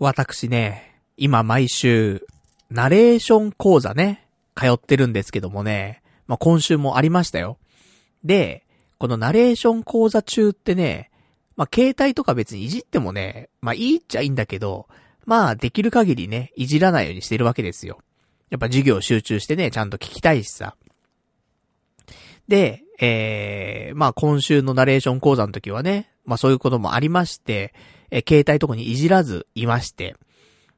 私ね、今毎週、ナレーション講座ね、通ってるんですけどもね、まあ、今週もありましたよ。で、このナレーション講座中ってね、まあ、携帯とか別にいじってもね、まあ、いいっちゃいいんだけど、まあ、できる限りね、いじらないようにしてるわけですよ。やっぱ授業集中してね、ちゃんと聞きたいしさ。で、えー、まあ今週のナレーション講座の時はね、まあそういうこともありまして、え、携帯とこにいじらずいまして、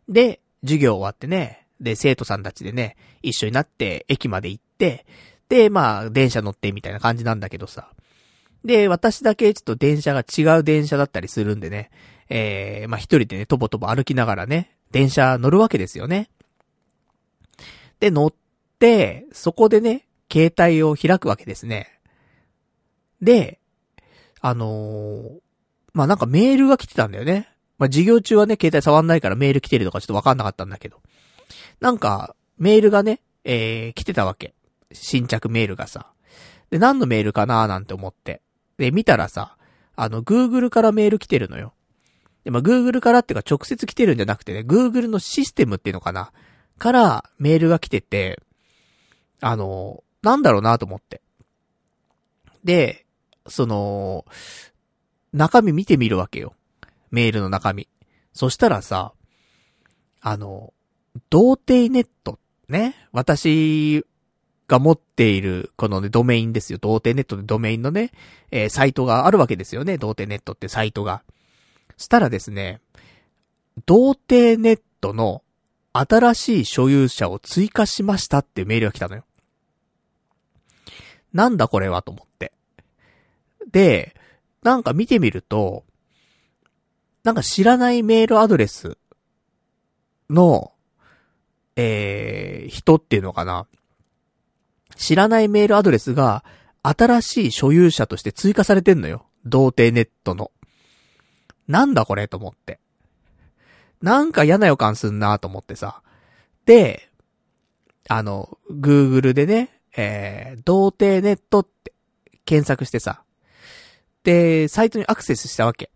で、授業終わってね、で、生徒さんたちでね、一緒になって駅まで行って、で、まあ、電車乗ってみたいな感じなんだけどさ。で、私だけちょっと電車が違う電車だったりするんでね、えー、まあ一人でね、とぼとぼ歩きながらね、電車乗るわけですよね。で、乗って、そこでね、携帯を開くわけですね。で、あのー、まあ、なんかメールが来てたんだよね。まあ、授業中はね、携帯触んないからメール来てるとかちょっとわかんなかったんだけど。なんか、メールがね、えー、来てたわけ。新着メールがさ。で、何のメールかなーなんて思って。で、見たらさ、あの、Google からメール来てるのよ。で、まあ、Google からっていうか直接来てるんじゃなくてね、Google のシステムっていうのかなからメールが来てて、あの、なんだろうなと思って。で、その、中身見てみるわけよ。メールの中身。そしたらさ、あの、童貞ネット、ね。私が持っている、このね、ドメインですよ。童貞ネットでドメインのね、えー、サイトがあるわけですよね。童貞ネットってサイトが。したらですね、童貞ネットの新しい所有者を追加しましたってメールが来たのよ。なんだこれはと思って。で、なんか見てみると、なんか知らないメールアドレスの、えー、人っていうのかな。知らないメールアドレスが新しい所有者として追加されてんのよ。童貞ネットの。なんだこれと思って。なんか嫌な予感すんなと思ってさ。で、あの、Google でね、えー、童貞ネットって検索してさ。で、サイトにアクセスしたわけ。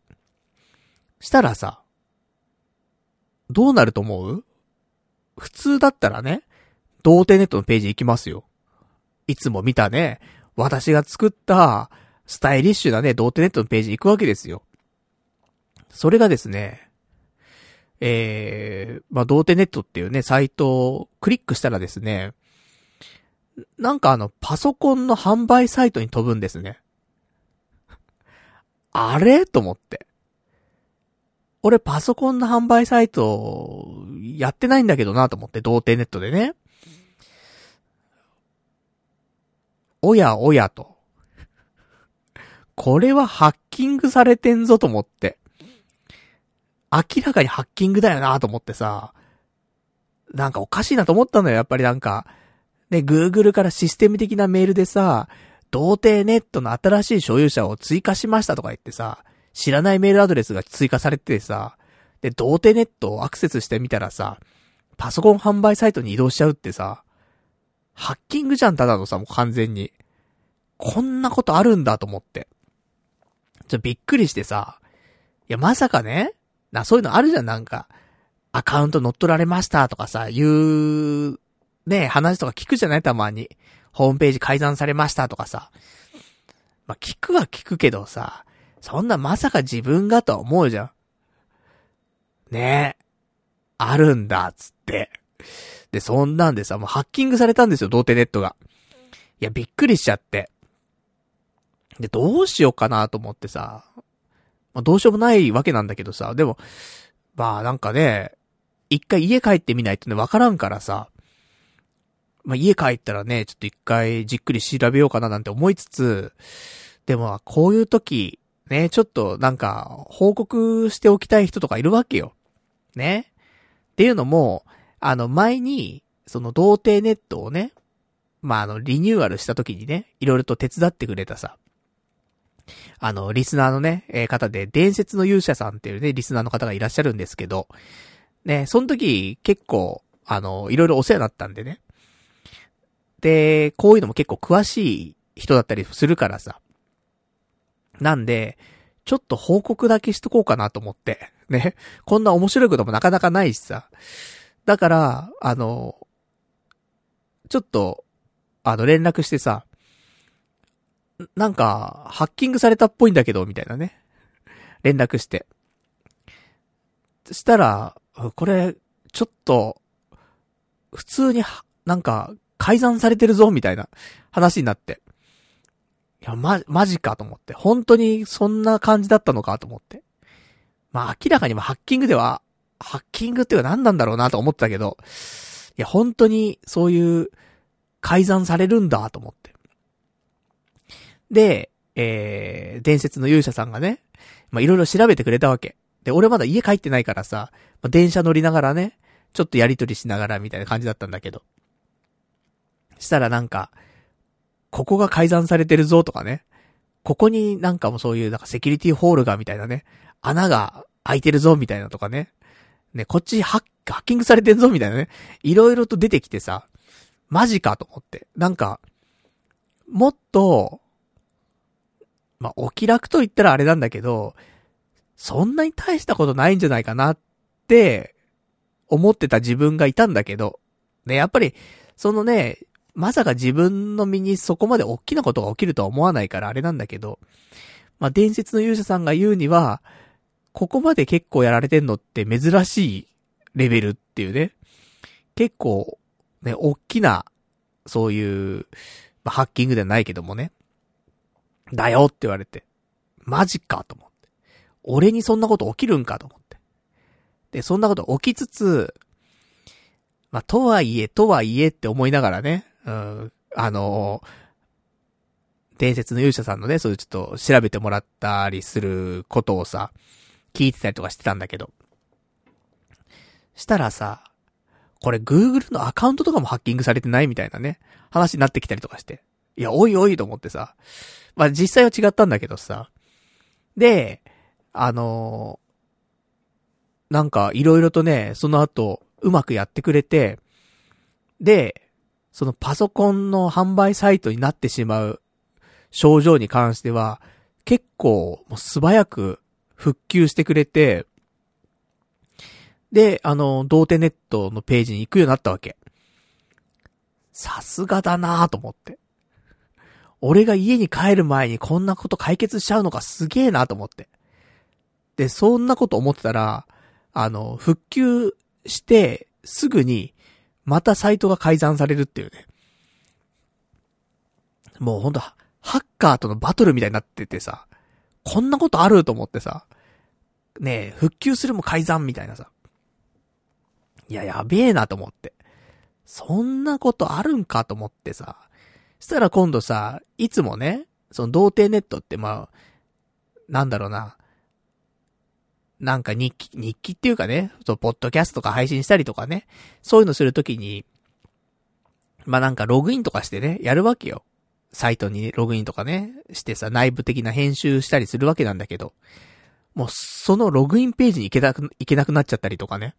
したらさ、どうなると思う？普通だったらね、童貞ネットのページ行きますよ。いつも見たね、私が作ったスタイリッシュなね、童貞ネットのページ行くわけですよ。それがですね、えー、まあ、童貞ネットっていうね、サイトをクリックしたらですね、なんかあの、パソコンの販売サイトに飛ぶんですね。あれ？と思って。俺パソコンの販売サイト、やってないんだけどなと思って、童貞ネットでね。おやおやと。これはハッキングされてんぞと思って。明らかにハッキングだよなと思ってさ、なんかおかしいなと思ったのよ、やっぱりなんか。ね、Google からシステム的なメールでさ、童貞ネットの新しい所有者を追加しましたとか言ってさ、知らないメールアドレスが追加されててさ、で、童貞ネットをアクセスしてみたらさ、パソコン販売サイトに移動しちゃうってさ、ハッキングじゃん、ただのさ、もう完全に。こんなことあるんだと思って。ちょ、びっくりしてさ、いや、まさかね、な、そういうのあるじゃん、なんか。アカウント乗っ取られましたとかさ、いう、ね、話とか聞くじゃないたまに。ホームページ改ざんされましたとかさ。まあ、聞くは聞くけどさ、そんなまさか自分がとは思うじゃん。ねえ。あるんだ、つって。で、そんなんでさ、もうハッキングされたんですよ、童貞ネットが。いや、びっくりしちゃって。で、どうしようかなと思ってさ。まあ、どうしようもないわけなんだけどさ、でも、まあなんかね、一回家帰ってみないとね、わからんからさ、まあ家帰ったらね、ちょっと一回じっくり調べようかななんて思いつつ、でもこういう時、ね、ちょっとなんか報告しておきたい人とかいるわけよ。ね。っていうのも、あの前に、その童貞ネットをね、まああのリニューアルした時にね、いろいろと手伝ってくれたさ、あの、リスナーのね、えー、方で、伝説の勇者さんっていうね、リスナーの方がいらっしゃるんですけど、ね、その時、結構、あの、いろいろお世話になったんでね。で、こういうのも結構詳しい人だったりするからさ。なんで、ちょっと報告だけしとこうかなと思って。ね。こんな面白いこともなかなかないしさ。だから、あの、ちょっと、あの、連絡してさ、なんか、ハッキングされたっぽいんだけど、みたいなね。連絡して。したら、これ、ちょっと、普通に、なんか、改ざんされてるぞ、みたいな話になって。いや、ま、マジかと思って。本当にそんな感じだったのかと思って。まあ明らかにもハッキングでは、ハッキングっていうか何なんだろうなと思ってたけど、いや、本当にそういう改ざんされるんだと思って。で、えー、伝説の勇者さんがね、まあいろいろ調べてくれたわけ。で、俺まだ家帰ってないからさ、まあ、電車乗りながらね、ちょっとやりとりしながらみたいな感じだったんだけど。したらなんか、ここが改ざんされてるぞとかね。ここになんかもそういうなんかセキュリティホールがみたいなね。穴が開いてるぞみたいなとかね。ね、こっちハッハッキングされてんぞみたいなね。いろいろと出てきてさ、マジかと思って。なんか、もっと、まあ、お気楽と言ったらあれなんだけど、そんなに大したことないんじゃないかなって、思ってた自分がいたんだけど、ね、やっぱり、そのね、まさか自分の身にそこまで大きなことが起きるとは思わないからあれなんだけど、まあ、伝説の勇者さんが言うには、ここまで結構やられてんのって珍しいレベルっていうね。結構、ね、大きな、そういう、まあ、ハッキングではないけどもね。だよって言われて。マジかと思って。俺にそんなこと起きるんかと思って。で、そんなこと起きつつ、まあ、とはいえ、とはいえって思いながらね、うん、あのー、伝説の勇者さんのね、そういうちょっと調べてもらったりすることをさ、聞いてたりとかしてたんだけど。したらさ、これ Google のアカウントとかもハッキングされてないみたいなね、話になってきたりとかして。いや、おいおいと思ってさ。まあ実際は違ったんだけどさ。で、あのー、なんかいろいろとね、その後、うまくやってくれて、で、そのパソコンの販売サイトになってしまう症状に関しては、結構もう素早く復旧してくれて、で、あの、童貞ネットのページに行くようになったわけ。さすがだなぁと思って。俺が家に帰る前にこんなこと解決しちゃうのかすげえなと思って。で、そんなこと思ってたら、あの、復旧して、すぐに、またサイトが改ざんされるっていうね。もうほんと、ハッカーとのバトルみたいになっててさ、こんなことあると思ってさ、ねえ、復旧するも改ざんみたいなさ。いや、やべえなと思って。そんなことあるんかと思ってさ。したら今度さ、いつもね、その童貞ネットってまあ、なんだろうな。なんか日記、日記っていうかね、そう、ポッドキャストとか配信したりとかね、そういうのするときに、まあなんかログインとかしてね、やるわけよ。サイトにログインとかね、してさ、内部的な編集したりするわけなんだけど、もうそのログインページに行けなく、行けなくなっちゃったりとかね。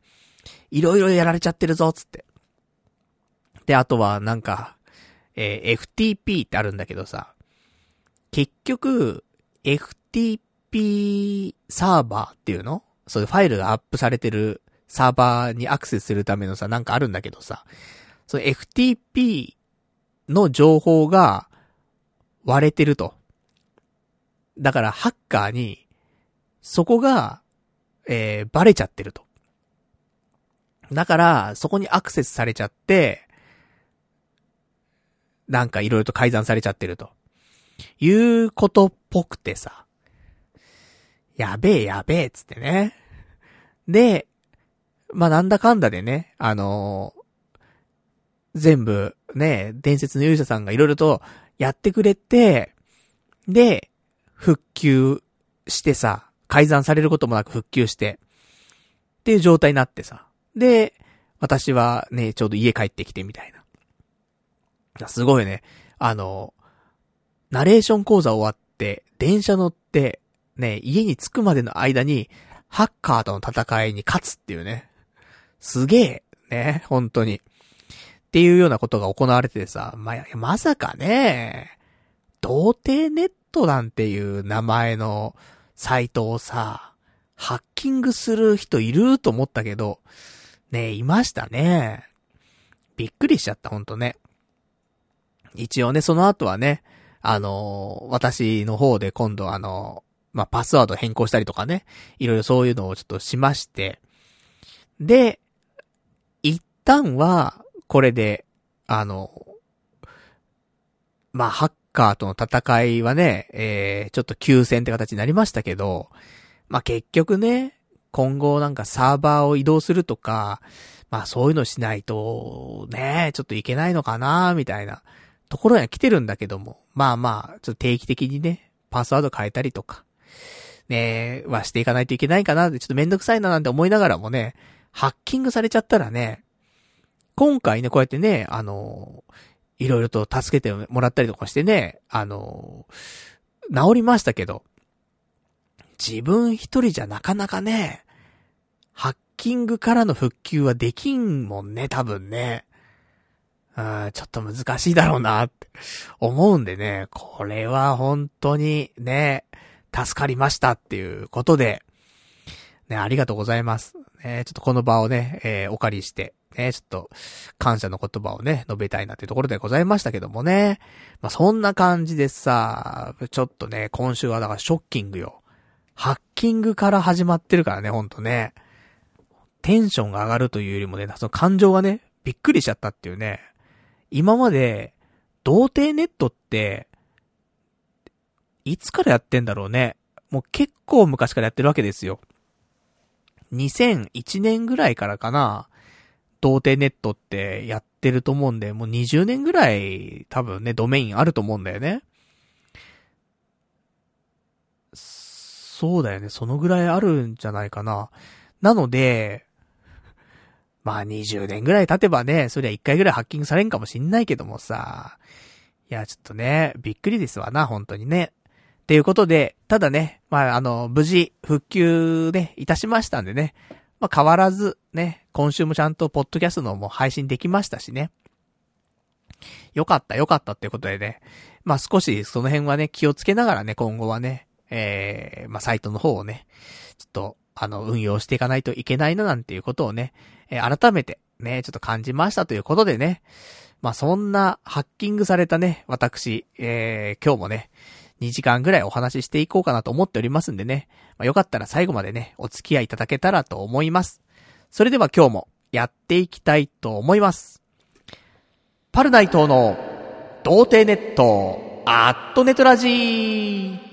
いろいろやられちゃってるぞ、つって。で、あとはなんか、えー、FTP ってあるんだけどさ、結局、FTP p サーバーっていうの？そういうファイルがアップされてるサーバーにアクセスするためのさ、なんかあるんだけどさ、その FTP の情報が割れてると。だからハッカーに、そこが、えー、バレちゃってると。だから、そこにアクセスされちゃって、なんかいろいろと改ざんされちゃってると。いうことっぽくてさ。やべえやべえ、つってね。で、まあ、なんだかんだでね、あのー、全部、ね、伝説の勇者さんがいろいろとやってくれて、で、復旧してさ、改ざんされることもなく復旧して、っていう状態になってさ。で、私はね、ちょうど家帰ってきてみたいな。すごいね。あの、ナレーション講座終わって、電車乗って、ね、家に着くまでの間に、ハッカーとの戦いに勝つっていうね。すげえ、ね、本当に。っていうようなことが行われてさ、ま、まさかね、童貞ネットなんていう名前のサイトをさ、ハッキングする人いると思ったけど、ねいましたね。びっくりしちゃった、ほんとね。一応ね、その後はね、あのー、私の方で今度あの、まあ、パスワード変更したりとかね、いろいろそういうのをちょっとしまして、で、一旦は、これで、あの、まあ、ハッカーとの戦いはね、えー、ちょっと休戦って形になりましたけど、まあ、結局ね、今後なんかサーバーを移動するとか、まあそういうのしないと、ね、ちょっといけないのかなみたいなところには来てるんだけども、まあまあ、ちょっと定期的にね、パスワード変えたりとか、ね、はしていかないといけないかなって、ちょっとめんどくさいななんて思いながらもね、ハッキングされちゃったらね、今回ね、こうやってね、あの、いろいろと助けてもらったりとかしてね、あの、治りましたけど、自分一人じゃなかなかね、ハッキングからの復旧はできんもんね、多分ね。うん、ちょっと難しいだろうなって思うんでね、これは本当にね、助かりましたっていうことで、ね、ありがとうございます。ね、ちょっとこの場をね、えー、お借りして、ね、ちょっと、感謝の言葉をね、述べたいなっていうところでございましたけどもね。まあ、そんな感じでさ、ちょっとね、今週はだからショッキングよ。ハッキングから始まってるからね、ほんとね。テンションが上がるというよりもね、その感情がね、びっくりしちゃったっていうね。今まで、童貞ネットって、いつからやってんだろうね。もう結構昔からやってるわけですよ。2001年ぐらいからかな。童貞ネットってやってると思うんで、もう20年ぐらい多分ね、ドメインあると思うんだよね。そうだよね。そのぐらいあるんじゃないかな。なので、まあ20年ぐらい経てばね、そりゃ1回ぐらいハッキングされんかもしんないけどもさ。いや、ちょっとね、びっくりですわな、本当にね。っていうことで、ただね、まああの、無事復旧ね、いたしましたんでね。まあ変わらず、ね、今週もちゃんとポッドキャストのも配信できましたしね。よかった、よかったっていうことでね。まあ少しその辺はね、気をつけながらね、今後はね、えー、まあ、サイトの方をね、ちょっと、あの、運用していかないといけないななんていうことをね、えー、改めて、ね、ちょっと感じましたということでね、まあ、そんなハッキングされたね、私、えー、今日もね、2時間ぐらいお話ししていこうかなと思っておりますんでね、まあ、よかったら最後までね、お付き合いいただけたらと思います。それでは今日もやっていきたいと思います。パルナイトの童貞ネット、アットネトラジー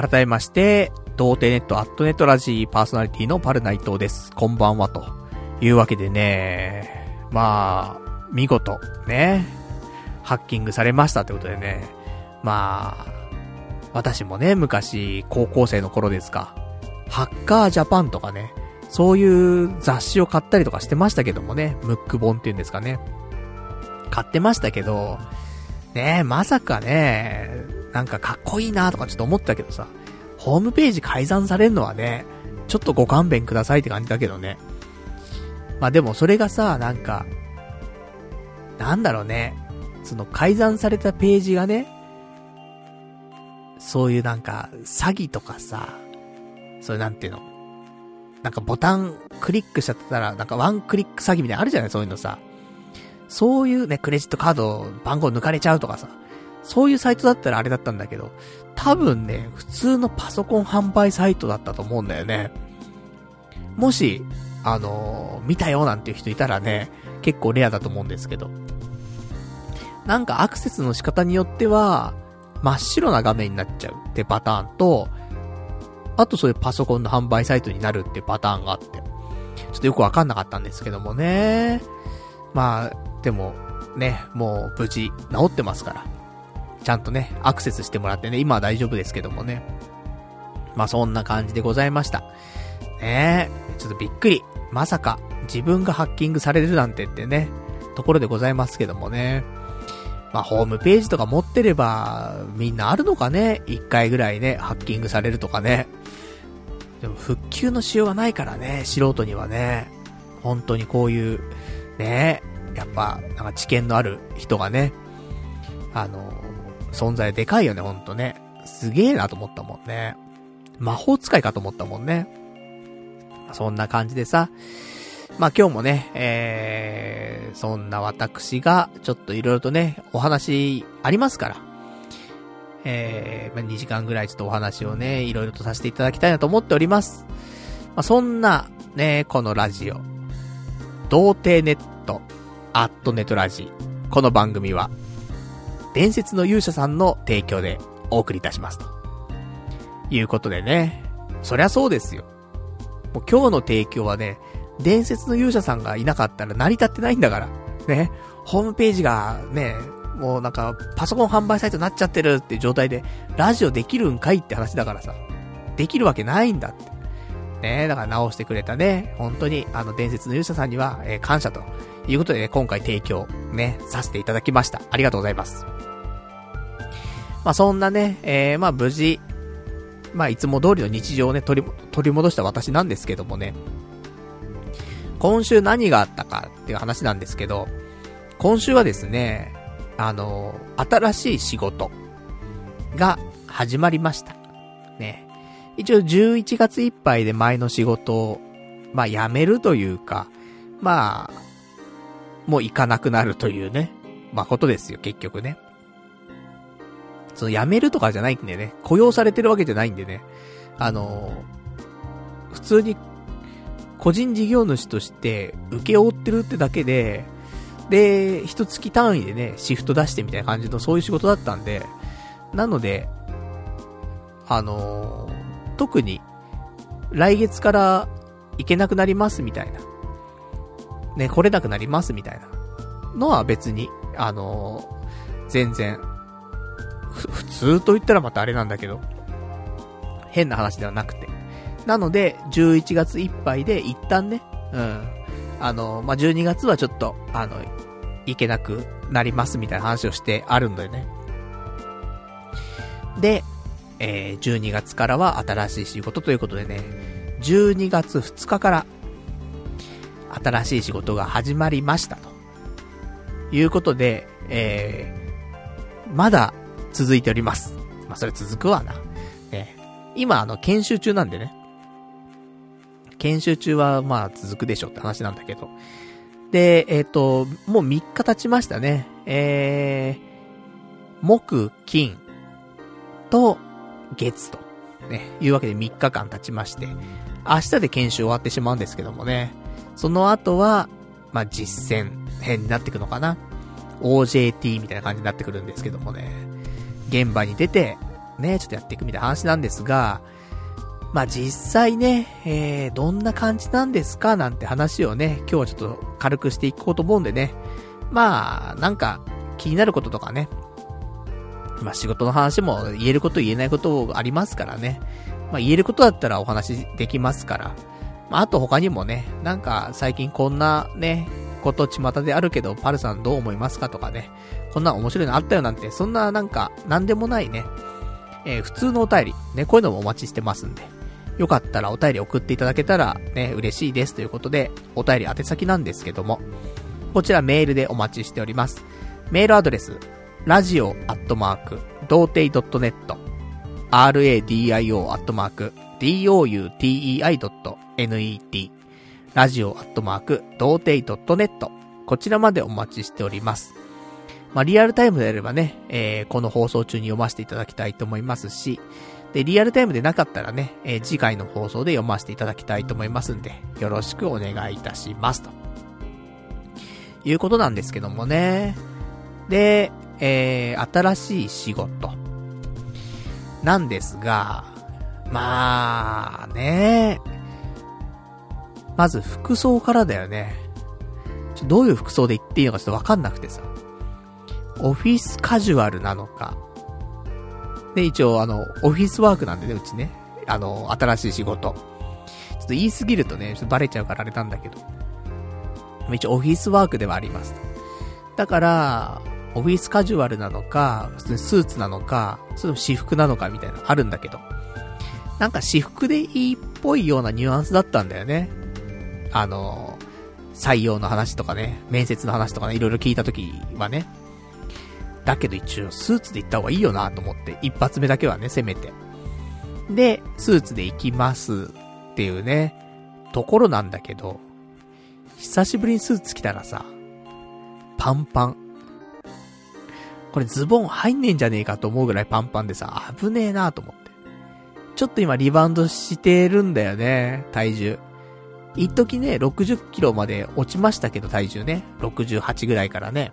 改めまして、童貞ネットアットネットラジーパーソナリティのパルナイトです。こんばんは、というわけでね、まあ、見事、ね、ハッキングされましたってことでね、まあ、私もね、昔、高校生の頃ですか、ハッカージャパンとかね、そういう雑誌を買ったりとかしてましたけどもね、ムック本っていうんですかね。買ってましたけど、ねまさかね、なんかかっこいいなとかちょっと思ったけどさ、ホームページ改ざんされるのはね、ちょっとご勘弁くださいって感じだけどね。まあでもそれがさ、なんか、なんだろうね、その改ざんされたページがね、そういうなんか、詐欺とかさ、それなんていうの、なんかボタンクリックしちゃったら、なんかワンクリック詐欺みたいなのあるじゃないそういうのさ。そういうね、クレジットカード番号抜かれちゃうとかさ。そういうサイトだったらあれだったんだけど、多分ね、普通のパソコン販売サイトだったと思うんだよね。もし、あのー、見たよなんていう人いたらね、結構レアだと思うんですけど。なんかアクセスの仕方によっては、真っ白な画面になっちゃうってパターンと、あとそういうパソコンの販売サイトになるってパターンがあって、ちょっとよくわかんなかったんですけどもね。まあ、でも、ね、もう無事治ってますから。ちゃんとね、アクセスしてもらってね、今は大丈夫ですけどもね。まあそんな感じでございました。ねえ、ちょっとびっくり。まさか、自分がハッキングされるなんてってね、ところでございますけどもね。まあ、ホームページとか持ってれば、みんなあるのかね？一回ぐらいね、ハッキングされるとかね。でも、復旧のしようがないからね、素人にはね。本当にこういう、ね、やっぱ、なんか知見のある人がね、あの、存在でかいよね、ほんとね。すげえなと思ったもんね。魔法使いかと思ったもんね。そんな感じでさ、まあ今日もね、えー、そんな私が、ちょっといろいろとね、お話ありますから、えー、まあ、2時間ぐらいちょっとお話をね、いろいろとさせていただきたいなと思っております。まあそんな、ね、このラジオ、童貞ネット、アットネットラジ、この番組は、伝説の勇者さんの提供でお送りいたしますと。いうことでね、そりゃそうですよ。もう今日の提供はね、伝説の勇者さんがいなかったら成り立ってないんだから。ね。ホームページがね、もうなんか、パソコン販売サイトになっちゃってるって状態で、ラジオできるんかいって話だからさ。できるわけないんだって。ねだから直してくれたね、本当に、あの、伝説の勇者さんには、えー、感謝ということでね、今回提供、ね、させていただきました。ありがとうございます。まあ、そんなね、えー、まあ、無事、まあ、いつも通りの日常をね、取り、取り戻した私なんですけどもね、今週何があったかっていう話なんですけど、今週はですね、あの、新しい仕事が始まりました。ね。一応11月いっぱいで前の仕事を、まあ辞めるというか、まあ、もう行かなくなるというね、まあことですよ、結局ね。その辞めるとかじゃないんでね、雇用されてるわけじゃないんでね、あの、普通に個人事業主として受け負ってるってだけで、で、一月単位でね、シフト出してみたいな感じのそういう仕事だったんで、なので、あのー、特に、来月から行けなくなりますみたいな。ね、来れなくなりますみたいな。のは別に、あのー、全然、普通と言ったらまたあれなんだけど、変な話ではなくて。なので、11月いっぱいで一旦ね、うん。あの、まあ、12月はちょっと、あの、行けなくなりますみたいな話をしてあるんだよね。で、えー、12月からは新しい仕事ということでね、12月2日から、新しい仕事が始まりましたと。いうことで、えー、まだ続いております。まあ、それ続くわな。ね。今、あの、研修中なんでね。研修中はまあ続くでしょって話なんだけど。で、えっ、ー、と、もう3日経ちましたね。えー、木、金、と、月と、ね、いうわけで3日間経ちまして、明日で研修終わってしまうんですけどもね。その後は、まあ、実践編になってくのかな。OJT みたいな感じになってくるんですけどもね。現場に出て、ね、ちょっとやっていくみたいな話なんですが、まあ、実際ね、えー、どんな感じなんですか？なんて話をね、今日はちょっと軽くしていこうと思うんでね。まあ、なんか、気になることとかね。まあ、仕事の話も言えること言えないことありますからね。まあ、言えることだったらお話できますから。まあ、あと他にもね、なんか最近こんなね、こと巷であるけど、パルさんどう思いますかとかね。こんな面白いのあったよなんて、そんななんか、なんでもないね。えー、普通のお便り、ね、こういうのもお待ちしてますんで。よかったらお便り送っていただけたらね、嬉しいですということで、お便り宛先なんですけども、こちらメールでお待ちしております。メールアドレス、ラジオアットマーク、童貞 .net、radio アットマーク、doutei.net、ラジオアットマーク、童貞 .net、こちらまでお待ちしております。まあ、リアルタイムであればね、えー、この放送中に読ませていただきたいと思いますし、で、リアルタイムでなかったらね、えー、次回の放送で読ませていただきたいと思いますんで、よろしくお願いいたします。ということなんですけどもね。で、えー、新しい仕事。なんですが、まあ、ねまず服装からだよね。ちょどういう服装で行っていいのかちょっとわかんなくてさ。オフィスカジュアルなのか、で、一応、あの、オフィスワークなんでね、うちね。あの、新しい仕事。ちょっと言いすぎるとね、ちょっとバレちゃうからあれなんだけど。一応オフィスワークではあります。だから、オフィスカジュアルなのか、普通にスーツなのか、それも私服なのかみたいなのあるんだけど。なんか私服でいいっぽいようなニュアンスだったんだよね。あの、採用の話とかね、面接の話とかね、いろいろ聞いたときはね。だけど一応スーツで行った方がいいよなと思って、一発目だけはね、せめて。で、スーツで行きますっていうね、ところなんだけど、久しぶりにスーツ着たらさ、パンパン。これズボン入んねえんじゃねえかと思うぐらいパンパンでさ、危ねえなと思って。ちょっと今リバウンドしてるんだよね、体重。一時ね、60キロまで落ちましたけど、体重ね。68ぐらいからね。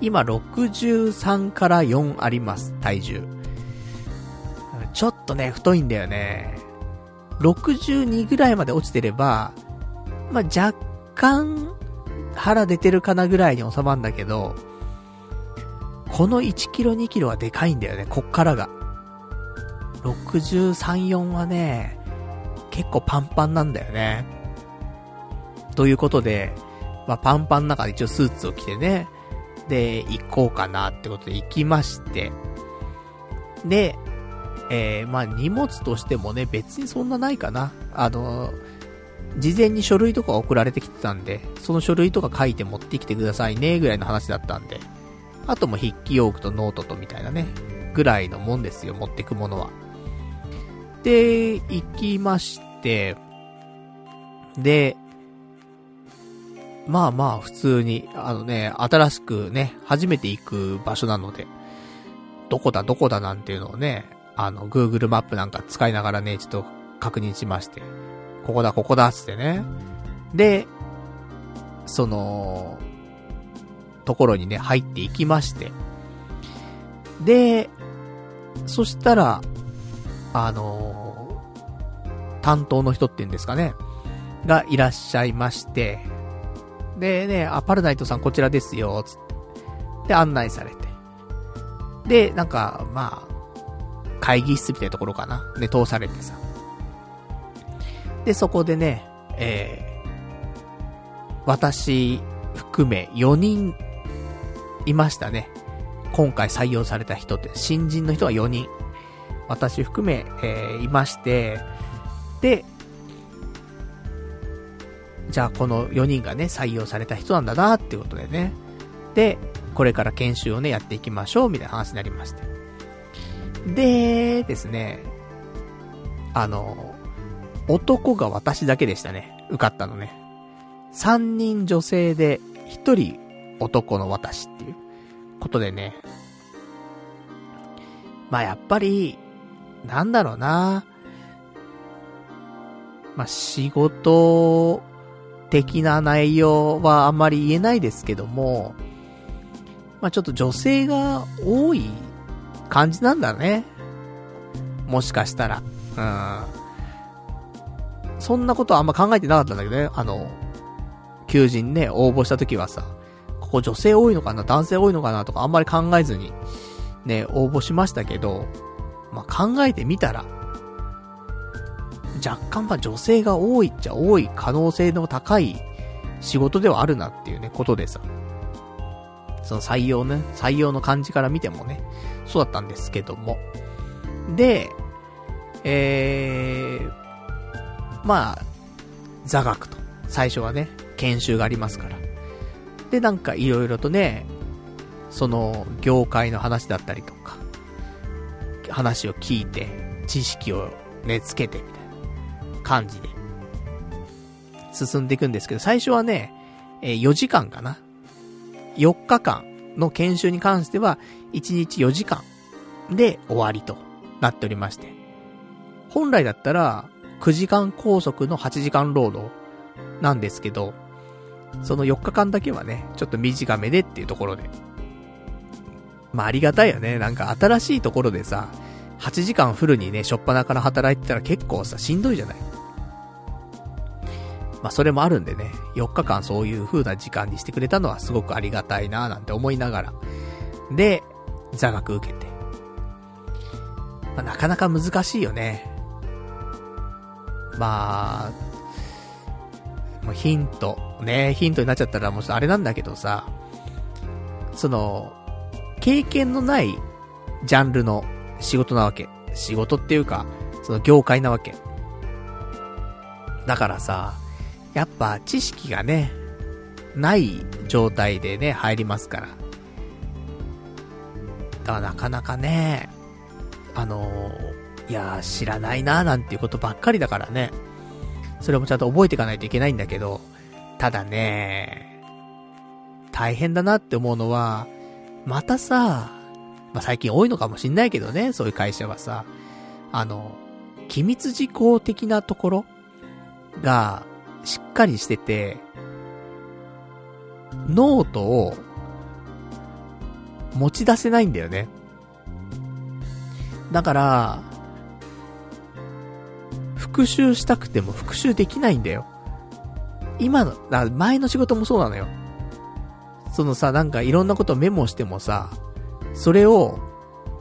今63から4あります、体重。ちょっとね、太いんだよね。62ぐらいまで落ちてれば、まあ、若干、腹出てるかなぐらいに収まるんだけど、この1キロ2キロはでかいんだよね、こっからが。63、4はね、結構パンパンなんだよね。ということで、まあ、パンパンの中で一応スーツを着てね、で、行こうかなってことで行きまして、で、えー、まあ、荷物としてもね、別にそんなないかな。あのー、事前に書類とか送られてきてたんで、その書類とか書いて持ってきてくださいね、ぐらいの話だったんで、あとも筆記用具とノートとみたいなね、ぐらいのもんですよ、持ってくものは。で、行きまして、で、まあまあ普通に、あのね、新しくね、初めて行く場所なので、どこだどこだなんていうのをね、あの、Google マップなんか使いながらね、ちょっと確認しまして、ここだここだっつってね。で、その、ところにね、入っていきまして。で、そしたら、あの担当の人っていうんですかね、がいらっしゃいまして、でね、あ、パルナイトさんこちらですよ、つって。で、案内されて。で、なんか、まあ、会議室みたいなところかな。で、通されてさ。で、そこでね、えー、私含め4人いましたね。今回採用された人って、新人の人が4人。私含め、えー、いまして、で、じゃあこの4人がね、採用された人なんだなっていうことでね。で、これから研修をね、やっていきましょう、みたいな話になりまして。で、ですね、あの、男が私だけでしたね。受かったのね。3人女性で、1人男の私ことでね。まあやっぱり、なんだろうな。まあ仕事的な内容はあんまり言えないですけども、まあちょっと女性が多い感じなんだね。もしかしたら。うん。そんなことはあんま考えてなかったんだけどね。あの、求人ね、応募した時はさ、ここ女性多いのかな？男性多いのかな？とかあんまり考えずに、ね、応募しましたけど、まあ、考えてみたら、若干まあ女性が多いっちゃ多い可能性の高い仕事ではあるなっていうね、ことでさ。その採用ね、採用の感じから見てもね、そうだったんですけども。で、えー、まあ、座学と。最初はね、研修がありますから。で、なんかいろいろとね、その、業界の話だったりとか、話を聞いて、知識をね、つけて、みたいな感じで、進んでいくんですけど、最初はね、え、4時間かな。4日間の研修に関しては、1日4時間で終わりとなっておりまして。本来だったら、9時間拘束の8時間労働なんですけど、その4日間だけはね、ちょっと短めでっていうところで。まあありがたいよね。なんか新しいところでさ、8時間フルにね、しょっぱなから働いてたら結構さ、しんどいじゃない。まあそれもあるんでね、4日間そういう風な時間にしてくれたのはすごくありがたいなぁなんて思いながら。で、座学受けて。まあなかなか難しいよね。まあ、もうヒント、ね、ヒントになっちゃったらもうあれなんだけどさ、その、経験のないジャンルの仕事なわけ。仕事っていうか、その業界なわけ。だからさ、やっぱ知識がね、ない状態でね、入りますから。だからなかなかね、あの、いや知らないなーなんていうことばっかりだからね。それもちゃんと覚えていかないといけないんだけど、ただね、大変だなって思うのは、またさ、まあ、最近多いのかもしんないけどね、そういう会社はさ、あの、機密事項的なところが、しっかりしてて、ノートを持ち出せないんだよね。だから、復習したくても復習できないんだよ。今の、前の仕事もそうなのよ。そのさ、なんかいろんなことメモしてもさ、それを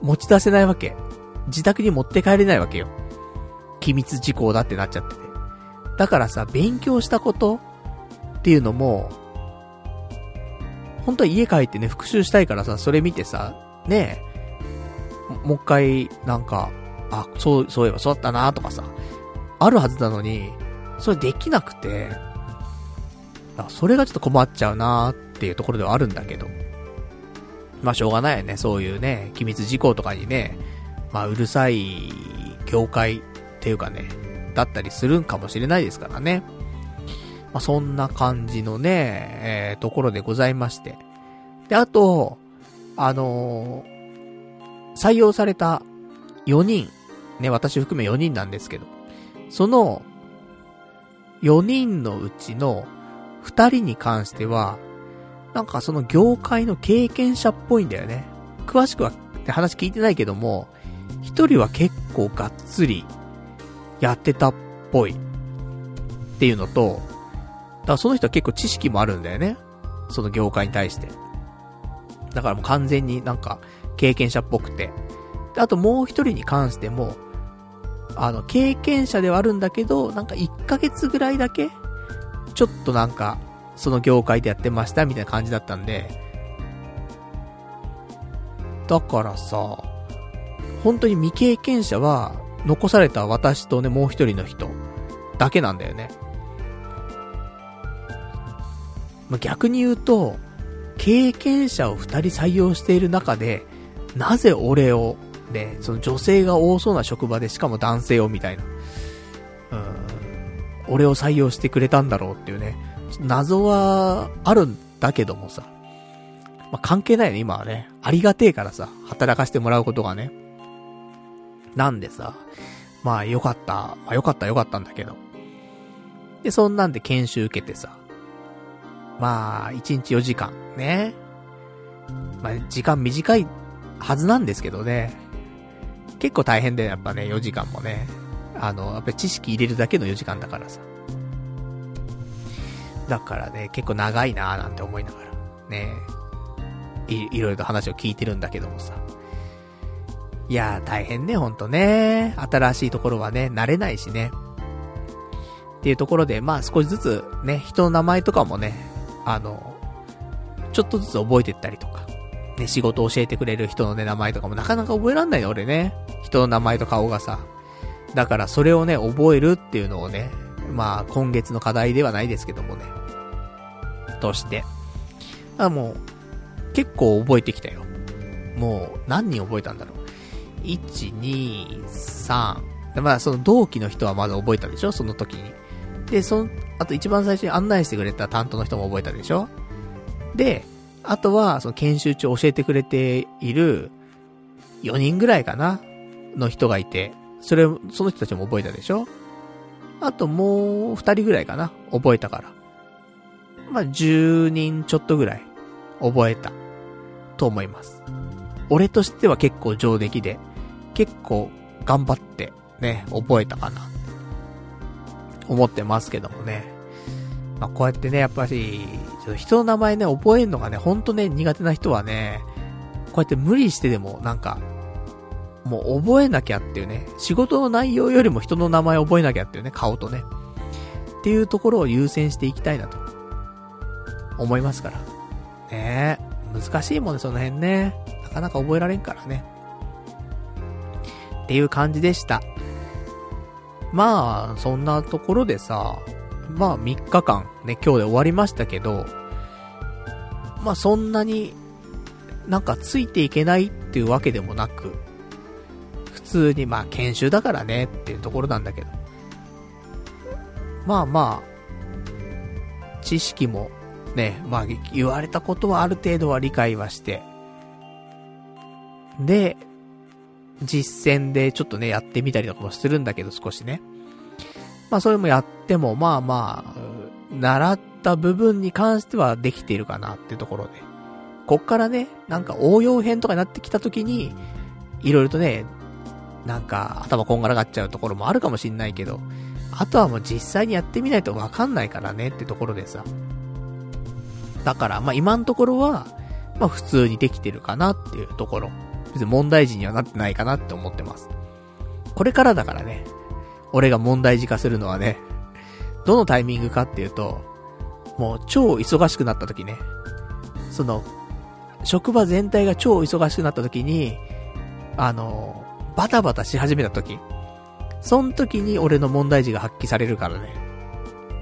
持ち出せないわけ。自宅に持って帰れないわけよ。機密事項だってなっちゃってて。だからさ、勉強したことっていうのも、本当は家帰ってね、復習したいからさ、それ見てさ、ねえ、もう一回、なんか、あ、そう、そういえばそうだったなとかさ、あるはずなのに、それできなくて、それがちょっと困っちゃうなっていうところではあるんだけど。まあしょうがないよね、そういうね、機密事項とかにね、まあうるさい業界っていうかね、だったりするんかもしれないですからね。まあそんな感じのね、えー、ところでございまして。で、あと、あのー、採用された4人、ね、私含め4人なんですけど、その、4人のうちの2人に関しては、なんかその業界の経験者っぽいんだよね。詳しくはって話聞いてないけども、一人は結構がっつりやってたっぽいっていうのと、だからその人は結構知識もあるんだよね。その業界に対して。だからもう完全になんか経験者っぽくて。あともう一人に関しても、あの、経験者ではあるんだけど、なんか1ヶ月ぐらいだけ、ちょっとなんか、その業界でやってましたみたいな感じだったんで、だからさ、本当に未経験者は、残された私とね、もう一人の人、だけなんだよね。まあ、逆に言うと、経験者を二人採用している中で、なぜ俺を、ね、その女性が多そうな職場で、しかも男性をみたいな、俺を採用してくれたんだろうっていうね、謎はあるんだけどもさ、まあ、関係ないよね、今はね。ありがてえからさ、働かせてもらうことがね。なんでさ、まあよかった。まあよかったよかったんだけど。で、そんなんで研修受けてさ。まあ、1日4時間、ね。まあ、時間短いはずなんですけどね。結構大変だよ、やっぱね、4時間もね。あの、やっぱり知識入れるだけの4時間だからさ。だからね、結構長いなーなんて思いながら、ね。い、いろいろと話を聞いてるんだけどもさ。いやー、大変ね、ほんとね。新しいところはね、慣れないしね。っていうところで、まあ少しずつね、人の名前とかもね、あの、ちょっとずつ覚えてったりとか、ね、仕事を教えてくれる人のね、名前とかもなかなか覚えらんないの、俺ね。人の名前と顔がさ。だからそれをね、覚えるっていうのをね、まあ今月の課題ではないですけどもね。として。あ、もう、結構覚えてきたよ。もう、何人覚えたんだろう。1、2、3。まあその同期の人はまだ覚えたでしょ？その時に。で、その、あと一番最初に案内してくれた担当の人も覚えたでしょ？で、あとは、その研修中教えてくれている4人ぐらいかな？の人がいて、それ、その人たちも覚えたでしょ？あともう2人ぐらいかな覚えたから。まあ、10人ちょっとぐらい覚えたと思います。俺としては結構上出来で、結構頑張ってね、覚えたかな。思ってますけどもね。まあ、こうやってね、やっぱり、ちょっと人の名前ね、覚えるのがね、ほんとね、苦手な人はね、こうやって無理してでも、なんか、もう覚えなきゃっていうね、仕事の内容よりも人の名前覚えなきゃっていうね、顔とね。っていうところを優先していきたいなと、思いますから。ねえ、難しいもんね、その辺ね。なかなか覚えられんからね。っていう感じでした。まあ、そんなところでさ、まあ3日間ね、今日で終わりましたけど、まあそんなになんかついていけないっていうわけでもなく、通にまあ研修だからねっていうところなんだけど。まあまあ、知識もね、まあ言われたことはある程度は理解はして、で、実践でちょっとね、やってみたりとかもするんだけど少しね。まあそれもやっても、まあまあ、習った部分に関してはできているかなっていうところで。こっからね、なんか応用編とかになってきた時に、いろいろとね、なんか頭こんがらがっちゃうところもあるかもしんないけど、あとはもう実際にやってみないとわかんないからねってところでさ。だから、まあ今のところは、まあ普通にできてるかなっていうところ。別に問題児にはなってないかなって思ってます。これからだからね、俺が問題児化するのはね、どのタイミングかっていうと、もう超忙しくなった時ね、その、職場全体が超忙しくなった時に、あの、バタバタし始めた時、その時に俺の問題児が発揮されるからね。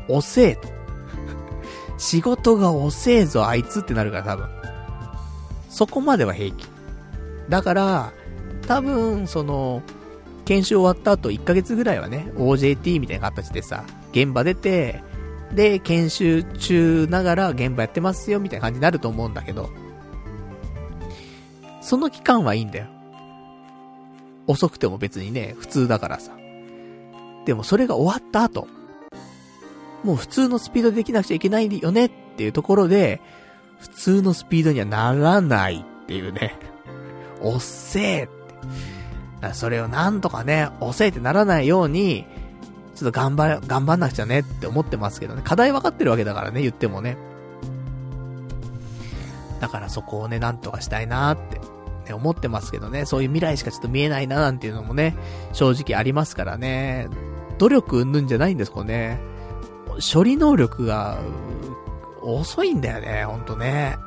遅えと。仕事が遅えぞ、あいつってなるから多分。そこまでは平気。だから、多分、その、研修終わった後1ヶ月ぐらいはね、OJT みたいな形でさ、現場出て、で、研修中ながら現場やってますよみたいな感じになると思うんだけど、その期間はいいんだよ。遅くても別にね、普通だからさ。でもそれが終わった後、もう普通のスピードでできなくちゃいけないよねっていうところで、普通のスピードにはならないっていうね。おっせえって。それをなんとかね、遅えってならないように、ちょっと頑張れ、頑張んなくちゃねって思ってますけどね。課題分かってるわけだからね、言ってもね。だからそこをね、なんとかしたいなーって、ね、思ってますけどね。そういう未来しかちょっと見えないななんていうのもね、正直ありますからね。努力うんぬんじゃないんですこね。処理能力が、遅いんだよね、ほんとね。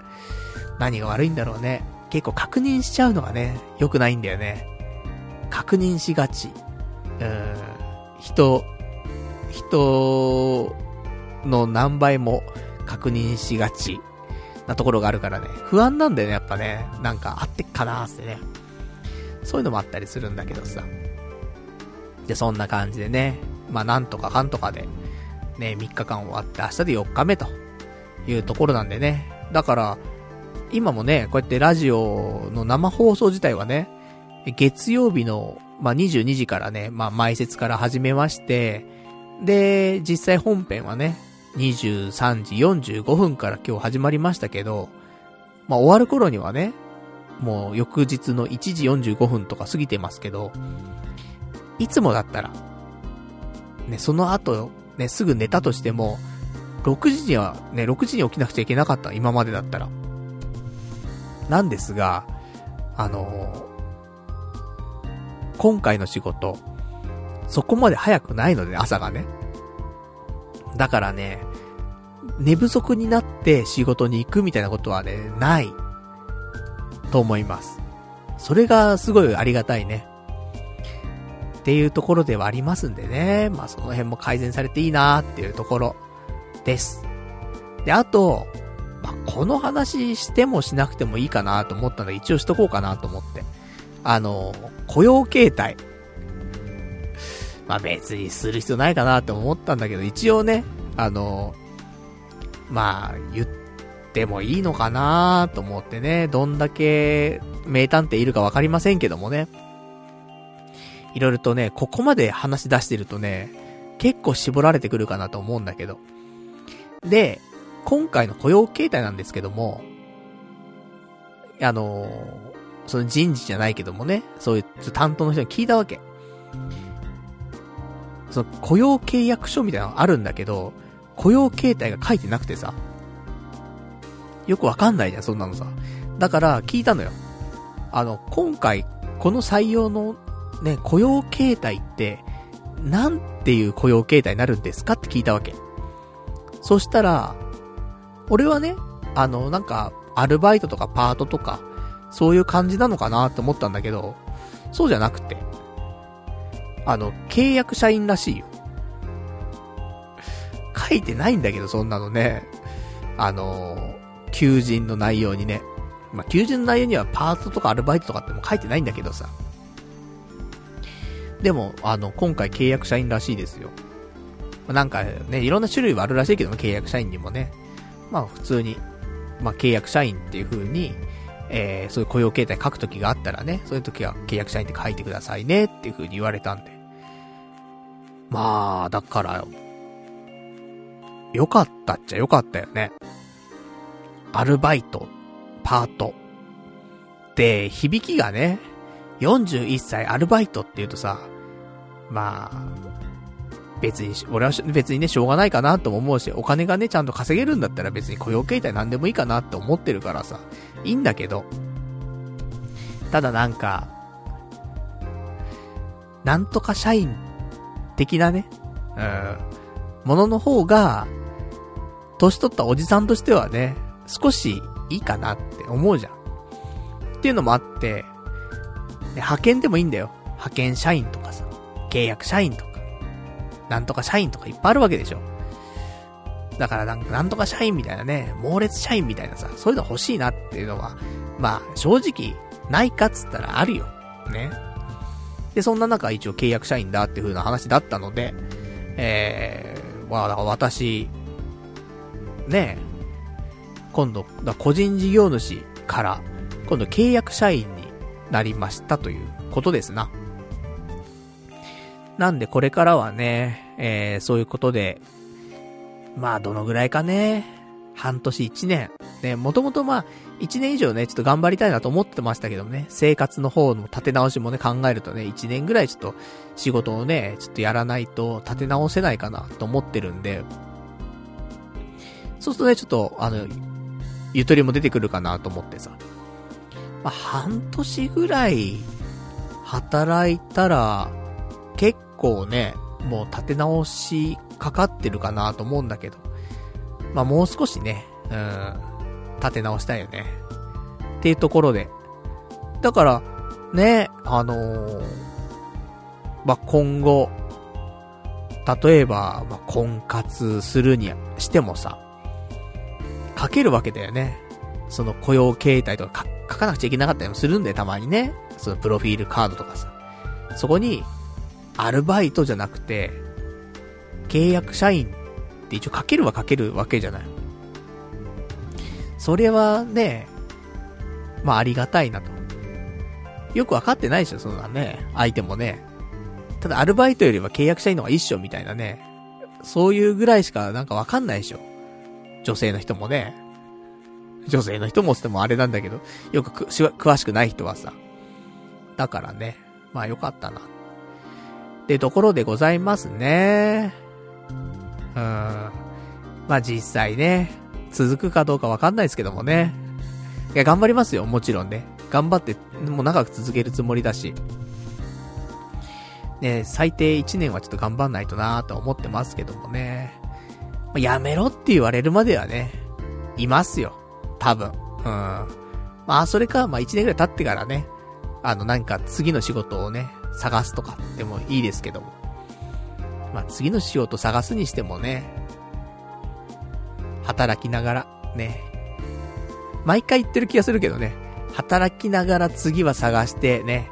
何が悪いんだろうね。結構確認しちゃうのがね、良くないんだよね。確認しがち。うん、人、人の何倍も確認しがちなところがあるからね、不安なんだよね、やっぱね。なんか、あってっかなーってね。そういうのもあったりするんだけどさ。で、そんな感じでね、まあなんとかかんとかで、ね、3日間終わって明日で4日目というところなんでね。だから、今もね、こうやってラジオの生放送自体はね、月曜日の、まあ、22時からね、まあ、前説から始めまして、で、実際本編はね、23時45分から今日始まりましたけど、まあ、終わる頃にはね、もう翌日の1時45分とか過ぎてますけど、いつもだったら、ね、その後、ね、すぐ寝たとしても、6時には、ね、6時に起きなくちゃいけなかった、今までだったら。なんですが、あの今回の仕事、そこまで早くないので、朝がね。だからね、寝不足になって仕事に行くみたいなことはね、ない。と思います。それがすごいありがたいね。っていうところではありますんでね。まあその辺も改善されていいなーっていうところです。で、あと、まあ、この話してもしなくてもいいかなと思ったので一応しとこうかなと思って。あの、雇用形態。まあ別にする必要ないかなって思ったんだけど、一応ね、あの、まあ言ってもいいのかなと思ってね、どんだけ名探偵いるかわかりませんけどもね。いろいろとね、ここまで話し出してるとね、結構絞られてくるかなと思うんだけど。で、今回の雇用形態なんですけども、あのその人事じゃないけどもね、そういう担当の人に聞いたわけ。その雇用契約書みたいなのあるんだけど、雇用形態が書いてなくてさ、よくわかんないじゃん、そんなのさ。だから、聞いたのよ。あの、今回、この採用のね、雇用形態って、なんていう雇用形態になるんですかって聞いたわけ。そしたら、俺はね、あの、なんか、アルバイトとかパートとか、そういう感じなのかなって思ったんだけど、そうじゃなくて、あの、契約社員らしいよ。書いてないんだけど、そんなのね。あの、求人の内容にね。まあ、求人の内容にはパートとかアルバイトとかっても書いてないんだけどさ。でも、あの、今回契約社員らしいですよ。まあ、なんかね、いろんな種類はあるらしいけども、契約社員にもね。まあ、普通に、まあ、契約社員っていう風に、えー、そういう雇用形態書くときがあったらね、そういうときは契約社員って書いてくださいねっていう風に言われたんで。まあ、だから、よかったっちゃよかったよね。アルバイト、パート。で、響きがね、41歳アルバイトって言うとさ、まあ、別に、俺は別にね、しょうがないかなとも思うし、お金がね、ちゃんと稼げるんだったら別に雇用形態なんでもいいかなって思ってるからさ、いいんだけど、ただなんか、なんとか社員的なね、うん、ものの方が、年取ったおじさんとしてはね、少しいいかなって思うじゃん。っていうのもあって、派遣でもいいんだよ。派遣社員とかさ、契約社員とか、なんとか社員とかいっぱいあるわけでしょ。だからなんか、なんとか社員みたいなね、猛烈社員みたいなさ、そういうの欲しいなっていうのは、まあ、正直、ないかっつったらあるよ。ね。で、そんな中一応契約社員だっていう風な話だったので、えー、まあ、だから私、ね、今度、だ個人事業主から、今度契約社員になりましたということですな。なんでこれからはね、えー、そういうことで、まあどのぐらいかね、半年一年。ね、もともとまあ、一年以上ね、ちょっと頑張りたいなと思ってましたけどね、生活の方の立て直しもね、考えるとね、一年ぐらいちょっと仕事をね、ちょっとやらないと立て直せないかなと思ってるんで、そうするとね、ちょっと、あの、ゆとりも出てくるかなと思ってさ。まあ、半年ぐらい、働いたら、結構ね、もう立て直しかかってるかなと思うんだけど。まあ、もう少しね、うん、立て直したいよね。っていうところで。だから、ね、あのー、まあ、今後、例えば、まあ、婚活するにしてもさ、書けるわけだよね。その雇用形態とか書かなくちゃいけなかったりもするんで、たまにね。そのプロフィールカードとかさ。そこに、アルバイトじゃなくて、契約社員って一応書けるは書けるわけじゃない。それはね、まあありがたいなと。よくわかってないでしょ、そんなね。相手もね。ただアルバイトよりは契約社員の方が一緒みたいなね。そういうぐらいしかなんかわかんないでしょ。女性の人もね、女性の人もつってもあれなんだけど、よく詳しくない人はさ。だからね、まあよかったな。ってところでございますね。うん。まあ実際ね、続くかどうかわかんないですけどもね。いや、頑張りますよ、もちろんね。頑張って、もう長く続けるつもりだし。ね、最低1年はちょっと頑張んないとなーと思ってますけどもね。まやめろって言われるまではね、いますよ。多分。うん。まあ、それか、まあ、1年ぐらい経ってからね、あの、なんか次の仕事をね、探すとかでもいいですけども。まあ、次の仕事探すにしてもね、働きながら、ね。毎回言ってる気がするけどね、働きながら次は探してね、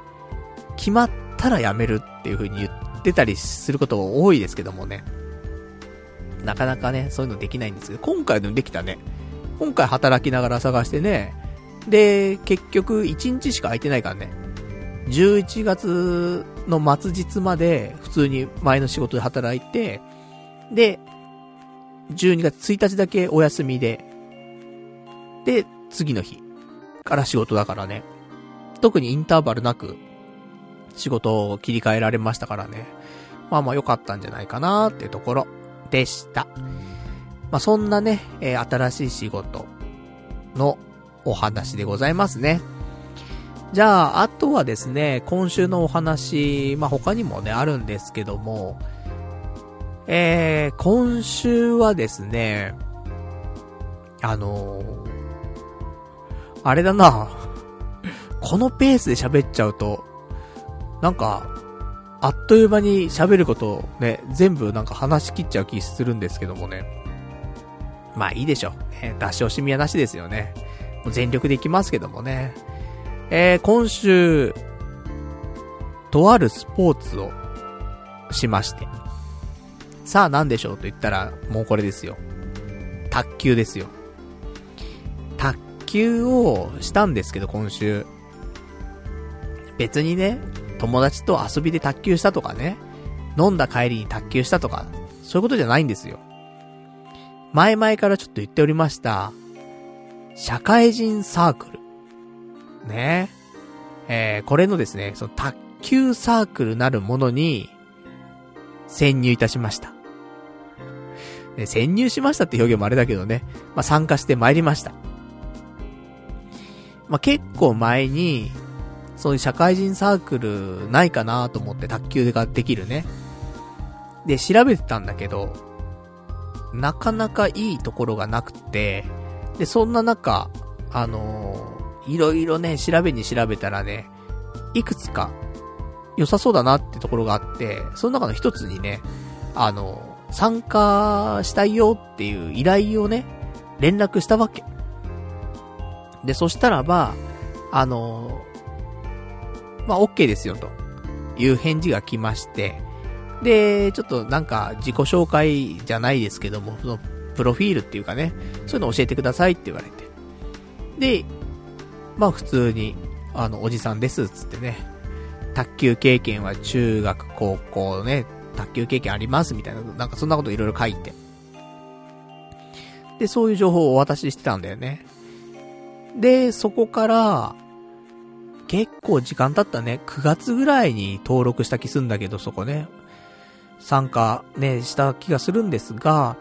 決まったら辞めるっていう風に言ってたりすること多いですけどもね。なかなかね、そういうのできないんですけど、今回のできたね。今回働きながら探してね、で、結局1日しか空いてないからね。11月の末日まで普通に前の仕事で働いて、で、12月1日だけお休みで、で、次の日から仕事だからね。特にインターバルなく仕事を切り替えられましたからね。まあまあ良かったんじゃないかなっていうところ。でした。まあ、そんなね、えー、新しい仕事のお話でございますね。じゃあ、あとはですね、今週のお話、まあ、他にもね、あるんですけども、えー、今週はですね、あのー、あれだな、このペースで喋っちゃうと、なんか、あっという間に喋ることをね、全部なんか話し切っちゃう気するんですけどもね。まあいいでしょう。ね、出し惜しみはなしですよね。もう全力でいきますけどもね。えー、今週、とあるスポーツをしまして。さあ何でしょうと言ったら、もうこれですよ。卓球ですよ。卓球をしたんですけど、今週。別にね、友達と遊びで卓球したとかね、飲んだ帰りに卓球したとか、そういうことじゃないんですよ。前々からちょっと言っておりました、社会人サークル。ねえー、これのですね、その卓球サークルなるものに、潜入いたしました。ね、潜入しましたって表現もあれだけどね、まあ、参加して参りました。まあ、結構前に、そういう社会人サークルないかなと思って卓球ができるね。で、調べてたんだけど、なかなかいいところがなくて、で、そんな中、あの、いろいろね、調べに調べたらね、いくつか良さそうだなってところがあって、その中の一つにね、あの、参加したいよっていう依頼をね、連絡したわけ。で、そしたらば、あのまあ、OK ですよ、という返事が来まして、で、ちょっとなんか自己紹介じゃないですけども、その、プロフィールっていうかね、そういうの教えてくださいって言われて。で、まあ普通に、あの、おじさんです、つってね。卓球経験は中学、高校ね、卓球経験あります、みたいな、なんかそんなこといろいろ書いて。で、そういう情報をお渡ししてたんだよね。で、そこから、結構時間経ったね。9月ぐらいに登録した気すんだけど、そこね。参加ね、した気がするんですが、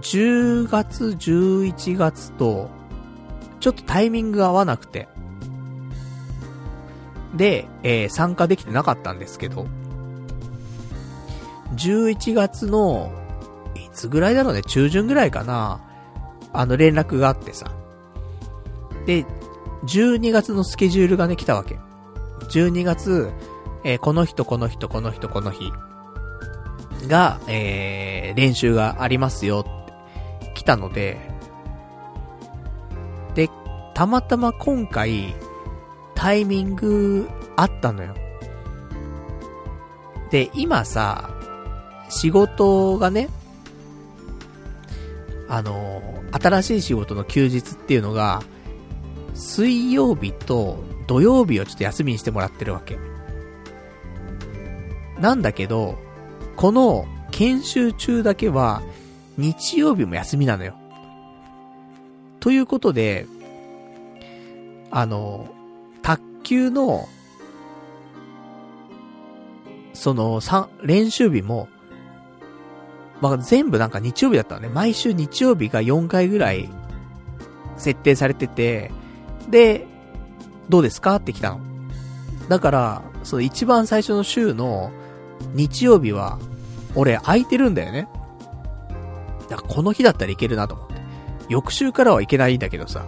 10月、11月と、ちょっとタイミング合わなくて。で、えー、参加できてなかったんですけど、11月の、いつぐらいだろうね、中旬ぐらいかな、あの連絡があってさ。で、12月のスケジュールがね、来たわけ。12月、えー、この人、この人、この人、この日が、えー、練習がありますよ来たの、で、たまたま今回、タイミングあったのよ。で、今さ、仕事がね、あの新しい仕事の休日っていうのが、水曜日と土曜日をちょっと休みにしてもらってるわけ。なんだけど、この研修中だけは日曜日も休みなのよ。ということで、あの、卓球の、その、三練習日も、まあ、全部なんか日曜日だったのね。毎週日曜日が4回ぐらい設定されてて、で、どうですかって来たの。だから、その一番最初の週の日曜日は、俺空いてるんだよね。だからこの日だったらいけるなと思って。翌週からはいけないんだけどさ、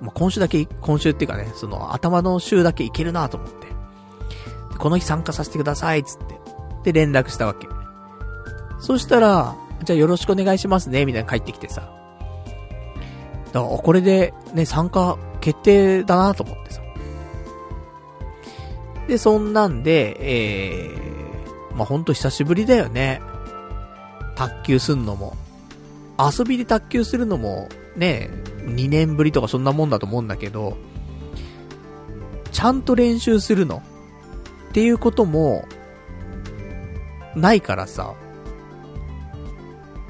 まあ、今週だけ、今週っていうかね、その頭の週だけいけるなと思って。この日参加させてください、つって。で、連絡したわけ。そしたら、じゃあよろしくお願いしますね、みたいな帰ってきてさ。だから、これで、ね、参加決定だなと思ってさ。で、そんなんで、えー、まあ、ほんと久しぶりだよね。卓球すんのも。遊びで卓球するのも、ね、2年ぶりとかそんなもんだと思うんだけど、ちゃんと練習するのっていうことも、ないからさ、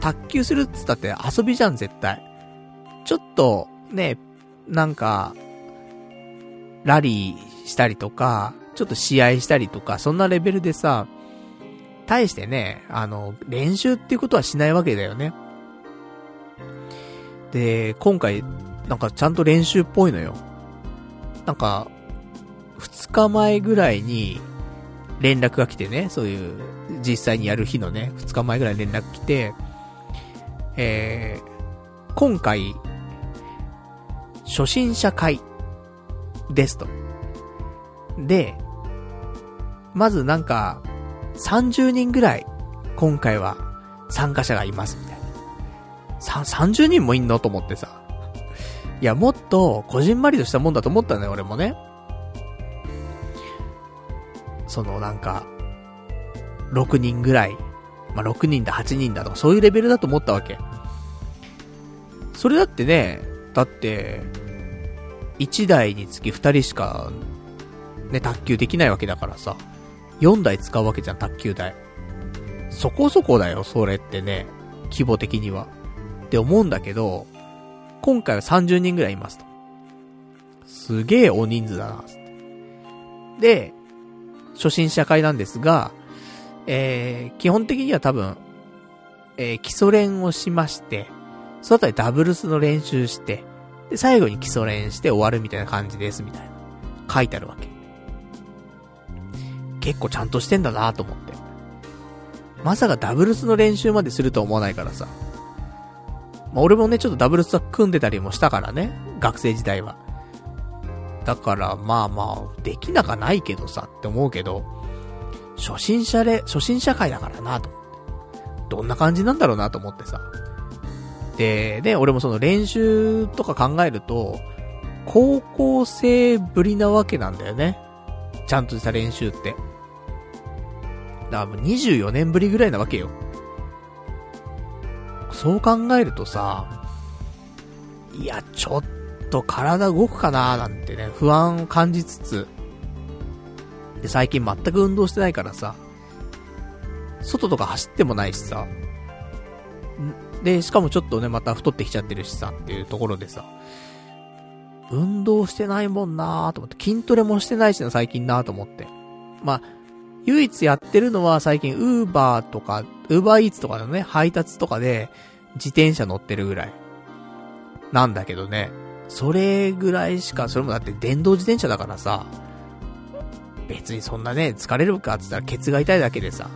卓球するっつったって遊びじゃん、絶対。ちょっと、ね、なんか、ラリーしたりとか、ちょっと試合したりとか、そんなレベルでさ、対してね、あの、練習っていうことはしないわけだよね。で、今回、なんかちゃんと練習っぽいのよ。なんか、二日前ぐらいに、連絡が来てね、そういう、実際にやる日のね、二日前ぐらい連絡来て、えー、今回、初心者会ですと。で、まずなんか、30人ぐらい、今回は参加者がいますみたい。さ、30人もいんのと思ってさ。いや、もっと、こじんまりとしたもんだと思ったね、俺もね。そのなんか、6人ぐらい、まあ、6人だ、8人だとか、そういうレベルだと思ったわけ。それだってね、だって、1台につき2人しか、ね、卓球できないわけだからさ、4台使うわけじゃん、卓球台。そこそこだよ、それってね、規模的には。って思うんだけど、今回は30人ぐらいいますと。すげえ大人数だな、で、初心者会なんですが、えー、基本的には多分、えー、基礎練をしまして、その後でダブルスの練習して、で、最後に基礎練して終わるみたいな感じです、みたいな。書いてあるわけ。結構ちゃんとしてんだなと思って。まさかダブルスの練習までするとは思わないからさ。まあ、俺もね、ちょっとダブルスは組んでたりもしたからね。学生時代は。だから、まあまあ、できなかないけどさ、って思うけど、初心者で、初心者会だからなと。どんな感じなんだろうなと思ってさ。で、ね、俺もその練習とか考えると、高校生ぶりなわけなんだよね。ちゃんとした練習って。だからもう24年ぶりぐらいなわけよ。そう考えるとさ、いや、ちょっと体動くかなーなんてね、不安を感じつつ、で、最近全く運動してないからさ、外とか走ってもないしさ、で、しかもちょっとね、また太ってきちゃってるしさ、っていうところでさ、運動してないもんなーと思って、筋トレもしてないしな、最近なーと思って。まあ、唯一やってるのは最近、ウーバーとか、ウーバーイーツとかのね、配達とかで、自転車乗ってるぐらい。なんだけどね。それぐらいしか、それもだって電動自転車だからさ、別にそんなね、疲れるかって言ったらケツが痛いだけでさ、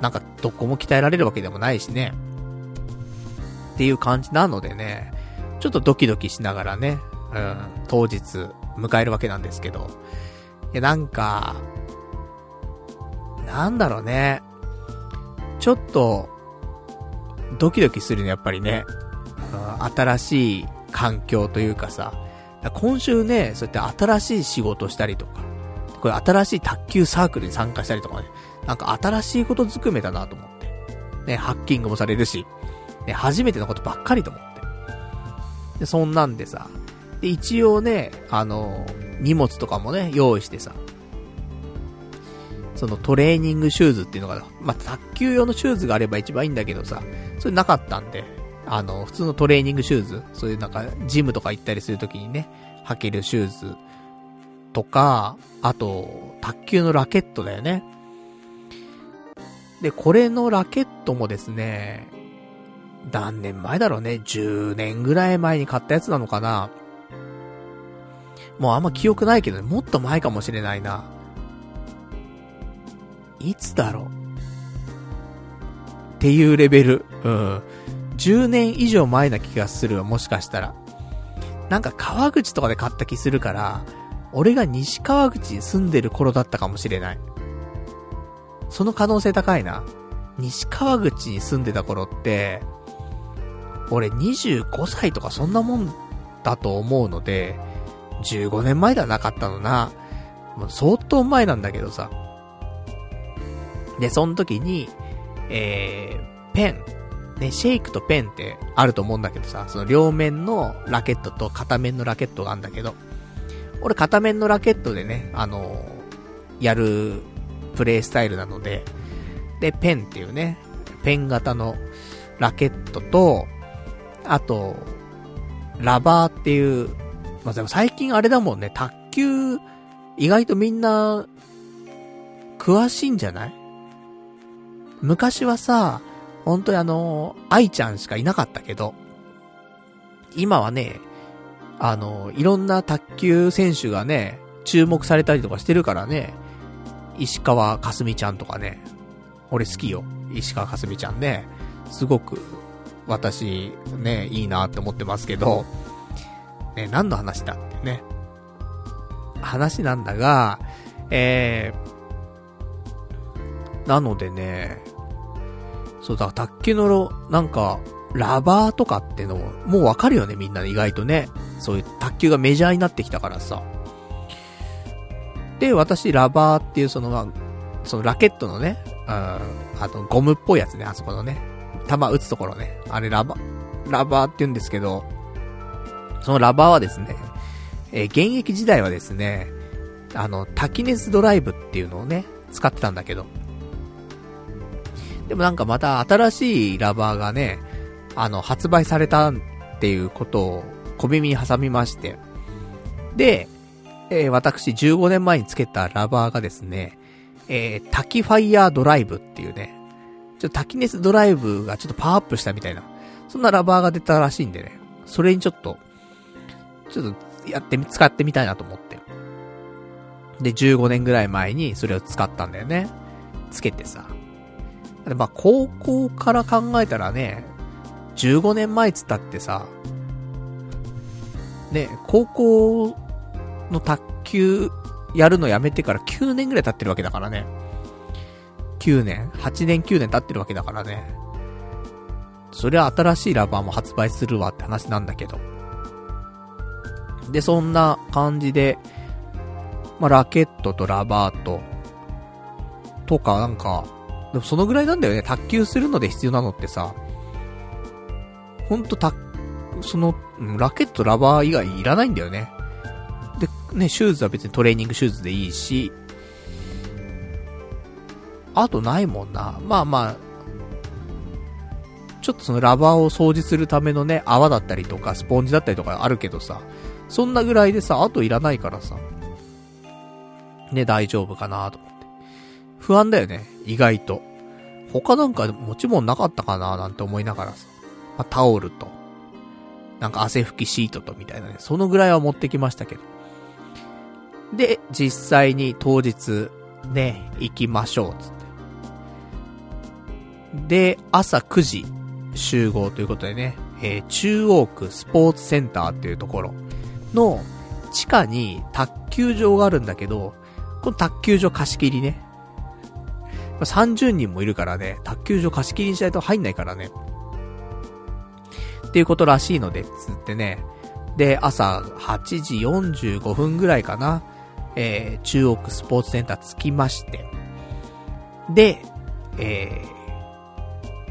なんかどこも鍛えられるわけでもないしね。っていう感じなのでね、ちょっとドキドキしながらね、うん、当日迎えるわけなんですけど、いや、なんか、なんだろうね。ちょっと、ドキドキするね、やっぱりね。うん、新しい環境というかさ、今週ね、そうやって新しい仕事したりとか、これ新しい卓球サークルに参加したりとかね、なんか新しいことずくめだなと思って。ね、ハッキングもされるし、ね、初めてのことばっかりと思って。で、そんなんでさ、で、一応ね、あの、荷物とかもね、用意してさ、そのトレーニングシューズっていうのが、まあ、卓球用のシューズがあれば一番いいんだけどさ、それなかったんで、あの、普通のトレーニングシューズ、そういうなんか、ジムとか行ったりするときにね、履けるシューズとか、あと、卓球のラケットだよね。で、これのラケットもですね、何年前だろうね。10年ぐらい前に買ったやつなのかな。もうあんま記憶ないけどね、もっと前かもしれないな。いつだろう？っていうレベル。うん。10年以上前な気がするわ、もしかしたら。なんか川口とかで買った気するから、俺が西川口に住んでる頃だったかもしれない。その可能性高いな。西川口に住んでた頃って、俺25歳とかそんなもんだと思うので、15年前ではなかったのな。もう相当前なんだけどさ。で、その時に、えー、ペン。ね、シェイクとペンってあると思うんだけどさ、その両面のラケットと片面のラケットがあるんだけど、俺片面のラケットでね、あのー、やるプレイスタイルなので、で、ペンっていうね、ペン型のラケットと、あと、ラバーっていう、まあ、でも最近あれだもんね、卓球、意外とみんな、詳しいんじゃない？昔はさ、本当にあの、愛ちゃんしかいなかったけど、今はね、あの、いろんな卓球選手がね、注目されたりとかしてるからね、石川かすみちゃんとかね、俺好きよ。石川かすみちゃんね。すごく、私、ね、いいなって思ってますけど、ね、何の話だってね。話なんだが、えー、なのでね、そうだ、卓球の、なんか、ラバーとかってのも、もうわかるよね、みんな意外とね。そういう卓球がメジャーになってきたからさ。で、私、ラバーっていうその、まあ、そのラケットのね、うん、あとゴムっぽいやつね、あそこのね。球打つところね。あれラバ、ラバーって言うんですけど、そのラバーはですね、えー、現役時代はですね、あの、タキネスドライブっていうのをね、使ってたんだけど。でもなんかまた新しいラバーがね、あの、発売されたっていうことを小耳に挟みまして。で、えー、私15年前につけたラバーがですね、えー、タキファイヤードライブっていうね、ちょっとタキネスドライブがちょっとパワーアップしたみたいな、そんなラバーが出たらしいんでね、それにちょっと、ちょっとやってみ、使ってみたいなと思って。で、15年ぐらい前にそれを使ったんだよね。つけてさ。まあ、高校から考えたらね、15年前つったってさ、ね、高校の卓球やるのやめてから9年ぐらい経ってるわけだからね。9年 ?8 年9年経ってるわけだからね。そりゃ新しいラバーも発売するわって話なんだけど。で、そんな感じで、まあ、ラケットとラバーと、とかなんか、でもそのぐらいなんだよね。卓球するので必要なのってさ、ほんとた、その、ラケット、ラバー以外いらないんだよね。で、ね、シューズは別にトレーニングシューズでいいし、あとないもんな。まあまあ、ちょっとそのラバーを掃除するためのね、泡だったりとか、スポンジだったりとかあるけどさ、そんなぐらいでさ、あといらないからさ、ね、大丈夫かなと。不安だよね、意外と。他なんか持ち物なかったかな？なんて思いながらさ。まあ、タオルと、なんか汗拭きシートとみたいなね、そのぐらいは持ってきましたけど。で、実際に当日、ね、行きましょう、つって。で、朝9時集合ということでね、えー、中央区スポーツセンターっていうところの地下に卓球場があるんだけど、この卓球場貸し切りね。30人もいるからね、卓球場貸し切りにしないと入んないからね。っていうことらしいので、つってね。で、朝8時45分ぐらいかな。えー、中央区スポーツセンター着きまして。で、え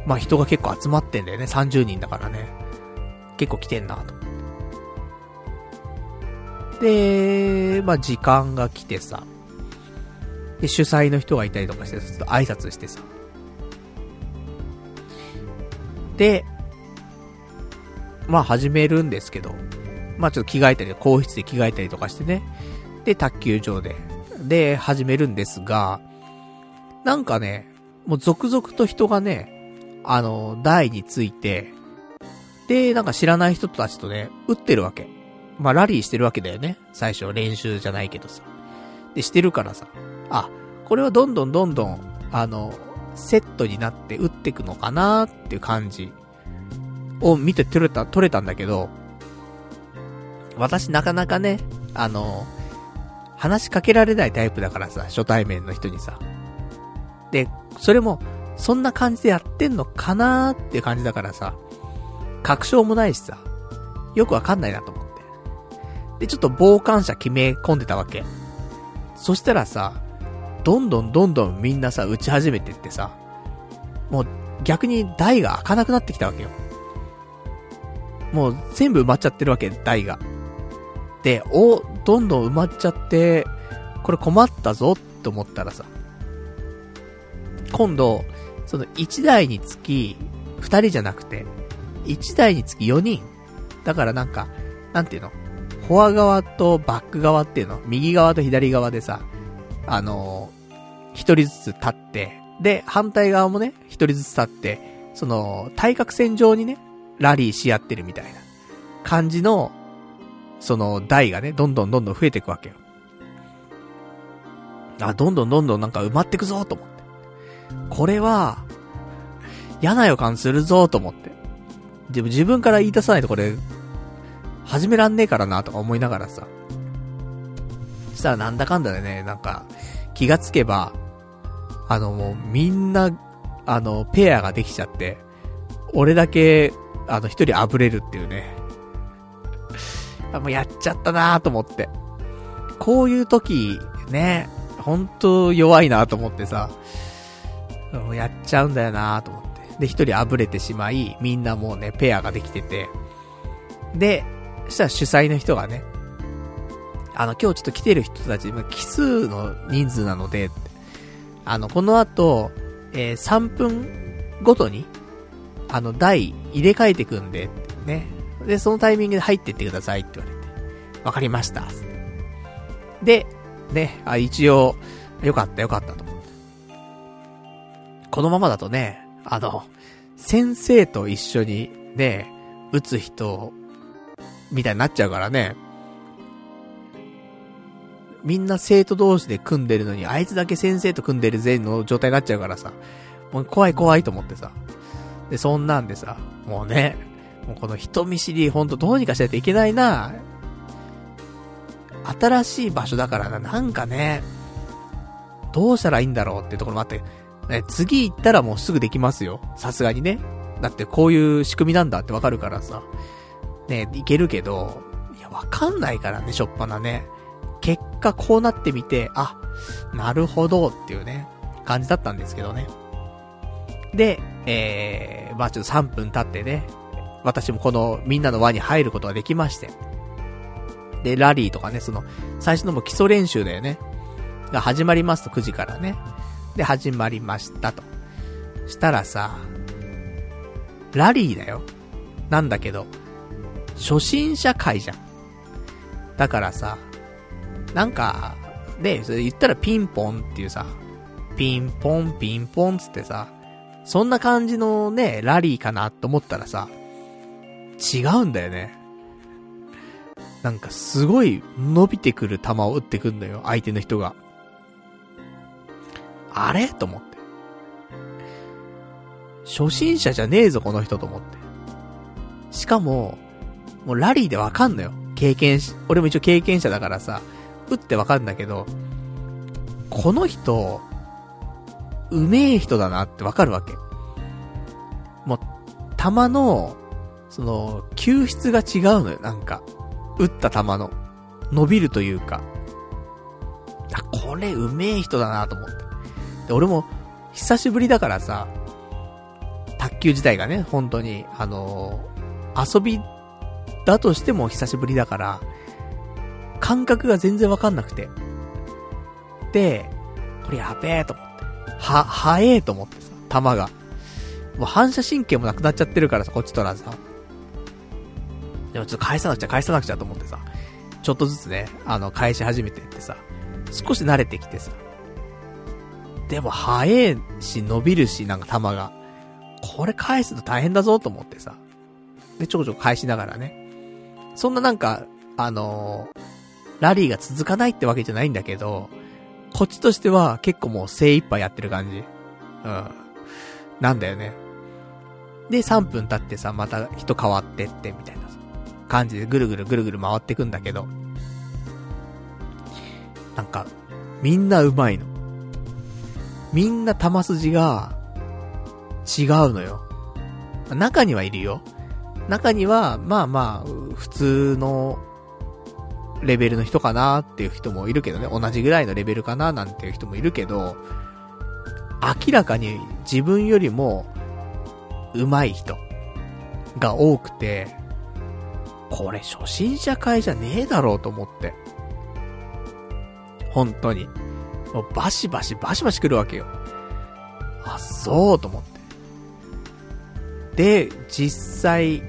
ー、まあ、人が結構集まってんだよね。30人だからね。結構来てんなと。で、まあ、時間が来てさ。で、主催の人がいたりとかして、ちょっと挨拶してさ。で、まあ始めるんですけど、まあちょっと着替えたり、更衣室で着替えたりとかしてね。で、卓球場で、で、始めるんですが、なんかね、もう続々と人がね、あの、台について、で、なんか知らない人たちとね、打ってるわけ。まあラリーしてるわけだよね。最初練習じゃないけどさ。で、してるからさ。あ、これはどんどんどんどん、あの、セットになって打ってくのかなっていう感じを見て取れた、取れたんだけど、私なかなかね、あの、話しかけられないタイプだからさ、初対面の人にさ。で、それも、そんな感じでやってんのかなーっていう感じだからさ、確証もないしさ、よくわかんないなと思って。で、ちょっと傍観者決め込んでたわけ。そしたらさ、どんどんどんどんみんなさ、打ち始めてってさ、もう逆に台が開かなくなってきたわけよ。もう全部埋まっちゃってるわけ、台が。で、お、どんどん埋まっちゃって、これ困ったぞって思ったらさ、今度、その1台につき2人じゃなくて、1台につき4人。だからなんか、なんていうの？フォア側とバック側っていうの？右側と左側でさ、あの、一人ずつ立って、で、反対側もね、一人ずつ立って、その、対角線上にね、ラリーし合ってるみたいな感じの、その台がね、どんどんどんどん増えていくわけよ。あ、どんどんどんどんなんか埋まってくぞと思って。これは、嫌な予感するぞと思って。でも自分から言い出さないとこれ、始めらんねえからなとか思いながらさ。したらなんだかんだでね、なんか、気がつけば、あのもうみんな、あの、ペアができちゃって、俺だけ、あの一人あぶれるっていうね。もうやっちゃったなーと思って。こういう時、ね、ほんと弱いなぁと思ってさ、やっちゃうんだよなぁと思って。で、一人あぶれてしまい、みんなもうね、ペアができてて。で、そしたら主催の人がね、あの、今日ちょっと来てる人たち、奇数の人数なので、あの、この後、えー、3分ごとに、あの、台入れ替えてくんで、ね。で、そのタイミングで入ってってくださいって言われて。わかりました。で、ね、あ、一応、よかったよかったと思って。このままだとね、あの、先生と一緒にね、打つ人、みたいになっちゃうからね。みんな生徒同士で組んでるのに、あいつだけ先生と組んでる全の状態になっちゃうからさ、もう怖い怖いと思ってさ。で、そんなんでさ、もうね、もうこの人見知りほんとどうにかしないといけないな。新しい場所だからな、なんかね、どうしたらいいんだろうってところもあって、ね、次行ったらもうすぐできますよ。さすがにね。だってこういう仕組みなんだってわかるからさ。ね、いけるけど、いや、わかんないからね、しょっぱなね。結果こうなってみて、あ、なるほどっていうね、感じだったんですけどね。で、えー、まあちょっと3分経ってね、私もこのみんなの輪に入ることができまして。で、ラリーとかね、その、最初のも基礎練習だよね。が始まりますと9時からね。で、始まりましたと。したらさ、ラリーだよ。なんだけど、初心者会じゃん。だからさ、なんか、で、それ言ったらピンポンっていうさ、ピンポンピンポンつってさ、そんな感じのね、ラリーかなと思ったらさ、違うんだよね。なんかすごい伸びてくる球を打ってくんのよ、相手の人が。あれ？と思って。初心者じゃねえぞ、この人と思って。しかも、もうラリーでわかんのよ。経験し、俺も一応経験者だからさ、打ってわかるんだけど、この人、うめえ人だなってわかるわけ。もう、球の、その、救出が違うのよ、なんか。打った球の。伸びるというか。あ、これうめえ人だなと思って。で、俺も、久しぶりだからさ、卓球自体がね、本当に、あのー、遊びだとしても久しぶりだから、感覚が全然わかんなくて。で、これやべえと思って。は、早ええと思ってさ、球が。もう反射神経もなくなっちゃってるからさ、こっちとらずさ。でもちょっと返さなくちゃ返さなくちゃと思ってさ、ちょっとずつね、あの、返し始めてってさ、少し慣れてきてさ。でも早えし、伸びるし、なんか球が。これ返すと大変だぞと思ってさ。で、ちょこちょこ返しながらね。そんななんか、あのー、ラリーが続かないってわけじゃないんだけど、こっちとしては結構もう精一杯やってる感じ。うん。なんだよね。で、3分経ってさ、また人変わってって、みたいな感じでぐるぐるぐるぐる回ってくんだけど、なんか、みんな上手いの。みんな球筋が、違うのよ。中にはいるよ。中には、まあまあ、普通の、レベルの人かなっていう人もいるけどね。同じぐらいのレベルかななんていう人もいるけど、明らかに自分よりも、上手い人が多くて、これ初心者会じゃねえだろうと思って。本当に。もうバシバシバシバシ来るわけよ。あ、そうと思って。で、実際、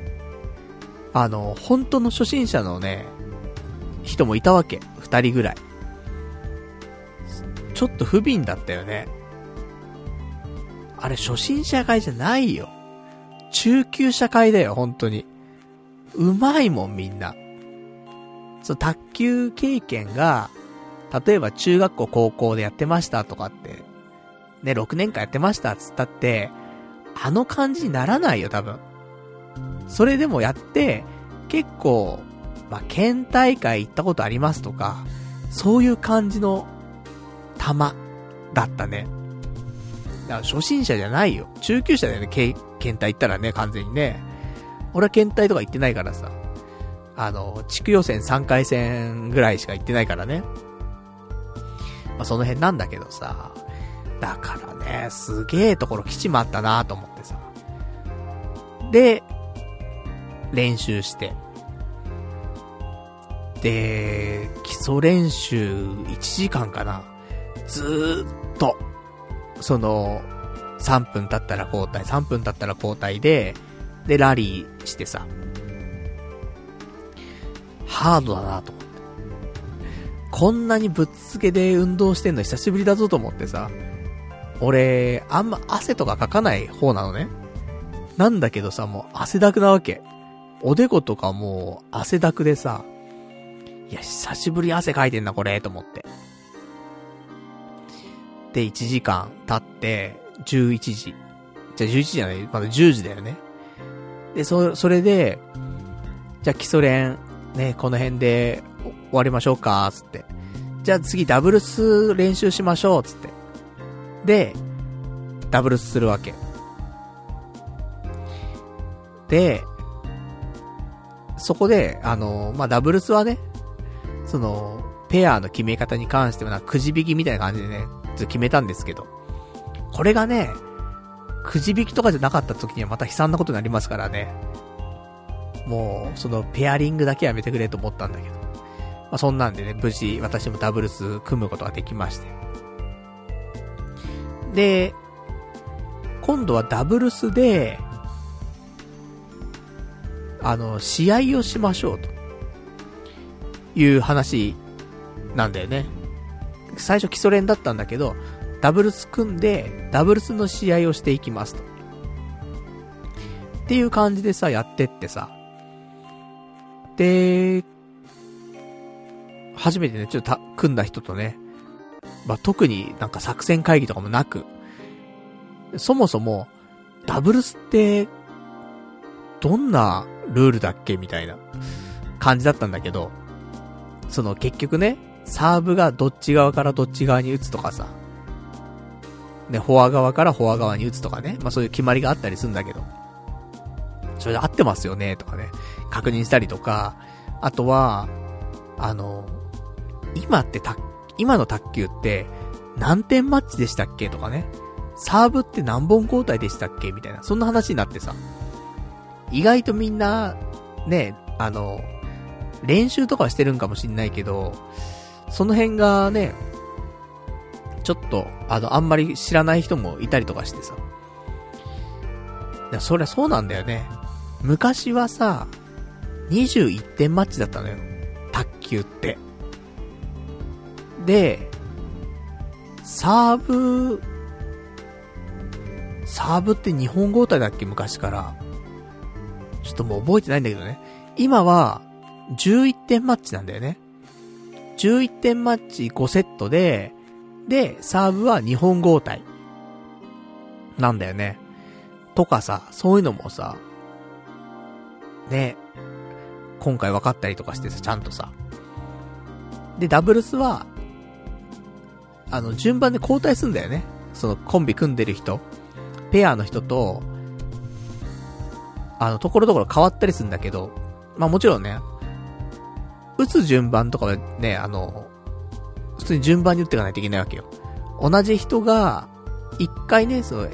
あの、本当の初心者のね、人もいたわけ。二人ぐらい。ちょっと不憫だったよね。あれ初心者会じゃないよ。中級者会だよ、本当に。うまいもん、みんな。その卓球経験が、例えば中学校高校でやってましたとかって、ね、6年間やってましたっつったって、あの感じにならないよ、多分。それでもやって、結構、まあ、県大会行ったことありますとか、そういう感じの、玉、だったね。だから初心者じゃないよ。中級者だよね、県大行ったらね、完全にね。俺は県大とか行ってないからさ。あの、地区予選3回戦ぐらいしか行ってないからね。まあ、その辺なんだけどさ。だからね、すげえところ来ちまったなと思ってさ。で、練習して。で、基礎練習1時間かな。ずーっと、その、3分経ったら交代、3分経ったら交代で、で、ラリーしてさ。ハードだなと思って。こんなにぶっつけで運動してんの久しぶりだぞと思ってさ。俺、あんま汗とかかかない方なのね。なんだけどさ、もう汗だくなわけ。おでことかもう汗だくでさ、いや、久しぶり汗かいてんな、これ、と思って。で、1時間経って、11時。じゃ11時じゃない、まだ10時だよね。で、そ、それで、じゃ基礎練、ね、この辺で終わりましょうか、つって。じゃあ次ダブルス練習しましょう、つって。で、ダブルスするわけ。で、そこで、あの、まあ、ダブルスはね、その、ペアの決め方に関しては、くじ引きみたいな感じでね、ずっと決めたんですけど、これがね、くじ引きとかじゃなかった時にはまた悲惨なことになりますからね。もう、そのペアリングだけやめてくれと思ったんだけど。まあ、そんなんでね、無事私もダブルス組むことができまして。で、今度はダブルスで、あの、試合をしましょうと。いう話なんだよね。最初基礎練だったんだけど、ダブルス組んで、ダブルスの試合をしていきますと。っていう感じでさ、やってってさ。で、初めてね、ちょっと組んだ人とね、まあ、特になんか作戦会議とかもなく、そもそも、ダブルスって、どんなルールだっけみたいな感じだったんだけど、その結局ね、サーブがどっち側からどっち側に打つとかさ、ね、フォア側からフォア側に打つとかね、まあそういう決まりがあったりするんだけど、それで合ってますよね、とかね、確認したりとか、あとは、あの、今ってた、今の卓球って、何点マッチでしたっけとかね、サーブって何本交代でしたっけみたいな、そんな話になってさ、意外とみんな、ね、あの、練習とかはしてるんかもしんないけど、その辺がね、ちょっと、あの、あんまり知らない人もいたりとかしてさ。そりゃそうなんだよね。昔はさ、21点マッチだったのよ。卓球って。で、サーブ、サーブって日本語体だっけ昔から。ちょっともう覚えてないんだけどね。今は、11点マッチなんだよね。11点マッチ5セットで、で、サーブは日本合体。なんだよね。とかさ、そういうのもさ、ね、今回分かったりとかしてさ、ちゃんとさ。で、ダブルスは、あの、順番で交代すんだよね。そのコンビ組んでる人、ペアの人と、あの、ところどころ変わったりするんだけど、まあもちろんね、打つ順番とかはね、あの、普通に順番に打っていかないといけないわけよ。同じ人が、一回ね、その、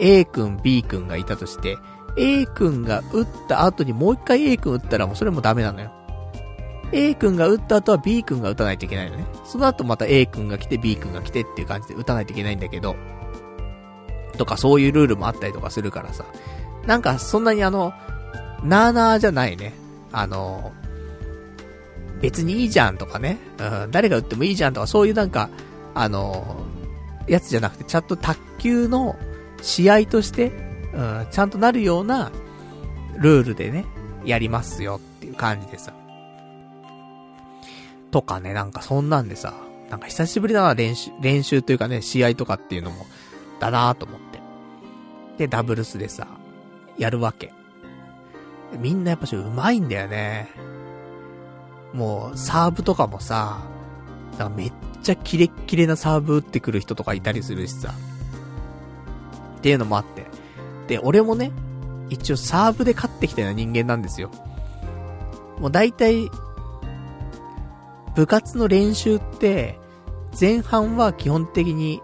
A 君、B 君がいたとして、A 君が打った後にもう一回 A 君打ったらもうそれもダメなのよ。A 君が打った後は B 君が打たないといけないのね。その後また A 君が来て B 君が来てっていう感じで打たないといけないんだけど、とかそういうルールもあったりとかするからさ。なんかそんなにあの、なーなーじゃないね。あの、別にいいじゃんとかね。うん、誰が打ってもいいじゃんとかそういうなんか、あの、やつじゃなくて、ちゃんと卓球の試合として、うん、ちゃんとなるようなルールでね、やりますよっていう感じでさ。とかね、なんかそんなんでさ、なんか久しぶりだな、練習、練習というかね、試合とかっていうのも、だなと思って。で、ダブルスでさ、やるわけ。みんなやっぱし上手いんだよね。もう、サーブとかもさ、めっちゃキレッキレなサーブ打ってくる人とかいたりするしさ。っていうのもあって。で、俺もね、一応サーブで勝ってきたような人間なんですよ。もう大体、部活の練習って、前半は基本的に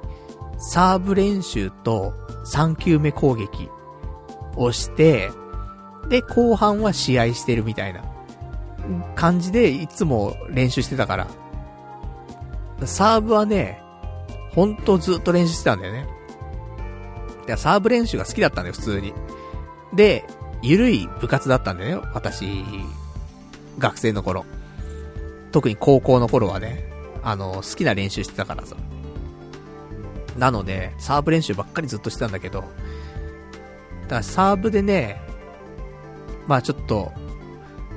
サーブ練習と3球目攻撃をして、で、後半は試合してるみたいな感じでいつも練習してたから。サーブはね、ほんとずっと練習してたんだよね。で、サーブ練習が好きだったんだよ、普通に。で、ゆるい部活だったんだよね、私、学生の頃。特に高校の頃はね、あの、好きな練習してたからさ。なので、サーブ練習ばっかりずっとしてたんだけど、だからサーブでね、まあちょっと、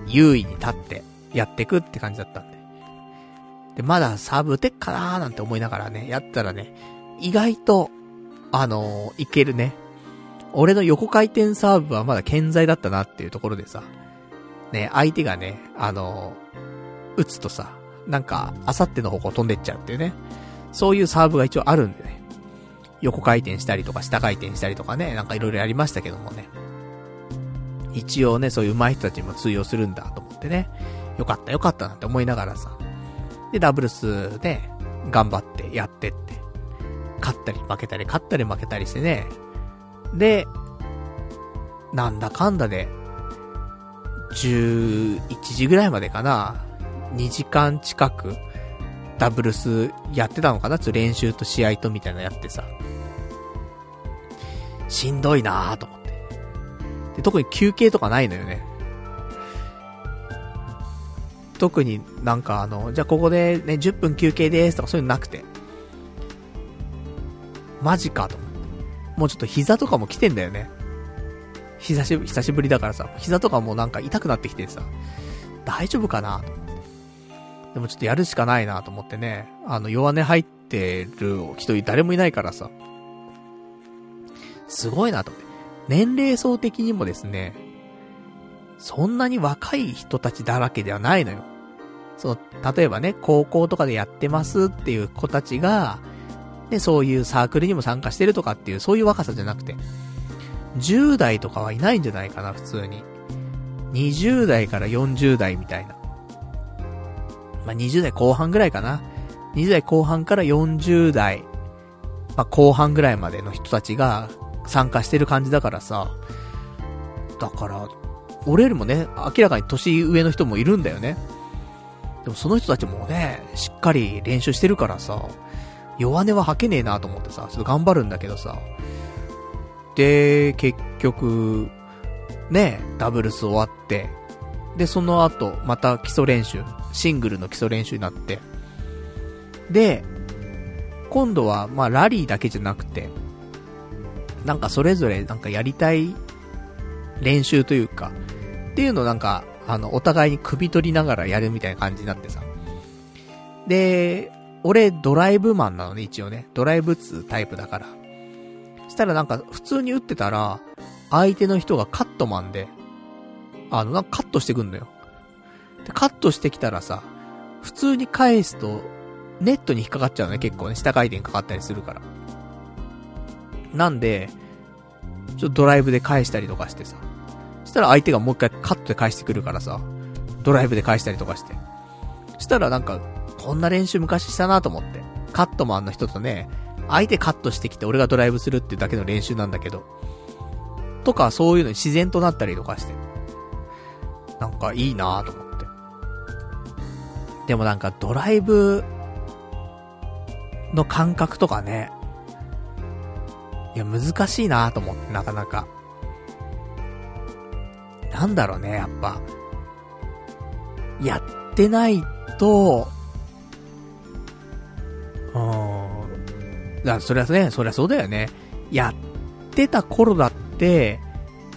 優位に立ってやってくって感じだったんで。で、まだサーブ打てっかなーなんて思いながらね、やったらね、意外と、あのー、いけるね。俺の横回転サーブはまだ健在だったなっていうところでさ、ね、相手がね、あのー、打つとさ、なんか、あさっての方向飛んでっちゃうっていうね。そういうサーブが一応あるんでね。横回転したりとか下回転したりとかね、なんかいろいろやりましたけどもね。一応ね、そういう上手い人たちにも通用するんだと思ってね。よかったよかったなんて思いながらさ。で、ダブルスで、頑張ってやってって。勝ったり負けたり、勝ったり負けたりしてね。で、なんだかんだで、11時ぐらいまでかな。2時間近く、ダブルスやってたのかなちょっと練習と試合とみたいなのやってさ。しんどいなぁと思って。で、特に休憩とかないのよね。特になんかあの、じゃあここでね、10分休憩ですとかそういうのなくて。マジかと。もうちょっと膝とかも来てんだよね。久しぶり、久しぶりだからさ、膝とかもなんか痛くなってきてさ、大丈夫かなと。でもちょっとやるしかないなと思ってね、あの、弱音入ってる人誰もいないからさ、すごいなと思って。年齢層的にもですね、そんなに若い人たちだらけではないのよ。その、例えばね、高校とかでやってますっていう子たちが、で、そういうサークルにも参加してるとかっていう、そういう若さじゃなくて、10代とかはいないんじゃないかな、普通に。20代から40代みたいな。まあ、20代後半ぐらいかな。20代後半から40代、まあ、後半ぐらいまでの人たちが参加してる感じだからさ。だから、俺よりもね、明らかに年上の人もいるんだよね。でもその人たちもね、しっかり練習してるからさ、弱音は吐けねえなと思ってさ、ちょっと頑張るんだけどさ。で、結局、ね、ダブルス終わって、で、その後、また基礎練習、シングルの基礎練習になって、で、今度は、まあ、ラリーだけじゃなくて、なんかそれぞれなんかやりたい練習というか、っていうのなんか、あの、お互いに首取りながらやるみたいな感じになってさ。で、俺ドライブマンなのね、一応ね。ドライブ2タイプだから。したらなんか、普通に打ってたら、相手の人がカットマンで、あの、なんかカットしてくんのよ。で、カットしてきたらさ、普通に返すと、ネットに引っかかっちゃうね、結構ね。下回転かかったりするから。なんで、ちょっとドライブで返したりとかしてさ。したら相手がもう一回カットで返してくるからさ、ドライブで返したりとかして。したらなんか、こんな練習昔したなと思って。カットマンの人とね、相手カットしてきて俺がドライブするってだけの練習なんだけど。とか、そういうのに自然となったりとかして。なんかいいなと思って。でもなんかドライブの感覚とかね。いや、難しいなと思って、なかなか。なんだろうね、やっぱ。やってないと、うーん。だそりゃね、そりゃそうだよね。やってた頃だって、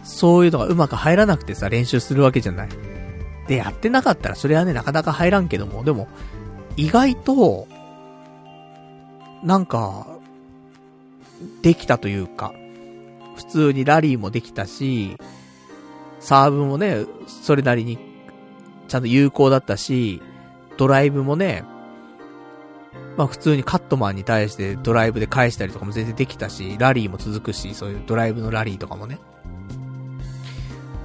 そういうのがうまく入らなくてさ、練習するわけじゃない。で、やってなかったら、それはね、なかなか入らんけども、でも、意外と、なんか、できたというか、普通にラリーもできたし、サーブもね、それなりに、ちゃんと有効だったし、ドライブもね、まあ普通にカットマンに対してドライブで返したりとかも全然できたし、ラリーも続くし、そういうドライブのラリーとかもね。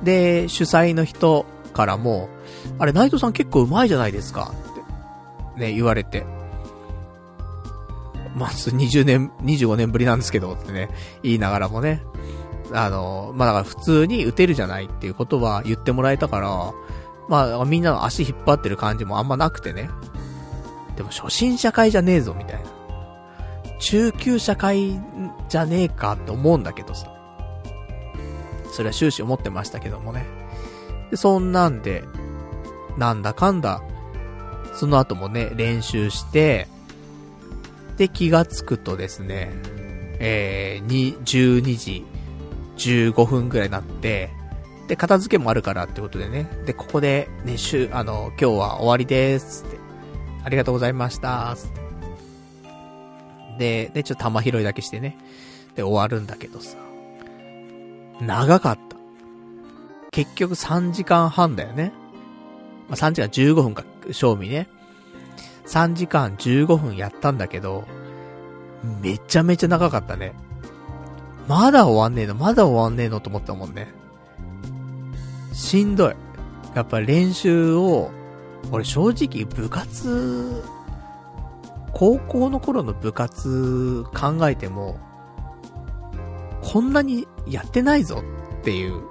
で、主催の人からも、あれ、ナイトさん結構上手いじゃないですかって、ね、言われて。まあ、20年、25年ぶりなんですけど、ってね、言いながらもね。あの、まあ、だから普通に打てるじゃないっていうことは言ってもらえたから、まあ、みんなの足引っ張ってる感じもあんまなくてね。でも初心者会じゃねえぞ、みたいな。中級者会じゃねえかって思うんだけどさ。それは終始思ってましたけどもね。で、そんなんで、なんだかんだ、その後もね、練習して、で、気がつくとですね、えー、12時15分くらいになって、で、片付けもあるからってことでね、で、ここで、ね、週、あの、今日は終わりですって、ありがとうございましたって。で、で、ちょっと玉拾いだけしてね、で、終わるんだけどさ、長かった。結局3時間半だよね。まあ、3時間15分か、賞味ね。3時間15分やったんだけど、めちゃめちゃ長かったね。まだ終わんねえの、まだ終わんねえのと思ったもんね。しんどい。やっぱ練習を、俺正直部活、高校の頃の部活考えても、こんなにやってないぞっていう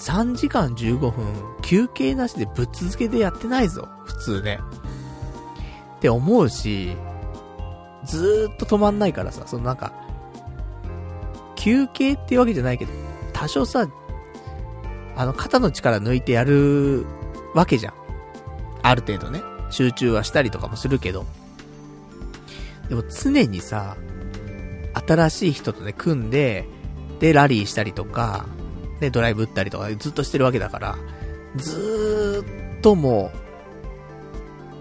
3時間15分、休憩なしでぶっ続けでやってないぞ、普通ね。って思うし、ずーっと止まんないからさ、そのなんか、休憩っていうわけじゃないけど、多少さ、あの、肩の力抜いてやるわけじゃん。ある程度ね。集中はしたりとかもするけど。でも常にさ、新しい人とね、組んで、で、ラリーしたりとか、ね、ドライブ打ったりとかずっとしてるわけだから、ずーっとも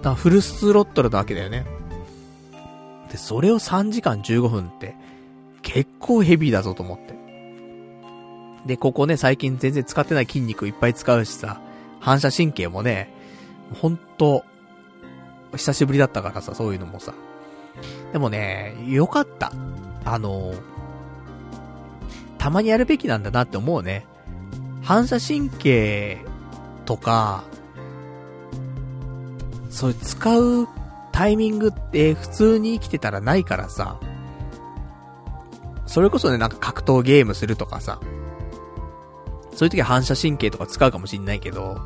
う、だフルスロットルなわけだよね。で、それを3時間15分って、結構ヘビーだぞと思って。で、ここね、最近全然使ってない筋肉いっぱい使うしさ、反射神経もね、ほんと、久しぶりだったからさ、そういうのもさ。でもね、よかった。あのたまにやるべきなんだなって思うね。反射神経とか、そういう使うタイミングって普通に生きてたらないからさ、それこそね、なんか格闘ゲームするとかさ、そういう時は反射神経とか使うかもしんないけど、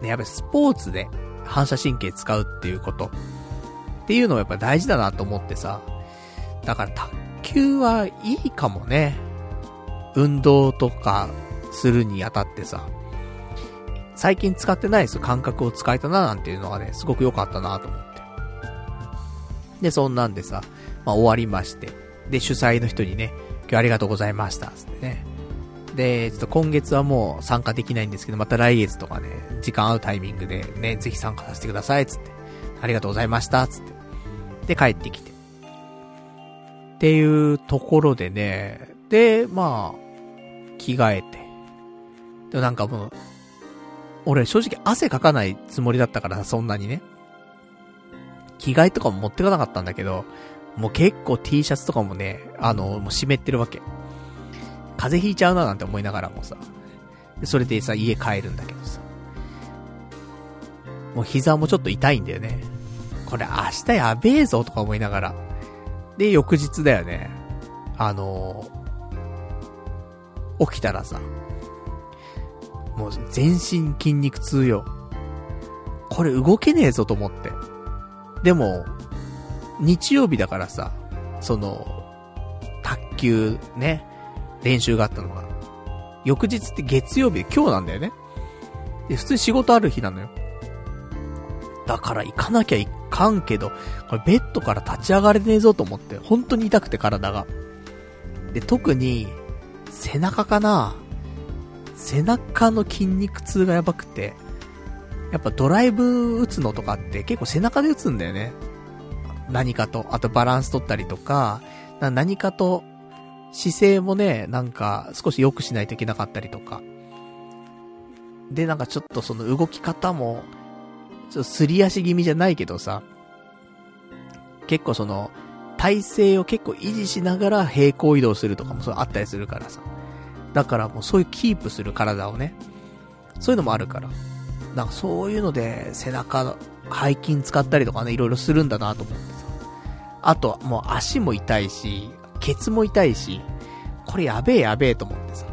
ね、やっぱりスポーツで反射神経使うっていうこと、っていうのはやっぱ大事だなと思ってさ、だから卓球はいいかもね。運動とかするにあたってさ、最近使ってないです感覚を使えたななんていうのがね、すごく良かったなと思って。で、そんなんでさ、まあ終わりまして。で、主催の人にね、今日ありがとうございました、つってね。で、ちょっと今月はもう参加できないんですけど、また来月とかね、時間合うタイミングでね、ぜひ参加させてください、つって。ありがとうございました、つって。で、帰ってきて。っていうところでね、で、まあ、着替えて。でもなんかもう、俺正直汗かかないつもりだったからそんなにね。着替えとかも持ってかなかったんだけど、もう結構 T シャツとかもね、あの、もう湿ってるわけ。風邪ひいちゃうななんて思いながらもさ。それでさ、家帰るんだけどさ。もう膝もちょっと痛いんだよね。これ明日やべえぞとか思いながら。で、翌日だよね。あの起きたらさ、もう全身筋肉痛よ。これ動けねえぞと思って。でも、日曜日だからさ、その、卓球ね、練習があったのが。翌日って月曜日で今日なんだよね。で、普通に仕事ある日なのよ。だから行かなきゃいかんけど、これベッドから立ち上がれねえぞと思って、本当に痛くて体が。で、特に、背中かな？背中の筋肉痛がやばくて、やっぱドライブ打つのとかって結構背中で打つんだよね。何かと。あとバランス取ったりとか、な何かと姿勢もね、なんか少し良くしないといけなかったりとか。で、なんかちょっとその動き方も、ちょっとすり足気味じゃないけどさ、結構その、体勢を結構維持しながら平行移動するとかもそうあったりするからさ。だからもうそういうキープする体をね、そういうのもあるから。なんかそういうので背中の背筋使ったりとかね、いろいろするんだなと思ってさ。あと、もう足も痛いし、ケツも痛いし、これやべえやべえと思ってさ。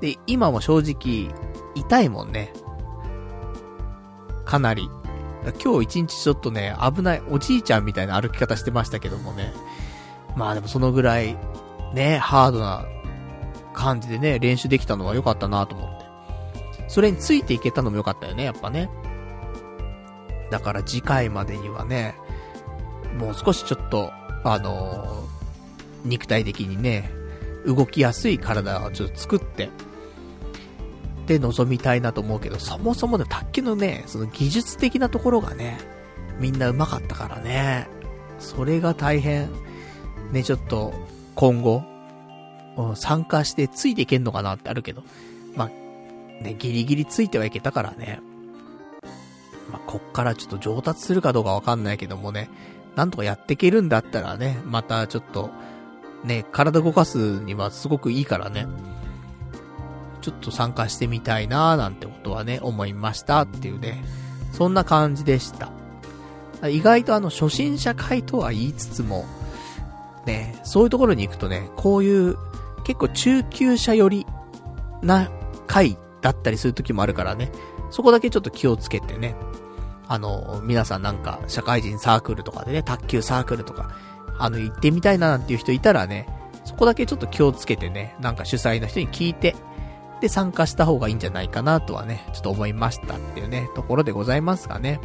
で、今も正直、痛いもんね。かなり。今日一日ちょっとね、危ない、おじいちゃんみたいな歩き方してましたけどもね。まあでもそのぐらい、ね、ハードな感じでね、練習できたのは良かったなと思って。それについていけたのも良かったよね、やっぱね。だから次回までにはね、もう少しちょっと、あのー、肉体的にね、動きやすい体をちょっと作って、で臨みたいなと思うけど、そもそもで卓球のね、その技術的なところがね、みんな上手かったからね、それが大変、ね、ちょっと、今後、うん、参加してついていけんのかなってあるけど、まあ、ね、ギリギリついてはいけたからね。まあ、こっからちょっと上達するかどうかわかんないけどもね、なんとかやっていけるんだったらね、またちょっと、ね、体動かすにはすごくいいからね、ちょっと参加してみたいなーなんてことはね、思いましたっていうね、そんな感じでした。意外とあの、初心者会とは言いつつも、ね、そういうところに行くとね、こういう、結構中級者寄りな会だったりする時もあるからね、そこだけちょっと気をつけてね、あの、皆さんなんか、社会人サークルとかでね、卓球サークルとか、あの、行ってみたいななんていう人いたらね、そこだけちょっと気をつけてね、なんか主催の人に聞いて、で参加した方がいいんじゃないかなとはね、ちょっと思いましたっていうね、ところでございますかね。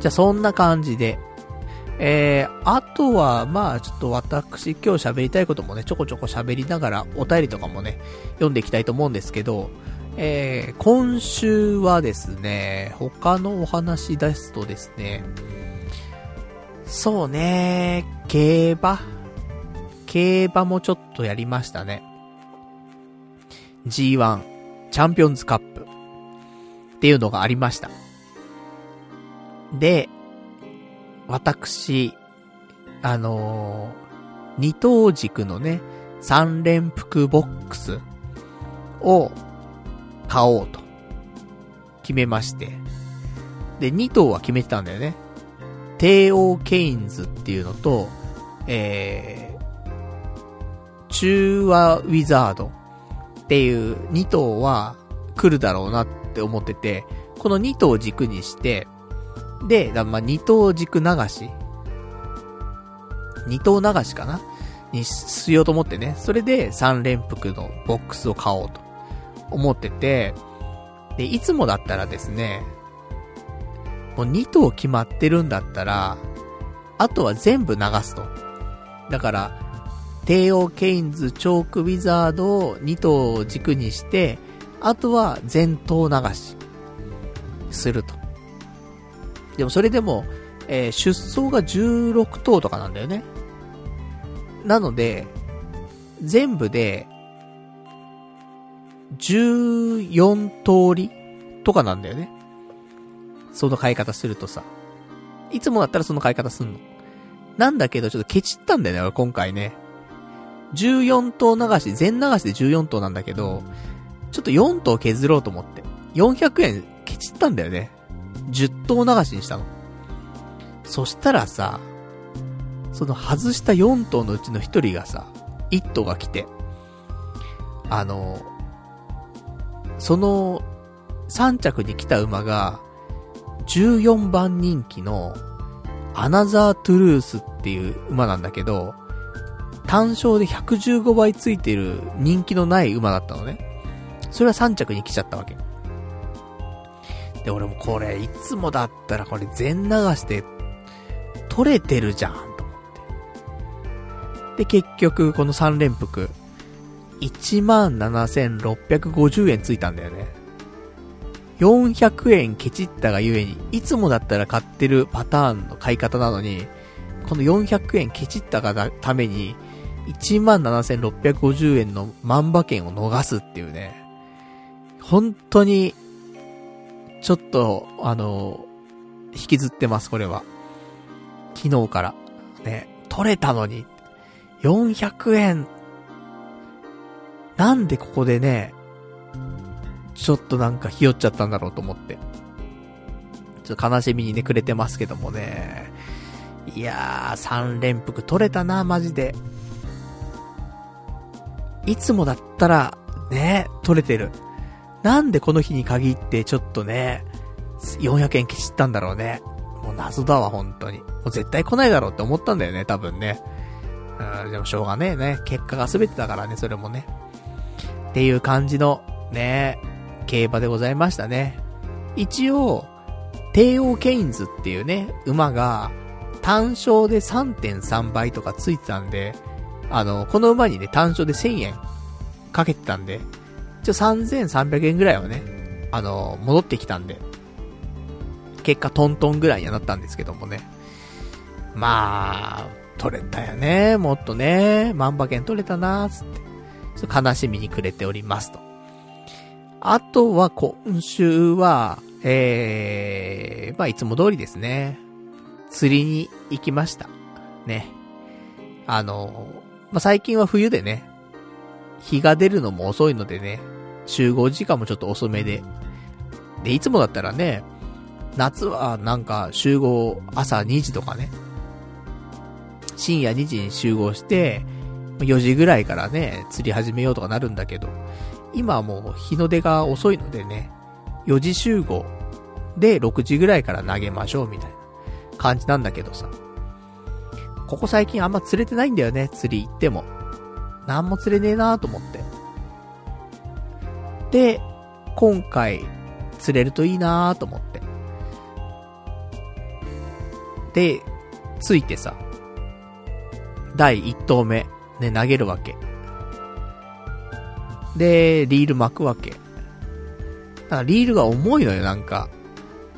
じゃあそんな感じで、えー、あとは、まあ、ちょっと私今日喋りたいこともね、ちょこちょこ喋りながら、お便りとかもね、読んでいきたいと思うんですけど、えー、今週はですね、他のお話ですとですね、そうね、競馬競馬もちょっとやりましたね。G1 チャンピオンズカップっていうのがありました。で、私、あのー、二等軸のね、三連複ボックスを買おうと、決めまして。で、2頭は決めてたんだよね。帝王ケインズっていうのと、えー、中和ウィザードっていう2頭は来るだろうなって思ってて、この2頭軸にして、で、だま、2頭軸流し ?2 頭流しかな？にしようと思ってね。それで3連複のボックスを買おうと。思ってて、で、いつもだったらですね、もう2頭決まってるんだったら、あとは全部流すと。だから、帝王ケインズ、チョークウィザードを2頭軸にして、あとは全頭流し、すると。でもそれでも、えー、出走が16頭とかなんだよね。なので、全部で、14通りとかなんだよね。その買い方するとさ。いつもだったらその買い方すんの。なんだけど、ちょっとケチったんだよね、俺今回ね。14頭流し、全流しで14頭なんだけど、ちょっと4頭削ろうと思って。400円ケチったんだよね。10頭流しにしたの。そしたらさ、その外した4頭のうちの1人がさ、1頭が来て、あの、その3着に来た馬が、14番人気の、アナザートゥルースっていう馬なんだけど、単勝で115倍ついてる人気のない馬だったのね。それは3着に来ちゃったわけ。で、俺もこれ、いつもだったらこれ全流して取れてるじゃん、と思って。で、結局、この3連複、17,650円ついたんだよね。400円ケチったがゆえに、いつもだったら買ってるパターンの買い方なのに、この400円ケチったがために、17,650円の万馬券を逃すっていうね。本当に、ちょっと、あの、引きずってます、これは。昨日から。ね、取れたのに、400円。なんでここでね、ちょっとなんかひよっちゃったんだろうと思って。ちょっと悲しみにね、くれてますけどもね。いやー、3連複取れたな、マジで。いつもだったら、ね、取れてる。なんでこの日に限ってちょっとね、400円消したんだろうね。もう謎だわ、本当に。もう絶対来ないだろうって思ったんだよね、多分ね。うん、でもしょうがねえね。結果が全てだからね、それもね。っていう感じの、ね、競馬でございましたね。一応、帝王ケインズっていうね、馬が、単勝で3.3倍とかついてたんで、あの、この馬にね、単勝で1000円かけてたんで、一応3300円ぐらいはね、あの、戻ってきたんで、結果トントンぐらいにはなったんですけどもね。まあ、取れたよね、もっとね、万馬券取れたなつって、悲しみにくれておりますと。あとは今週は、えー、まあいつも通りですね。釣りに行きました。ね。あの、まあ、最近は冬でね、日が出るのも遅いのでね、集合時間もちょっと遅めで。で、いつもだったらね、夏はなんか集合朝2時とかね、深夜2時に集合して、4時ぐらいからね、釣り始めようとかなるんだけど、今はもう日の出が遅いのでね、4時集合で6時ぐらいから投げましょうみたいな感じなんだけどさ。ここ最近あんま釣れてないんだよね、釣り行っても。なんも釣れねえなーと思って。で、今回、釣れるといいなーと思って。で、ついてさ、第1投目、ね、投げるわけ。で、リール巻くわけ。だからリールが重いのよ、なんか。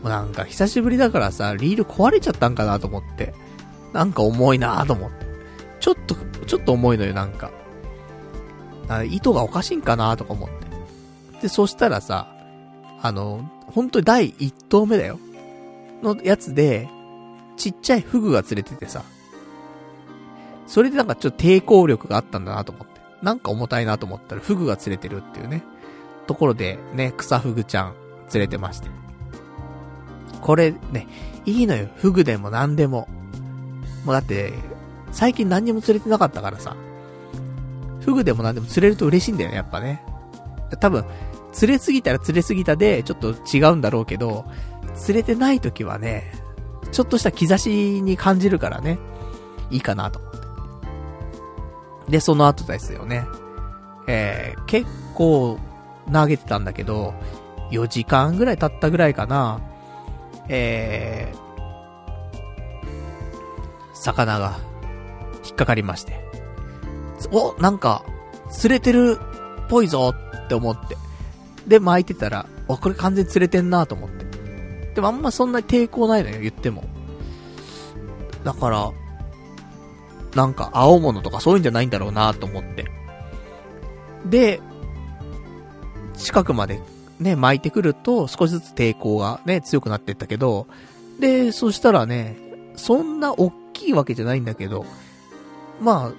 なんか久しぶりだからさ、リール壊れちゃったんかなと思って。なんか重いなぁと思って。ちょっと、ちょっと重いのよ、なんか。か糸がおかしいんかなとか思って。で、そしたらさ、あの、本当に第一投目だよ。のやつで、ちっちゃいフグが釣れててさ。それでなんかちょっと抵抗力があったんだなと思って。なんか重たいなと思ったらフグが釣れてるっていうね。ところで、ね、草フグちゃん釣れてまして。これね、いいのよ。フグでも何でも。もうだって、最近何にも釣れてなかったからさ。フグでも何でも釣れると嬉しいんだよね、やっぱね。多分、釣れすぎたら釣れすぎたで、ちょっと違うんだろうけど、釣れてない時はね、ちょっとした兆しに感じるからね、いいかなと思って。で、その後ですよね。えー、結構投げてたんだけど、4時間ぐらい経ったぐらいかな。えー、魚が引っかかりまして。お、なんか、釣れてるっぽいぞって思って。で、巻いてたら、お、これ完全に釣れてんなと思って。でもあんまそんなに抵抗ないのよ、言っても。だから、なんか青物とかそういうんじゃないんだろうなと思って。で、近くまでね、巻いてくると少しずつ抵抗がね、強くなってったけど、で、そしたらね、そんな大きいわけじゃないんだけど、ま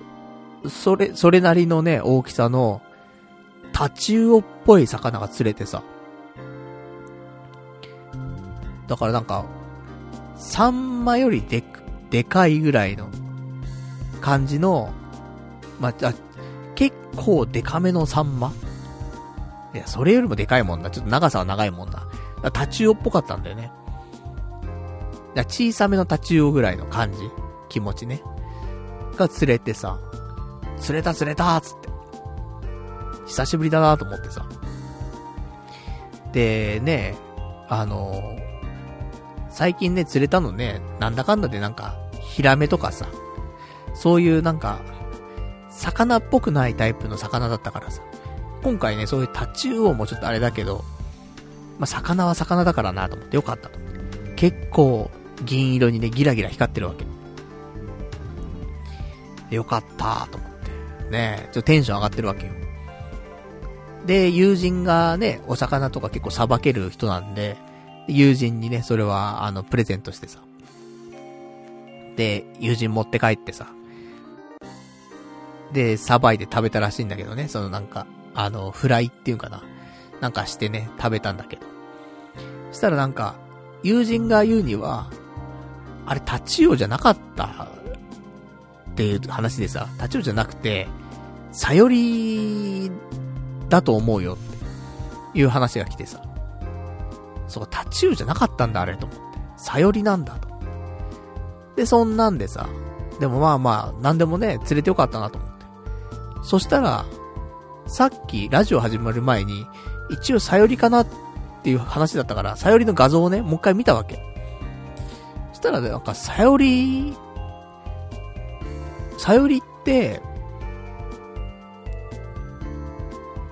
あ、それ、それなりのね、大きさの、タチウオっぽい魚が釣れてさ。だからなんか、サンマよりで、でかいぐらいの感じの、まあ、結構デカめのサンマ？いや、それよりもでかいもんな。ちょっと長さは長いもんな。タチウオっぽかったんだよね。小さめのタチウオぐらいの感じ。気持ちね。が釣れてさ、釣れた釣れたつって。久しぶりだなと思ってさ。で、ね、あの最近ね、釣れたのね、なんだかんだでなんか、ヒラメとかさ、そういうなんか、魚っぽくないタイプの魚だったからさ。今回ね、そういうタチウオもちょっとあれだけど、まあ、魚は魚だからなと思ってよかったと思って。結構、銀色にね、ギラギラ光ってるわけ。よかったと思って。ねちょっとテンション上がってるわけよ。で、友人がね、お魚とか結構さばける人なんで、友人にね、それは、あの、プレゼントしてさ。で、友人持って帰ってさ。で、さばいて食べたらしいんだけどね、そのなんか、あの、フライっていうかな。なんかしてね、食べたんだけど。そしたらなんか、友人が言うには、あれ、タチウオじゃなかったっていう話でさ、タチウオじゃなくて、サヨリだと思うよっていう話が来てさ。そう、タチウオじゃなかったんだ、あれと思って。サヨリなんだと。で、そんなんでさ、でもまあまあ、なんでもね、連れてよかったなと思って。そしたら、さっきラジオ始まる前に、一応サヨリかなっていう話だったから、サヨリの画像をね、もう一回見たわけ。そしたらね、なんかサヨリ、サヨリって、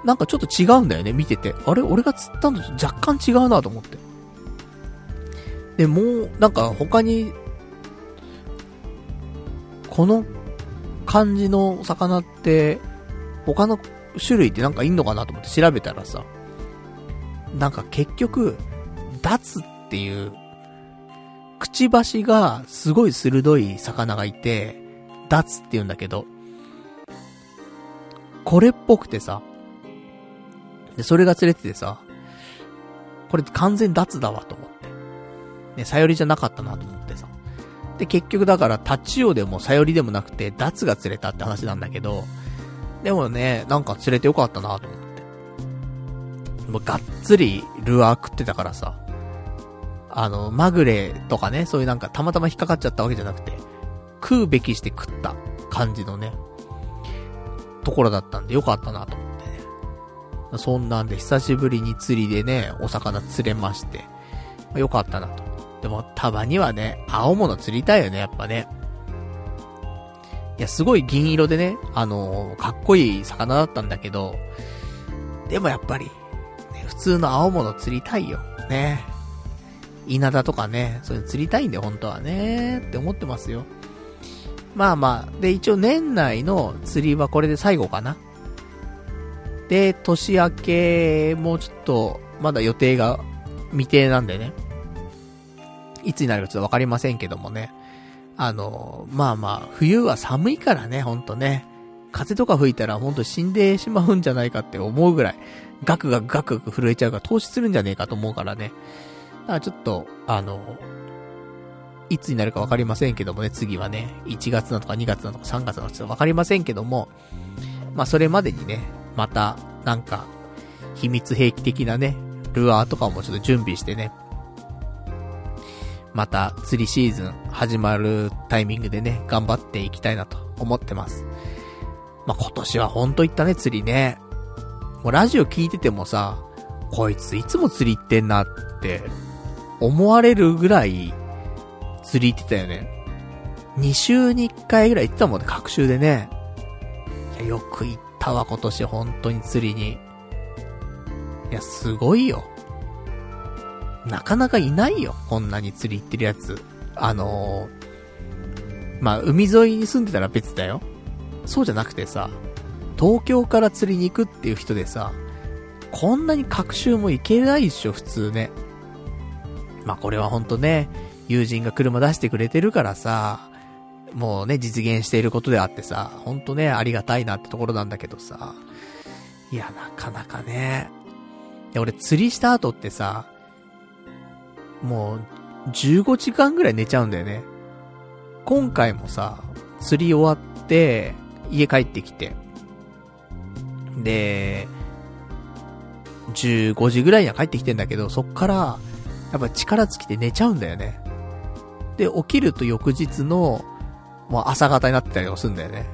なんかちょっと違うんだよね、見てて。あれ？俺が釣ったのと若干違うなと思って。で、もう、なんか他に、この感じの魚って、他の種類ってなんかいんのかなと思って調べたらさ、なんか結局、ダツっていう、くちばしがすごい鋭い魚がいて、ダツって言うんだけど、これっぽくてさ、で、それが釣れててさ、これ完全ダツだわと思って。ね、サヨリじゃなかったなと思ってさ。で、結局だからタチオでもサヨリでもなくて、ダツが釣れたって話なんだけど、でもね、なんか釣れてよかったなと思って。もうがっつりルアー食ってたからさ。あの、まぐれとかね、そういうなんかたまたま引っかかっちゃったわけじゃなくて、食うべきして食った感じのね、ところだったんでよかったなと思ってね。そんなんで久しぶりに釣りでね、お魚釣れまして、よかったなと。でも、たまにはね、青物釣りたいよね、やっぱね。いや、すごい銀色でね、あのー、かっこいい魚だったんだけど、でもやっぱり、ね、普通の青物釣りたいよ。ね。稲田とかね、そういう釣りたいんで、本当はね、って思ってますよ。まあまあ、で、一応年内の釣りはこれで最後かな。で、年明け、もちょっと、まだ予定が未定なんでね。いつになるかちょっとわかりませんけどもね。あの、まあまあ、冬は寒いからね、ほんとね。風とか吹いたらほんと死んでしまうんじゃないかって思うぐらい、ガクガクガクガク震えちゃうから投資するんじゃねえかと思うからね。だからちょっと、あの、いつになるかわかりませんけどもね、次はね、1月なのか2月なのか3月なのかちょっとわかりませんけども、まあそれまでにね、また、なんか、秘密兵器的なね、ルアーとかもちょっと準備してね、また釣りシーズン始まるタイミングでね、頑張っていきたいなと思ってます。まあ、今年はほんと行ったね、釣りね。もうラジオ聞いててもさ、こいついつも釣り行ってんなって思われるぐらい釣り行ってたよね。2週に1回ぐらい行ってたもんね、各週でね。いや、よく行ったわ、今年本当に釣りに。いや、すごいよ。なかなかいないよ。こんなに釣り行ってるやつ。あのー、まあ、海沿いに住んでたら別だよ。そうじゃなくてさ、東京から釣りに行くっていう人でさ、こんなに各週も行けないっしょ、普通ね。まあ、これはほんとね、友人が車出してくれてるからさ、もうね、実現していることであってさ、ほんとね、ありがたいなってところなんだけどさ、いや、なかなかね。いや、俺釣りした後ってさ、もう、15時間ぐらい寝ちゃうんだよね。今回もさ、釣り終わって、家帰ってきて、で、15時ぐらいには帰ってきてんだけど、そっから、やっぱ力尽きて寝ちゃうんだよね。で、起きると翌日の、もう朝方になってたりとかするんだよね。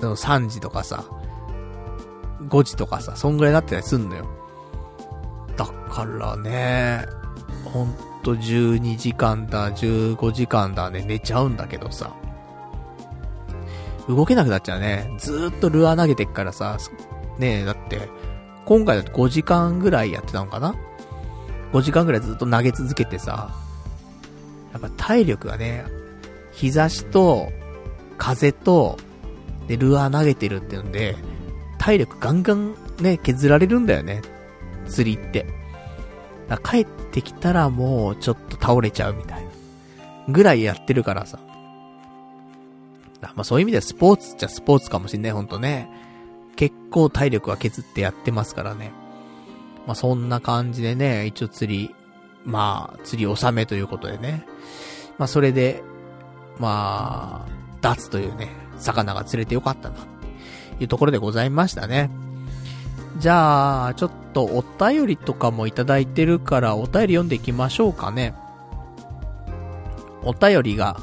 3時とかさ、5時とかさ、そんぐらいになってたりすんのよ。だからね、ほんと12時間だ、15時間だね、寝ちゃうんだけどさ。動けなくなっちゃうね。ずーっとルアー投げてっからさ、ねえ、だって、今回だと5時間ぐらいやってたのかな ?5 時間ぐらいずっと投げ続けてさ、やっぱ体力がね、日差しと、風と、で、ルアー投げてるっていうんで、体力ガンガンね、削られるんだよね。釣りって。帰ってきたらもうちょっと倒れちゃうみたいな。ぐらいやってるからさ。まあそういう意味ではスポーツっちゃスポーツかもしんない、ほんとね。結構体力は削ってやってますからね。まあそんな感じでね、一応釣り、まあ釣り納めということでね。まあそれで、まあ、脱というね、魚が釣れてよかったな、いうところでございましたね。じゃあ、ちょっとお便りとかもいただいてるから、お便り読んでいきましょうかね。お便りが、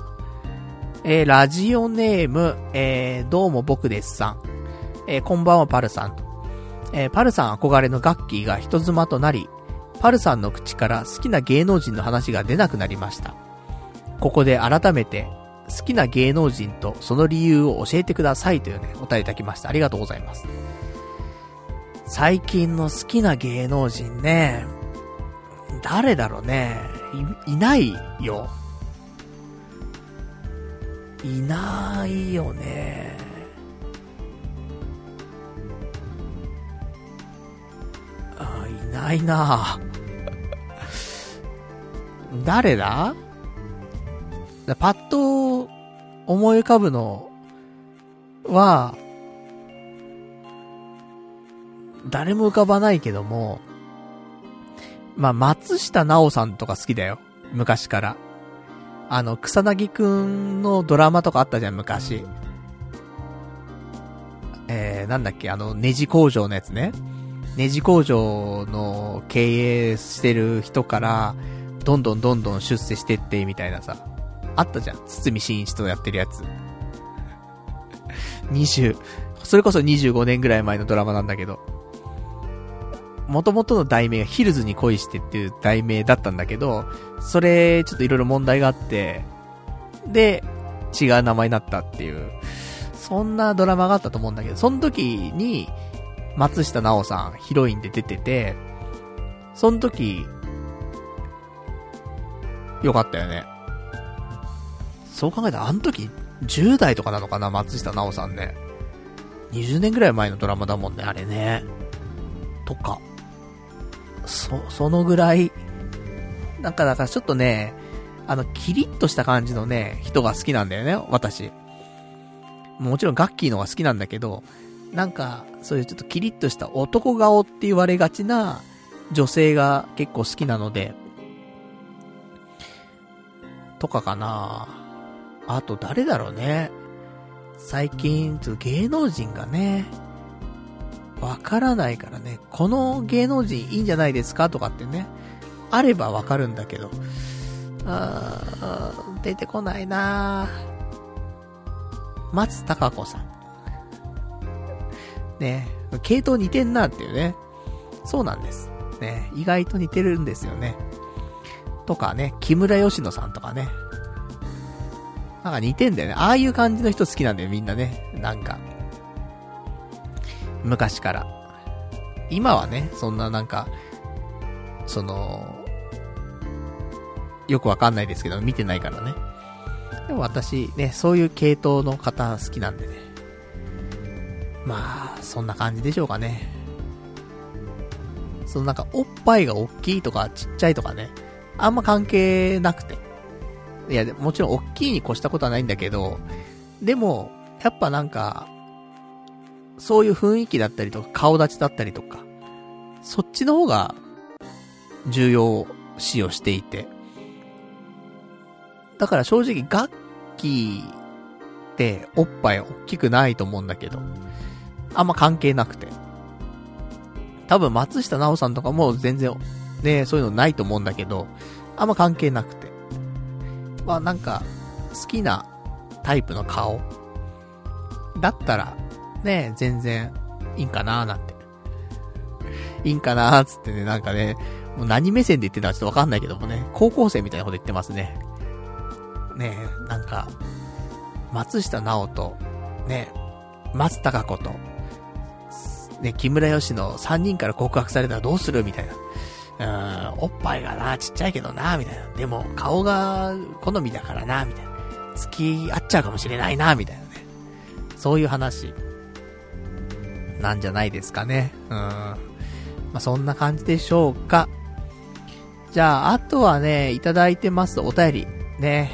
えー、ラジオネーム、えー、どうも僕ですさん。えー、こんばんはパルさん。えー、パルさん憧れのガッキーが人妻となり、パルさんの口から好きな芸能人の話が出なくなりました。ここで改めて、好きな芸能人とその理由を教えてくださいというね、お便りいただきました。ありがとうございます。最近の好きな芸能人ね、誰だろうね。い、いないよ。いないよね。ないな誰だ？だパッと思い浮かぶのは、誰も浮かばないけども、まあ、松下奈緒さんとか好きだよ。昔から。あの、草薙くんのドラマとかあったじゃん、昔。えー、なんだっけ、あの、ネジ工場のやつね。ネジ工場の経営してる人から、どんどんどんどん出世してって、みたいなさ。あったじゃん。堤真一とやってるやつ。20、それこそ25年ぐらい前のドラマなんだけど。元々の題名がヒルズに恋してっていう題名だったんだけど、それ、ちょっといろいろ問題があって、で、違う名前になったっていう、そんなドラマがあったと思うんだけど、その時に、松下奈緒さん、ヒロインで出てて、その時、よかったよね。そう考えたら、あの時、10代とかなのかな、松下奈緒さんね。20年ぐらい前のドラマだもんね、あれね。とか。そ、そのぐらい、なんかだからちょっとね、あの、キリッとした感じのね、人が好きなんだよね、私。もちろんガッキーのが好きなんだけど、なんか、そういうちょっとキリッとした男顔って言われがちな女性が結構好きなので、とかかなあと誰だろうね。最近、ちょっと芸能人がね、わからないからね、この芸能人いいんじゃないですかとかってね、あればわかるんだけど、あー、出てこないな松たか子さん。ね系統似てんなっていうね。そうなんです。ね意外と似てるんですよね。とかね、木村義乃さんとかね。なんか似てんだよね。ああいう感じの人好きなんだよ、みんなね。なんか。昔から。今はね、そんななんか、その、よくわかんないですけど、見てないからね。でも私ね、そういう系統の方好きなんでね。まあ、そんな感じでしょうかね。そのなんか、おっぱいが大きいとかちっちゃいとかね、あんま関係なくて。いや、もちろん大きいに越したことはないんだけど、でも、やっぱなんか、そういう雰囲気だったりとか、顔立ちだったりとか、そっちの方が重要視をしていて。だから正直、楽器っておっぱい大きくないと思うんだけど、あんま関係なくて。多分松下奈緒さんとかも全然、ね、そういうのないと思うんだけど、あんま関係なくて。まあなんか、好きなタイプの顔だったら、ね、全然、いいんかなーなんて。いいんかなーつってね、なんかね、もう何目線で言ってたかちょっとわかんないけどもね、高校生みたいなこと言ってますね。ねなんか、松下直と、ね、松高子と、ね、木村よしの3人から告白されたらどうする？みたいな。うん、おっぱいがな、ちっちゃいけどな、みたいな。でも、顔が好みだからな、みたいな。付き合っちゃうかもしれないな、みたいなね。そういう話。なんじゃないですかね。うん。まあ、そんな感じでしょうか。じゃあ、あとはね、いただいてますお便り。ね。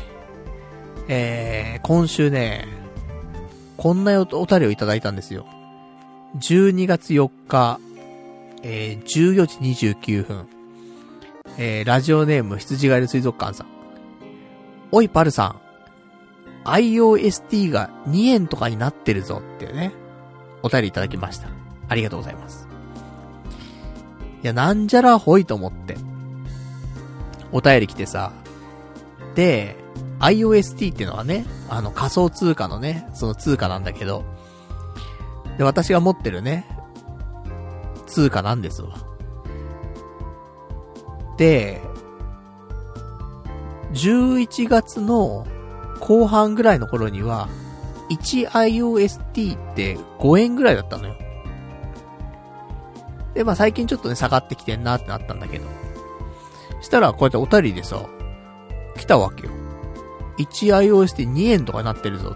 えー、今週ね、こんなお便りをいただいたんですよ。12月4日、えー、14時29分。えー、ラジオネーム羊ガエル水族館さん。おいパルさん。IOST が2円とかになってるぞってね、お便りいただきました。ありがとうございます。いや、なんじゃらほいと思って。お便り来てさ。で、IOST っていうのはね、あの仮想通貨のね、その通貨なんだけど、で、私が持ってるね、通貨なんですわ。で、11月の後半ぐらいの頃には、1iOST って5円ぐらいだったのよ。で、まあ最近ちょっとね、下がってきてんなってなったんだけど。したら、こうやってお便りでさ、来たわけよ。1iOST2 円とかになってるぞ。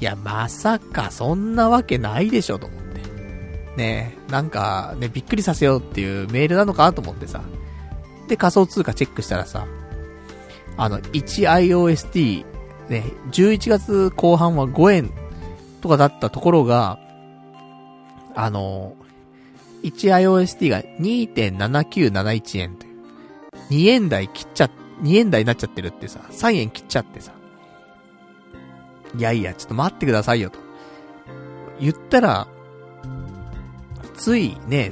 いや、まさかそんなわけないでしょと思って。ねなんかね、びっくりさせようっていうメールなのかなと思ってさ。で、仮想通貨チェックしたらさ、あの、1iOST、ね、11月後半は5円とかだったところが、あの、1iOST が2.7971円という。2円台切っちゃ、2円台になっちゃってるってさ、3円切っちゃってさ。いやいや、ちょっと待ってくださいよと。言ったら、ついね、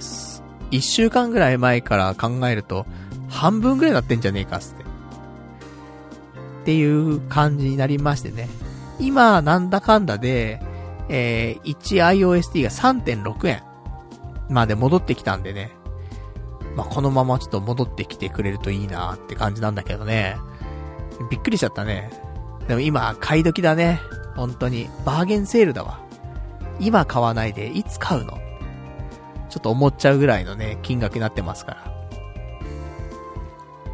一週間ぐらい前から考えると、半分ぐらいなってんじゃねえかつって。っていう感じになりましてね。今、なんだかんだで、えー、1iOST が3.6円まで戻ってきたんでね。まあ、このままちょっと戻ってきてくれるといいなって感じなんだけどね。びっくりしちゃったね。でも今、買い時だね。本当に。バーゲンセールだわ。今買わないで、いつ買うの？ちょっと思っちゃうぐらいのね、金額になってますか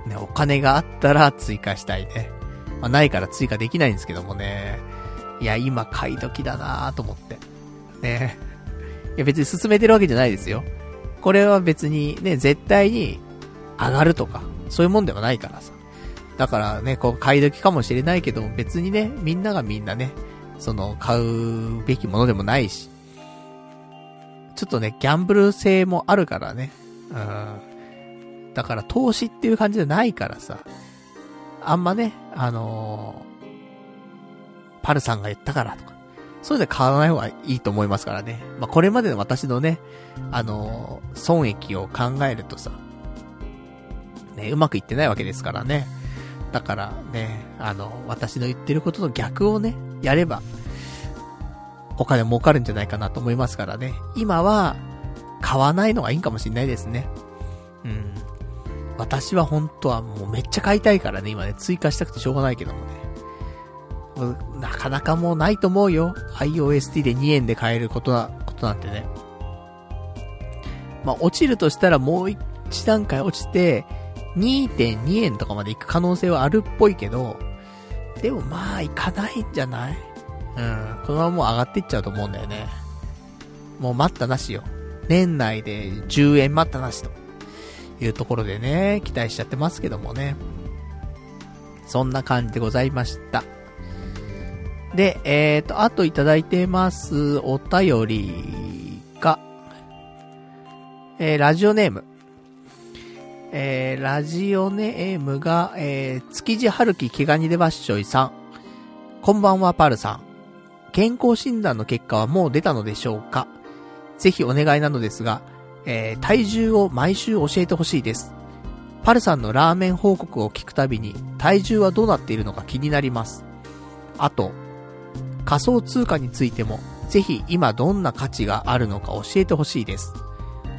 ら。ね、お金があったら追加したいね。まあ、ないから追加できないんですけどもね。いや、今買い時だなぁと思って。ね。いや、別に進めてるわけじゃないですよ。これは別にね、絶対に上がるとか、そういうもんではないからさ。だからね、こう、買い時かもしれないけど、別にね、みんながみんなね、その、買うべきものでもないし。ちょっとね、ギャンブル性もあるからね。うん。だから投資っていう感じじゃないからさ。あんまね、あのー、パルさんが言ったからとか、そういうの買わない方がいいと思いますからね。まあ、これまでの私のね、あのー、損益を考えるとさ、ね、うまくいってないわけですからね。だからね、あの、私の言ってることの逆をね、やれば、お金儲かるんじゃないかなと思いますからね。今は、買わないのがいいかもしんないですね。うん。私は本当はもうめっちゃ買いたいからね、今ね、追加したくてしょうがないけどもね。なかなかもうないと思うよ。iOST で2円で買えることな、ことなんてね。まあ、落ちるとしたらもう一段階落ちて、2.2円とかまで行く可能性はあるっぽいけど、でもまあ、行かないんじゃない？うん。このままもう上がっていっちゃうと思うんだよね。もう待ったなしよ。年内で10円待ったなしと。いうところでね、期待しちゃってますけどもね。そんな感じでございました。で、えーと、あといただいてますお便りが、えー、ラジオネーム。えー、ラジオネームが、えー、築地春樹毛ガニでばっしょいさん。こんばんは、パルさん。健康診断の結果はもう出たのでしょうか？ぜひお願いなのですが、えー、体重を毎週教えてほしいです。パルさんのラーメン報告を聞くたびに体重はどうなっているのか気になります。あと、仮想通貨についてもぜひ今どんな価値があるのか教えてほしいです。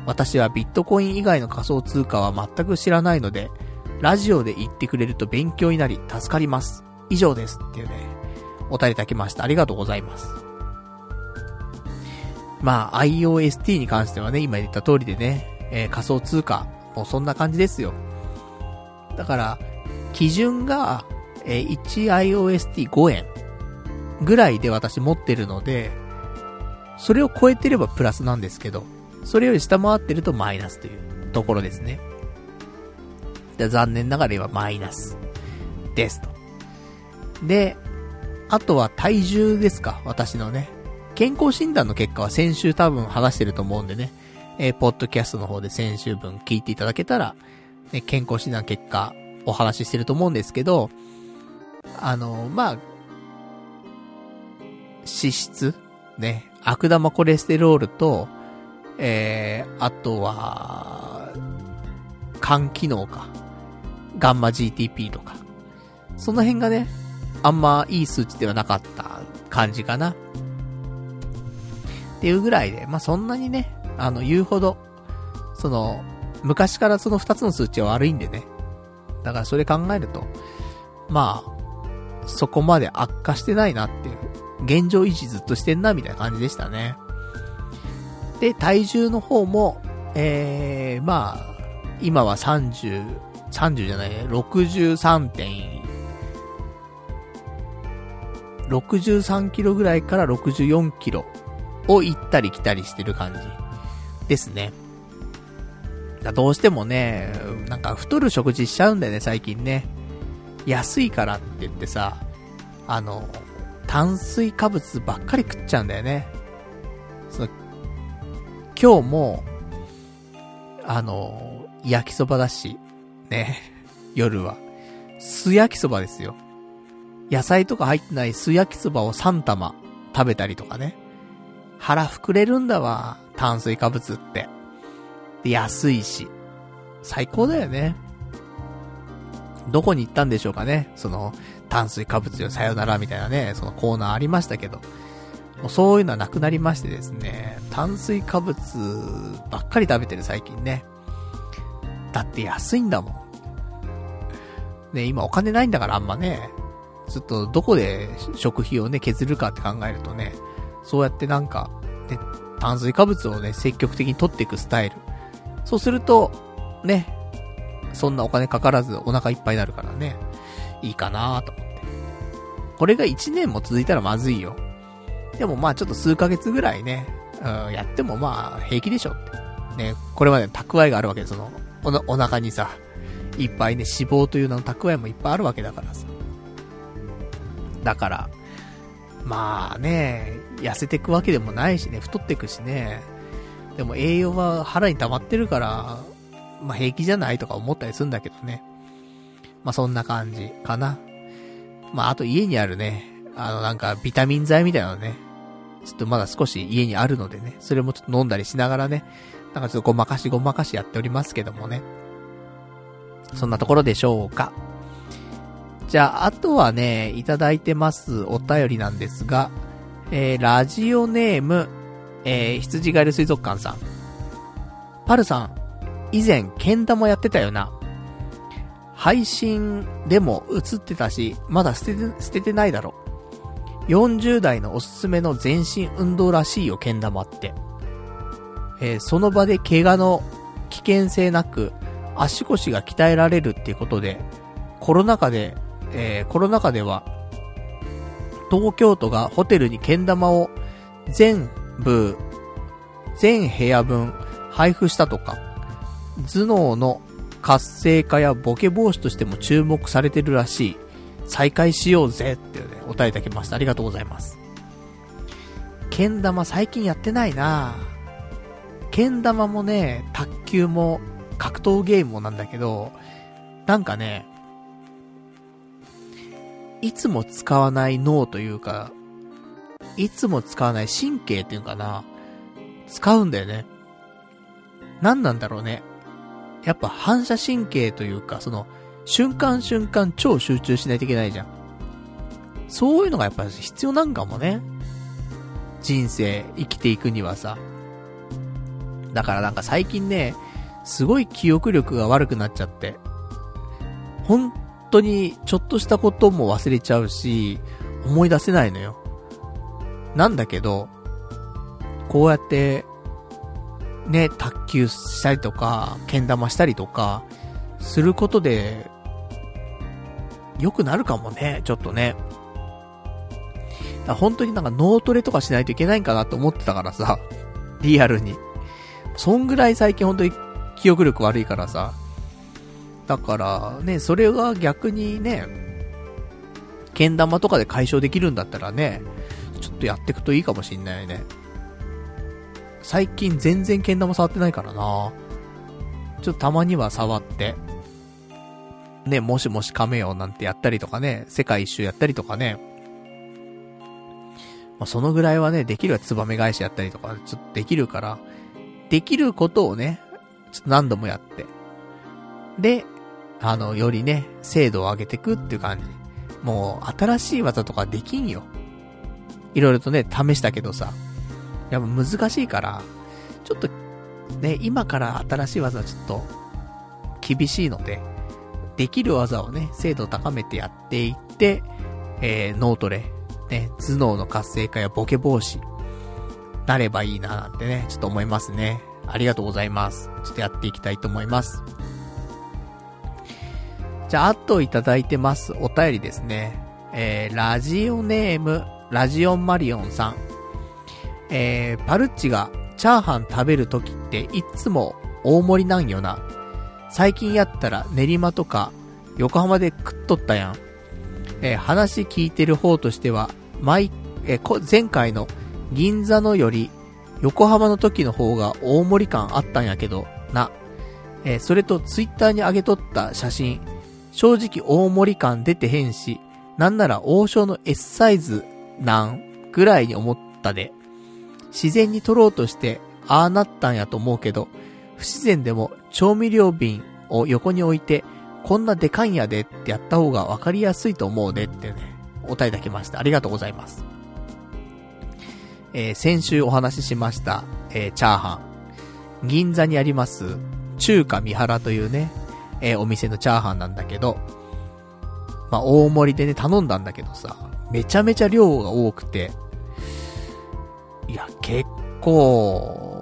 私はビットコイン以外の仮想通貨は全く知らないので、ラジオで言ってくれると勉強になり助かります。以上です。っていうね、お便りいただきました。ありがとうございます。まあ、IOST に関してはね、今言った通りでね、えー、仮想通貨、もうそんな感じですよ。だから、基準が、えー、1IOST5 円ぐらいで私持ってるので、それを超えてればプラスなんですけど、それより下回ってるとマイナスというところですね。で残念ながら今マイナスですと。で、あとは体重ですか、私のね。健康診断の結果は先週多分話してると思うんでね、えー、ポッドキャストの方で先週分聞いていただけたら、ね、健康診断結果お話ししてると思うんですけど、あの、まあ、脂質ね、悪玉コレステロールと、えー、あとは、肝機能か。ガンマ GTP とか。その辺がね、あんまいい数値ではなかった感じかな。っていうぐらいで、まあ、そんなにね、あの、言うほど、その、昔からその二つの数値は悪いんでね。だからそれ考えると、まあ、そこまで悪化してないなっていう。現状維持ずっとしてんな、みたいな感じでしたね。で、体重の方も、えー、まあ、今は30、30じゃない、63点、63キロぐらいから64キロを行ったり来たりしてる感じですね。どうしてもね、なんか太る食事しちゃうんだよね、最近ね。安いからって言ってさ、あの、炭水化物ばっかり食っちゃうんだよね。その、今日も、あの、焼きそばだし、ね、夜は。素焼きそばですよ。野菜とか入ってない素焼きそばを3玉食べたりとかね。腹膨れるんだわ、炭水化物って。で、安いし。最高だよね。どこに行ったんでしょうかね。その、炭水化物よさよならみたいなね、そのコーナーありましたけど。もうそういうのはなくなりましてですね、炭水化物ばっかり食べてる最近ね。だって安いんだもん。ね、今お金ないんだからあんまね、ちょっとどこで食費をね、削るかって考えるとね、そうやってなんか、ね、炭水化物をね、積極的に取っていくスタイル。そうすると、ね、そんなお金かからずお腹いっぱいになるからね、いいかなと思って。これが1年も続いたらまずいよ。でもまあちょっと数ヶ月ぐらいね、うん、やってもまあ平気でしょって。ね、これまで蓄えがあるわけで、その、おお腹にさ、いっぱいね、脂肪という名の蓄えもいっぱいあるわけだからさ。だから、まあね、痩せてくわけでもないしね、太ってくしね。でも栄養は腹に溜まってるから、まあ平気じゃないとか思ったりするんだけどね。まあそんな感じかな。まああと家にあるね、あのなんかビタミン剤みたいなのね、ちょっとまだ少し家にあるのでね、それもちょっと飲んだりしながらね、なんかちょっとごまかしごまかしやっておりますけどもね。そんなところでしょうか。じゃあ、あとはね、いただいてますお便りなんですが、えー、ラジオネーム、えー、羊ガエル水族館さん。パルさん、以前、ケン玉やってたよな。配信でも映ってたし、まだ捨てて、捨ててないだろ。40代のおすすめの全身運動らしいよ、けん玉って。えー、その場で怪我の危険性なく、足腰が鍛えられるっていうことで、コロナ禍で、えー、コロナ禍では、東京都がホテルにけん玉を全部、全部屋分配布したとか、頭脳の活性化やボケ防止としても注目されてるらしい。再開しようぜっていうね、お答えいただきました。ありがとうございます。けん玉最近やってないなけん玉もね、卓球も格闘ゲームもなんだけど、なんかね、いつも使わない脳というか、いつも使わない神経っていうかな、使うんだよね。何なんだろうね。やっぱ反射神経というか、その、瞬間瞬間超集中しないといけないじゃん。そういうのがやっぱ必要なんかもね。人生生きていくにはさ。だからなんか最近ね、すごい記憶力が悪くなっちゃって。本当にちょっとしたことも忘れちゃうし、思い出せないのよ。なんだけど、こうやって、ね、卓球したりとか、剣玉したりとか、することで、良くなるかもね、ちょっとね。本当になんか脳トレとかしないといけないんかなと思ってたからさ、リアルに。そんぐらい最近本当に記憶力悪いからさ。だからね、それが逆にね、剣玉とかで解消できるんだったらね、ちょっとやっていくといいかもしんないね。最近全然剣玉触ってないからなちょっとたまには触って、ね、もしもし亀よなんてやったりとかね、世界一周やったりとかね。まあ、そのぐらいはね、できるはツバメ返しやったりとか、ちょっとできるから、できることをね、ちょっと何度もやって。で、あの、よりね、精度を上げてくっていう感じ。もう、新しい技とかできんよ。いろいろとね、試したけどさ。やっぱ難しいから、ちょっと、ね、今から新しい技はちょっと、厳しいので、できる技をね、精度を高めてやっていって、えー、脳トレ、ね、頭脳の活性化やボケ防止、なればいいななんてね、ちょっと思いますね。ありがとうございます。ちょっとやっていきたいと思います。じゃあ、あといただいてます。お便りですね。えー、ラジオネーム、ラジオンマリオンさん。えー、パルッチがチャーハン食べるときっていつも大盛りなんよな。最近やったら練馬とか横浜で食っとったやん。えー、話聞いてる方としては、前、えー、前回の銀座のより横浜の時の方が大盛り感あったんやけど、な。えー、それとツイッターに上げとった写真、正直大盛り感出てへんし、なんなら王将の S サイズなんぐらいに思ったで。自然に撮ろうとして、ああなったんやと思うけど、不自然でも調味料瓶を横に置いて、こんなでかいんやでってやった方がわかりやすいと思うでってね、お答えいただきました。ありがとうございます。えー、先週お話ししました、えー、チャーハン。銀座にあります、中華三原というね、えー、お店のチャーハンなんだけど、まあ、大盛りでね、頼んだんだけどさ、めちゃめちゃ量が多くて、いや、結構、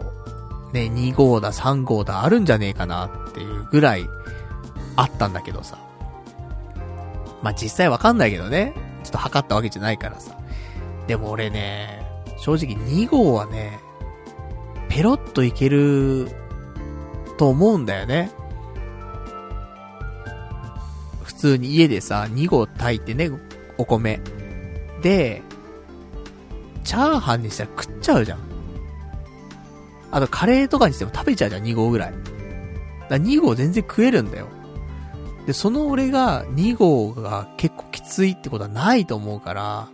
ね、2号だ、3号だ、あるんじゃねえかなっていうぐらい、あったんだけどさ。まあ、実際わかんないけどね。ちょっと測ったわけじゃないからさ。でも俺ね、正直2号はね、ペロッといける、と思うんだよね。普通に家でさ、2合炊いてね、お米。で、チャーハンにしたら食っちゃうじゃん。あとカレーとかにしても食べちゃうじゃん、2合ぐらい。だ2合全然食えるんだよ。で、その俺が2合が結構きついってことはないと思うから、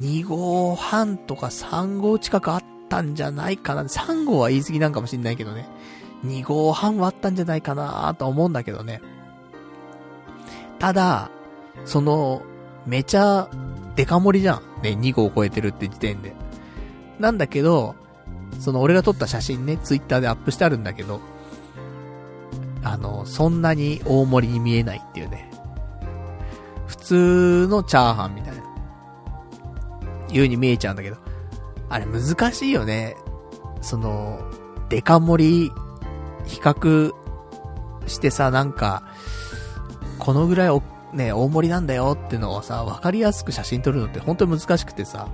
2合半とか3合近くあったんじゃないかな。3合は言い過ぎなんかもしんないけどね。2合半はあったんじゃないかなと思うんだけどね。ただ、その、めちゃ、デカ盛りじゃん。ね、2号超えてるって時点で。なんだけど、その俺が撮った写真ね、ツイッターでアップしてあるんだけど、あの、そんなに大盛りに見えないっていうね。普通のチャーハンみたいな。いう風に見えちゃうんだけど。あれ難しいよね。その、デカ盛り、比較してさ、なんか、このぐらいね、大盛りなんだよっていうのをさ、わかりやすく写真撮るのって本当に難しくてさ、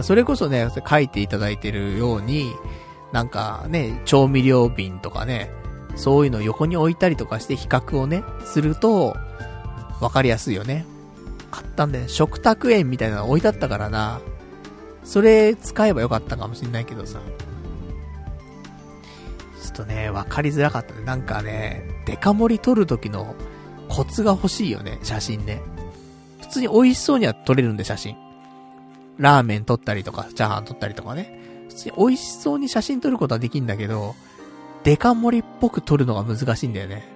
それこそね、書いていただいてるように、なんかね、調味料瓶とかね、そういうのを横に置いたりとかして比較をね、すると、わかりやすいよね。あったんだよ。食卓園みたいなの置いてあったからな。それ使えばよかったかもしんないけどさ。ちょっとね、わかりづらかったね。なんかね、デカ盛り撮る時のコツが欲しいよね、写真ね。普通に美味しそうには撮れるんで、写真。ラーメン撮ったりとか、チャーハン撮ったりとかね。普通に美味しそうに写真撮ることはできんだけど、デカ盛りっぽく撮るのが難しいんだよね。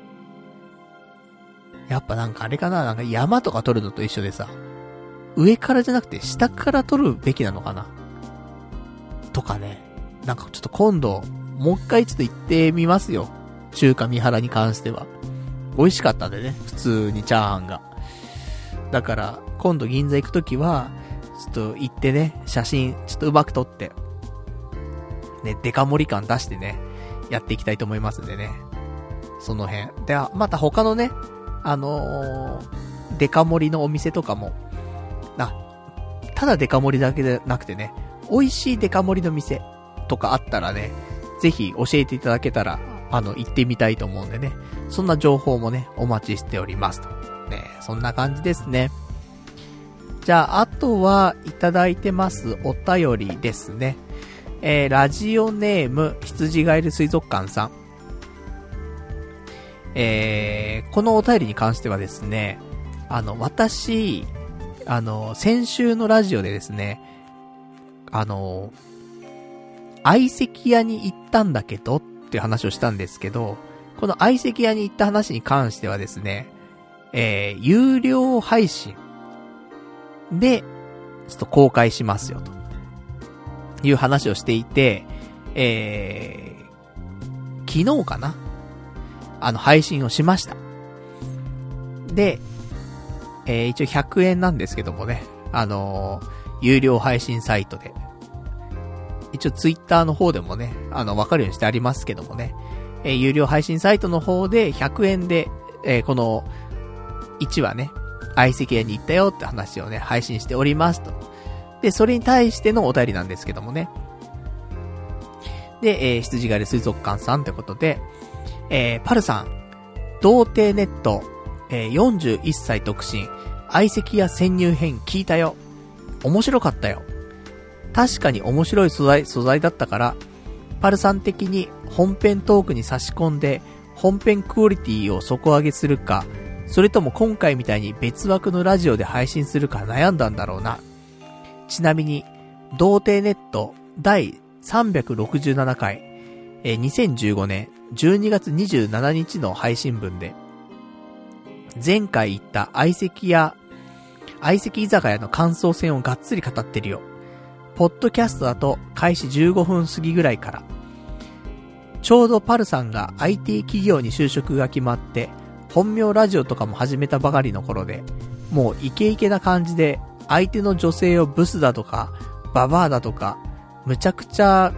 やっぱなんかあれかななんか山とか撮るのと一緒でさ、上からじゃなくて下から撮るべきなのかなとかね。なんかちょっと今度、もう一回ちょっと行ってみますよ。中華三原に関しては。美味しかったんでね、普通にチャーハンが。だから、今度銀座行くときは、ちょっと行ってね、写真、ちょっとうまく撮って、ね、デカ盛り感出してね、やっていきたいと思いますんでね。その辺。で、は、また他のね、あのー、デカ盛りのお店とかも、な、ただデカ盛りだけでなくてね、美味しいデカ盛りの店とかあったらね、ぜひ教えていただけたら、あの、行ってみたいと思うんでね、そんな情報もね、お待ちしておりますと。ね、そんな感じですね。じゃあ、あとは、いただいてますお便りですね。えー、ラジオネーム、羊ガエル水族館さん。えー、このお便りに関してはですね、あの、私、あの、先週のラジオでですね、あの、相席屋に行ったんだけどっていう話をしたんですけど、この相席屋に行った話に関してはですね、えー、有料配信で、ちょっと公開しますよ、という話をしていて、えー、昨日かな？あの、配信をしました。で、えー、一応100円なんですけどもね、あのー、有料配信サイトで。一応ツイッターの方でもね、あの、わかるようにしてありますけどもね、えー、有料配信サイトの方で100円で、えー、この1話ね、相席屋に行ったよって話をね、配信しておりますと。で、それに対してのお便りなんですけどもね。で、えー、羊狩り水族館さんってことで、えー、パルさん、童貞ネット、えー、41歳独身、相席屋潜入編聞いたよ。面白かったよ。確かに面白い素材、素材だったから、パルさん的に本編トークに差し込んで、本編クオリティを底上げするか、それとも今回みたいに別枠のラジオで配信するか悩んだんだろうな。ちなみに、童貞ネット第367回、えー、2015年12月27日の配信分で、前回言った相席屋、相席居酒屋の感想戦をがっつり語ってるよ。ポッドキャストだと開始15分過ぎぐらいから、ちょうどパルさんが IT 企業に就職が決まって、本名ラジオとかも始めたばかりの頃で、もうイケイケな感じで、相手の女性をブスだとか、ババアだとか、むちゃくちゃ、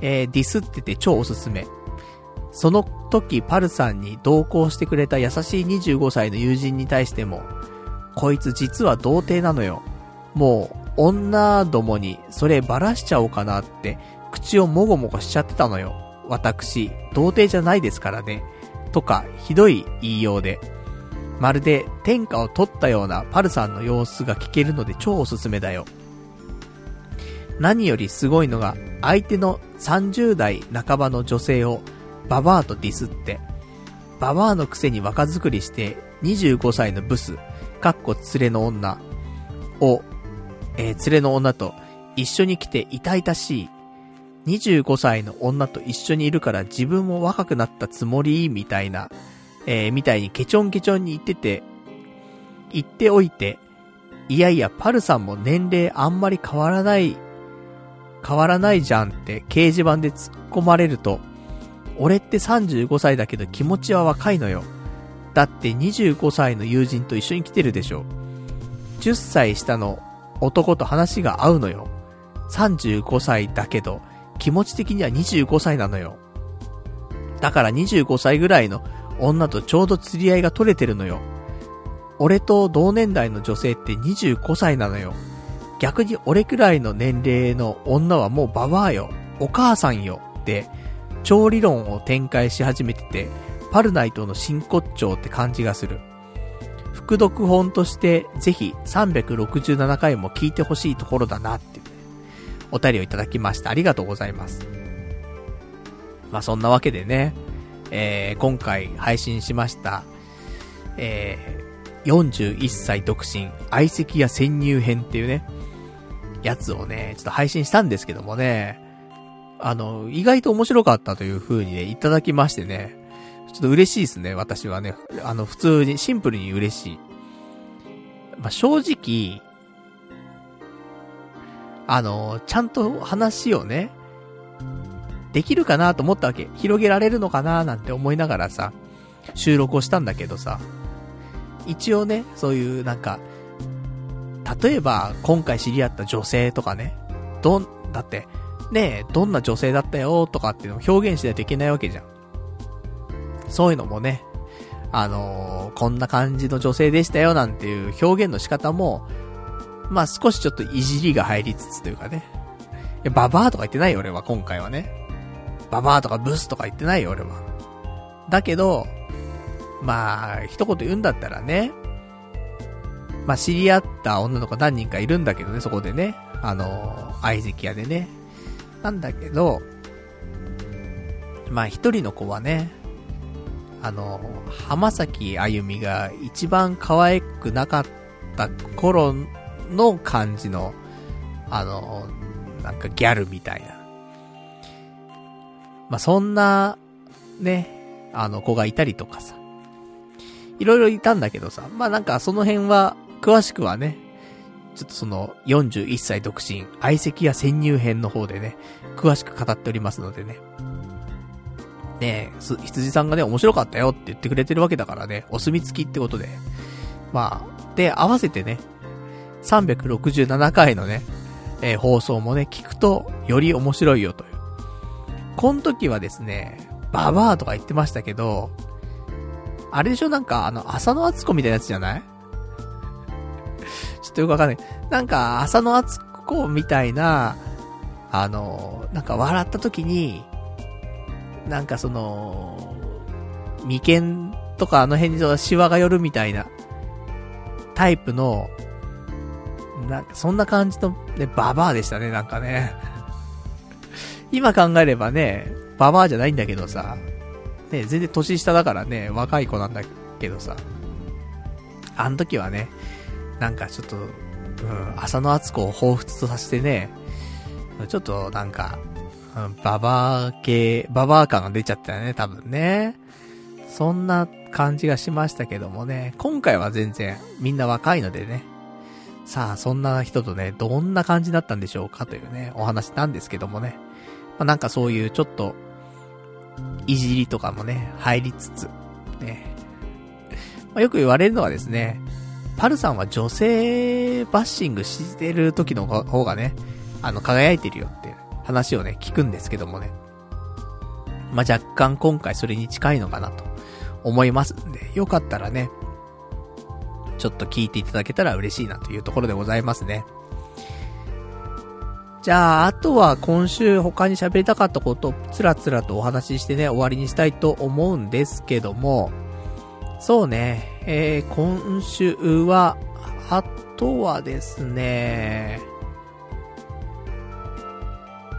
えー、ディスってて超おすすめ。その時パルさんに同行してくれた優しい25歳の友人に対しても、こいつ実は童貞なのよ。もう、女どもにそればらしちゃおうかなって、口をもごもごしちゃってたのよ。私、童貞じゃないですからね。とか、ひどい言いようで、まるで天下を取ったようなパルさんの様子が聞けるので超おすすめだよ。何よりすごいのが、相手の30代半ばの女性をババアとディスって、ババアのくせに若作りして25歳のブス、かっこ連れの女を、えー、連れの女と一緒に来て痛々しい25歳の女と一緒にいるから自分も若くなったつもりみたいな、えー、みたいにケチョンケチョンに言ってて、言っておいて、いやいや、パルさんも年齢あんまり変わらない、変わらないじゃんって掲示板で突っ込まれると、俺って35歳だけど気持ちは若いのよ。だって25歳の友人と一緒に来てるでしょ。10歳下の男と話が合うのよ。35歳だけど、気持ち的には25歳なのよ。だから25歳ぐらいの女とちょうど釣り合いが取れてるのよ。俺と同年代の女性って25歳なのよ。逆に俺くらいの年齢の女はもうババアよ。お母さんよ。って、超理論を展開し始めてて、パルナイトの真骨頂って感じがする。副読本としてぜひ367回も聞いてほしいところだなってお便りをいただきました。ありがとうございます。まあ、そんなわけでね、えー、今回配信しました、えー、41歳独身、相席や潜入編っていうね、やつをね、ちょっと配信したんですけどもね、あの、意外と面白かったという風にね、いただきましてね、ちょっと嬉しいですね、私はね。あの、普通に、シンプルに嬉しい。まあ、正直、あの、ちゃんと話をね、できるかなと思ったわけ。広げられるのかななんて思いながらさ、収録をしたんだけどさ、一応ね、そういうなんか、例えば、今回知り合った女性とかね、どん、だって、ねえどんな女性だったよとかっていうのを表現しないといけないわけじゃん。そういうのもね、あのー、こんな感じの女性でしたよなんていう表現の仕方も、まあ少しちょっといじりが入りつつというかね。いや、ババアとか言ってないよ俺は今回はね。ババアとかブスとか言ってないよ俺は。だけど、まあ、一言言うんだったらね、まあ知り合った女の子何人かいるんだけどね、そこでね。あの、相席屋でね。なんだけど、まあ一人の子はね、あの、浜崎あゆみが一番可愛くなかった頃の感じの、あの、なんかギャルみたいな。まあ、そんな、ね、あの子がいたりとかさ。いろいろいたんだけどさ。まあ、なんかその辺は、詳しくはね、ちょっとその、41歳独身、相席や潜入編の方でね、詳しく語っておりますのでね。ねえ、羊さんがね、面白かったよって言ってくれてるわけだからね、お墨付きってことで。まあ、で、合わせてね、367回のね、えー、放送もね、聞くと、より面白いよという。この時はですね、ババアとか言ってましたけど、あれでしょなんか、あの、浅野敦子みたいなやつじゃない？ちょっとよくわかんない。なんか、浅野敦子みたいな、あの、なんか笑った時に、なんかその、眉間とかあの辺にシワが寄るみたいな、タイプの、なんかそんな感じの、ね、ババアでしたね、なんかね。今考えればね、ババアじゃないんだけどさ、ね、全然年下だからね、若い子なんだけどさ、あの時はね、なんかちょっと、うん、浅野敦子を彷彿とさせてね、ちょっとなんか、うん、ババア系、ババア感が出ちゃったよね、多分ね。そんな感じがしましたけどもね、今回は全然みんな若いのでね。さあ、そんな人とね、どんな感じだったんでしょうかというね、お話なんですけどもね。まあ、なんかそういうちょっと、いじりとかもね、入りつつ、ね。まあ、よく言われるのはですね、パルさんは女性バッシングしてる時の方がね、あの、輝いてるよって話をね、聞くんですけどもね。まあ、若干今回それに近いのかなと思いますんで、よかったらね、ちょっと聞いていただけたら嬉しいなというところでございますね。じゃあ、あとは今週他に喋りたかったことをつらつらとお話ししてね、終わりにしたいと思うんですけども、そうね、えー、今週は、あとはですね、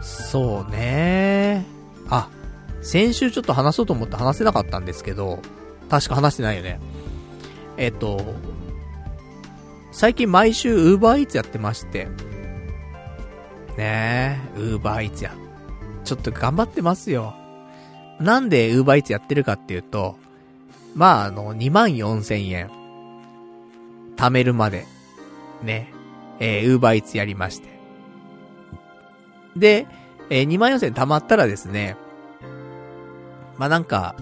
そうね。あ、先週ちょっと話そうと思って話せなかったんですけど、確か話してないよね。えっと、最近毎週 Uber Eats やってまして。ねえ、Uber Eats や。ちょっと頑張ってますよ。なんで Uber Eats やってるかっていうと、まあ、あの、2万4千円、貯めるまで、ね、えー、Uber Eats やりまして。で、えー、24,000円貯まったらですね、まあ、なんか、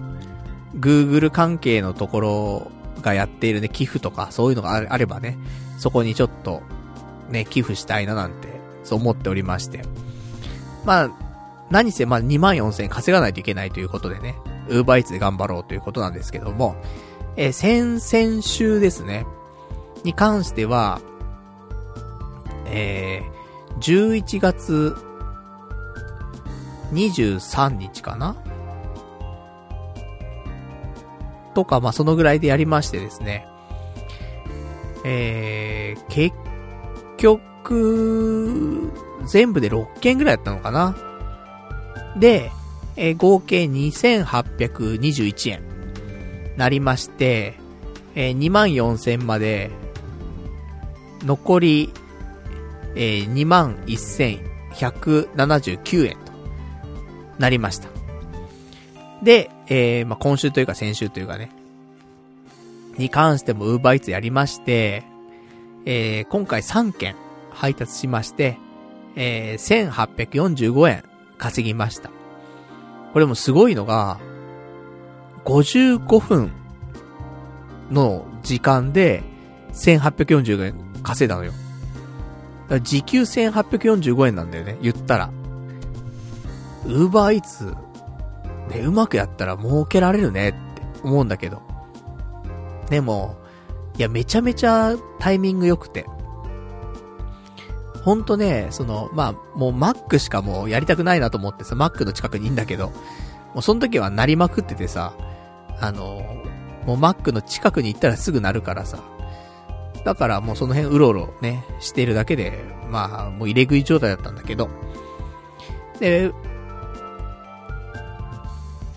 Google 関係のところがやっているね、寄付とか、そういうのがあればね、そこにちょっと、ね、寄付したいななんて、そう思っておりまして。まあ、何せ、まあ、2万4000円稼がないといけないということでね、ウーバーイーツで頑張ろうということなんですけども、え、先々週ですね、に関しては、えー、11月23日かなとか、まあ、そのぐらいでやりましてですね。えー、結局、全部で6件ぐらいやったのかなで、えー、合計2821円。なりまして、えー、24000まで、残り、えー、21179円となりました。で、えー、まあ、今週というか先週というかね、に関しても Uber Eats やりまして、えー、今回3件配達しまして、えー、1845円稼ぎました。これもすごいのが、55分の時間で1845円稼いだのよ。時給1845円なんだよね、言ったら。ウーバーイーツ、ね、うまくやったら儲けられるねって思うんだけど。でも、いや、めちゃめちゃタイミング良くて。ほんとね、その、まあ、もう Mac しかもうやりたくないなと思ってさ、Mac の近くにいんだけど、もうその時はなりまくっててさ、あの、もう Mac の近くに行ったらすぐなるからさ、だからもうその辺うろうろね、してるだけで、まあ、もう入れ食い状態だったんだけど、で、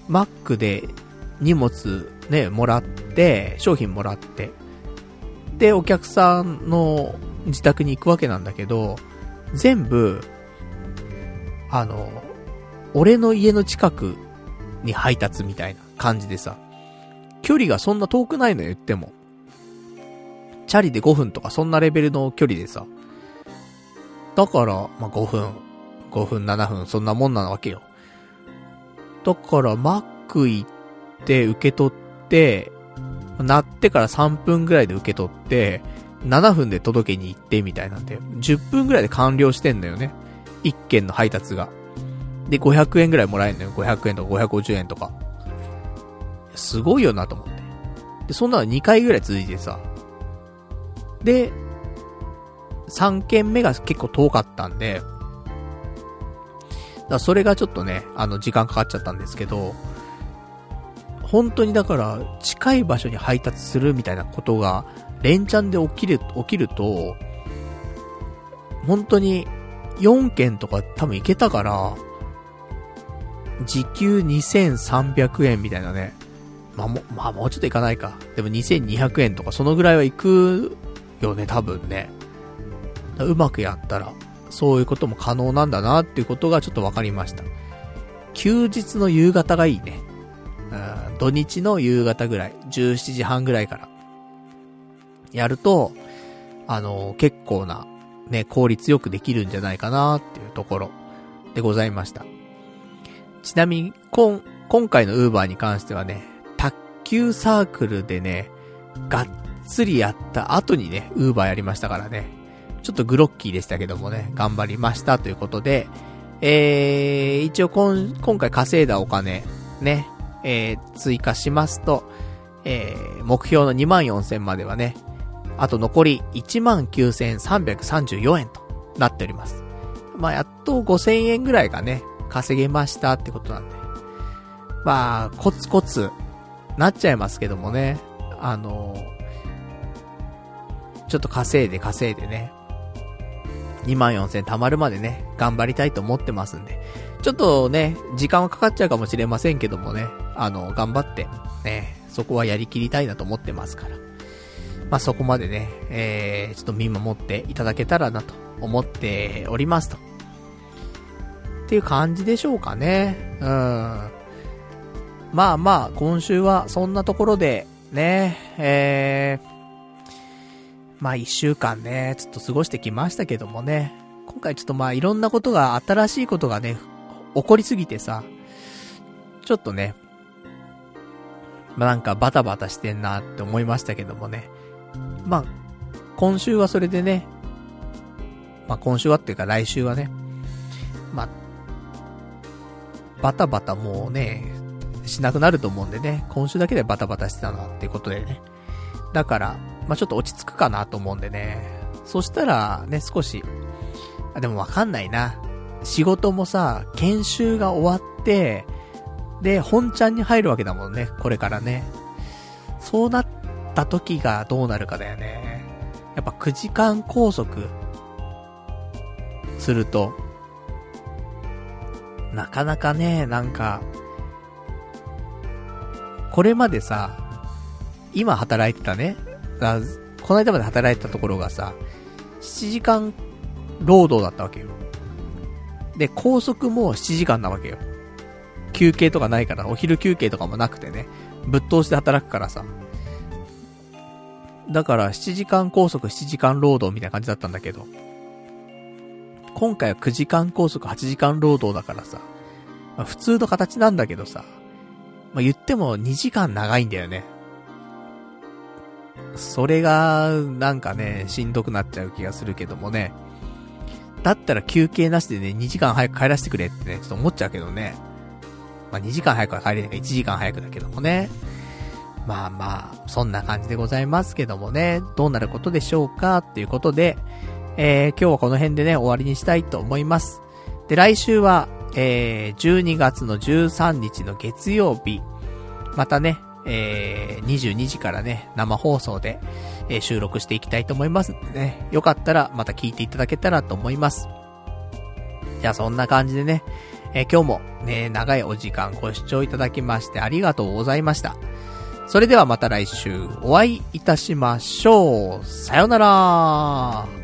Mac で荷物ね、もらって、商品もらって、で、お客さんの自宅に行くわけなんだけど、全部、あの、俺の家の近くに配達みたいな感じでさ、距離がそんな遠くないのよ、言っても。チャリで5分とかそんなレベルの距離でさ。だから、まあ、5分、5分、7分、そんなもんなわけよ。だから、マック行って、受け取って、鳴ってから3分ぐらいで受け取って、7分で届けに行ってみたいなんで、10分ぐらいで完了してんだよね。1件の配達が。で、500円ぐらいもらえるのよ。500円とか550円とか。すごいよなと思って。で、そんなの2回ぐらい続いてさ。で、3件目が結構遠かったんで、だそれがちょっとね、あの、時間かかっちゃったんですけど、本当にだから、近い場所に配達するみたいなことが、連チャンで起きる、起きると、本当に、4件とか多分いけたから、時給2300円みたいなね。まあ、も、まあ、もうちょっといかないか。でも2200円とかそのぐらいは行くよね、多分ね。うまくやったら、そういうことも可能なんだなっていうことがちょっと分かりました。休日の夕方がいいね。うん、土日の夕方ぐらい、17時半ぐらいから。やると、あの、結構な、ね、効率よくできるんじゃないかなっていうところでございました。ちなみに、今、今回のウーバーに関してはね、卓球サークルでね、がっつりやった後にね、ウーバーやりましたからね。ちょっとグロッキーでしたけどもね、頑張りましたということで、えー、一応今、今回稼いだお金、ね、えー、追加しますと、えー、目標の24,000まではね、あと残り19,334円となっております。まあ、やっと5000円ぐらいがね、稼げましたってことなんで。まあ、コツコツ、なっちゃいますけどもね。あのちょっと稼いで稼いでね。2万4000貯まるまでね、頑張りたいと思ってますんで。ちょっとね、時間はかかっちゃうかもしれませんけどもね、あの、頑張って、ね、そこはやりきりたいなと思ってますから。まあ、そこまでね、えー、ちょっと見守っていただけたらなと思っておりますと。っていう感じでしょうかね。うん。まあまあ、今週はそんなところで、ね、えー、まあ一週間ね、ちょっと過ごしてきましたけどもね、今回ちょっとまあいろんなことが、新しいことがね、起こりすぎてさ、ちょっとね、まあなんかバタバタしてんなって思いましたけどもね。まあ、今週はそれでね、まあ今週はっていうか来週はね、まあ、バタバタもうね、しなくなると思うんでね、今週だけでバタバタしてたなってことでね。だから、まあちょっと落ち着くかなと思うんでね。そしたら、ね、少し、あ、でもわかんないな。仕事もさ、研修が終わって、で、本ちゃんに入るわけだもんね、これからね。そうなった時がどうなるかだよね。やっぱ9時間拘束すると、なかなかね、なんか、これまでさ、今働いてたね、この間まで働いてたところがさ、7時間労働だったわけよ。で、高速も7時間なわけよ。休憩とかないから、お昼休憩とかもなくてね、ぶっ通して働くからさ。だから7時間拘束7時間労働みたいな感じだったんだけど、今回は9時間拘束8時間労働だからさ、まあ、普通の形なんだけどさ、まあ、言っても2時間長いんだよね。それが、なんかね、しんどくなっちゃう気がするけどもね。だったら休憩なしでね、2時間早く帰らせてくれってね、ちょっと思っちゃうけどね。まあ、2時間早くは帰れないから1時間早くだけどもね。まあまあ、そんな感じでございますけどもね、どうなることでしょうかっていうことで、えー、今日はこの辺でね、終わりにしたいと思います。で、来週は、えー、12月の13日の月曜日、またね、えー、22時からね、生放送で、えー、収録していきたいと思いますんでね、よかったらまた聞いていただけたらと思います。じゃあそんな感じでね、えー、今日もね、長いお時間ご視聴いただきましてありがとうございました。それではまた来週お会いいたしましょう。さよなら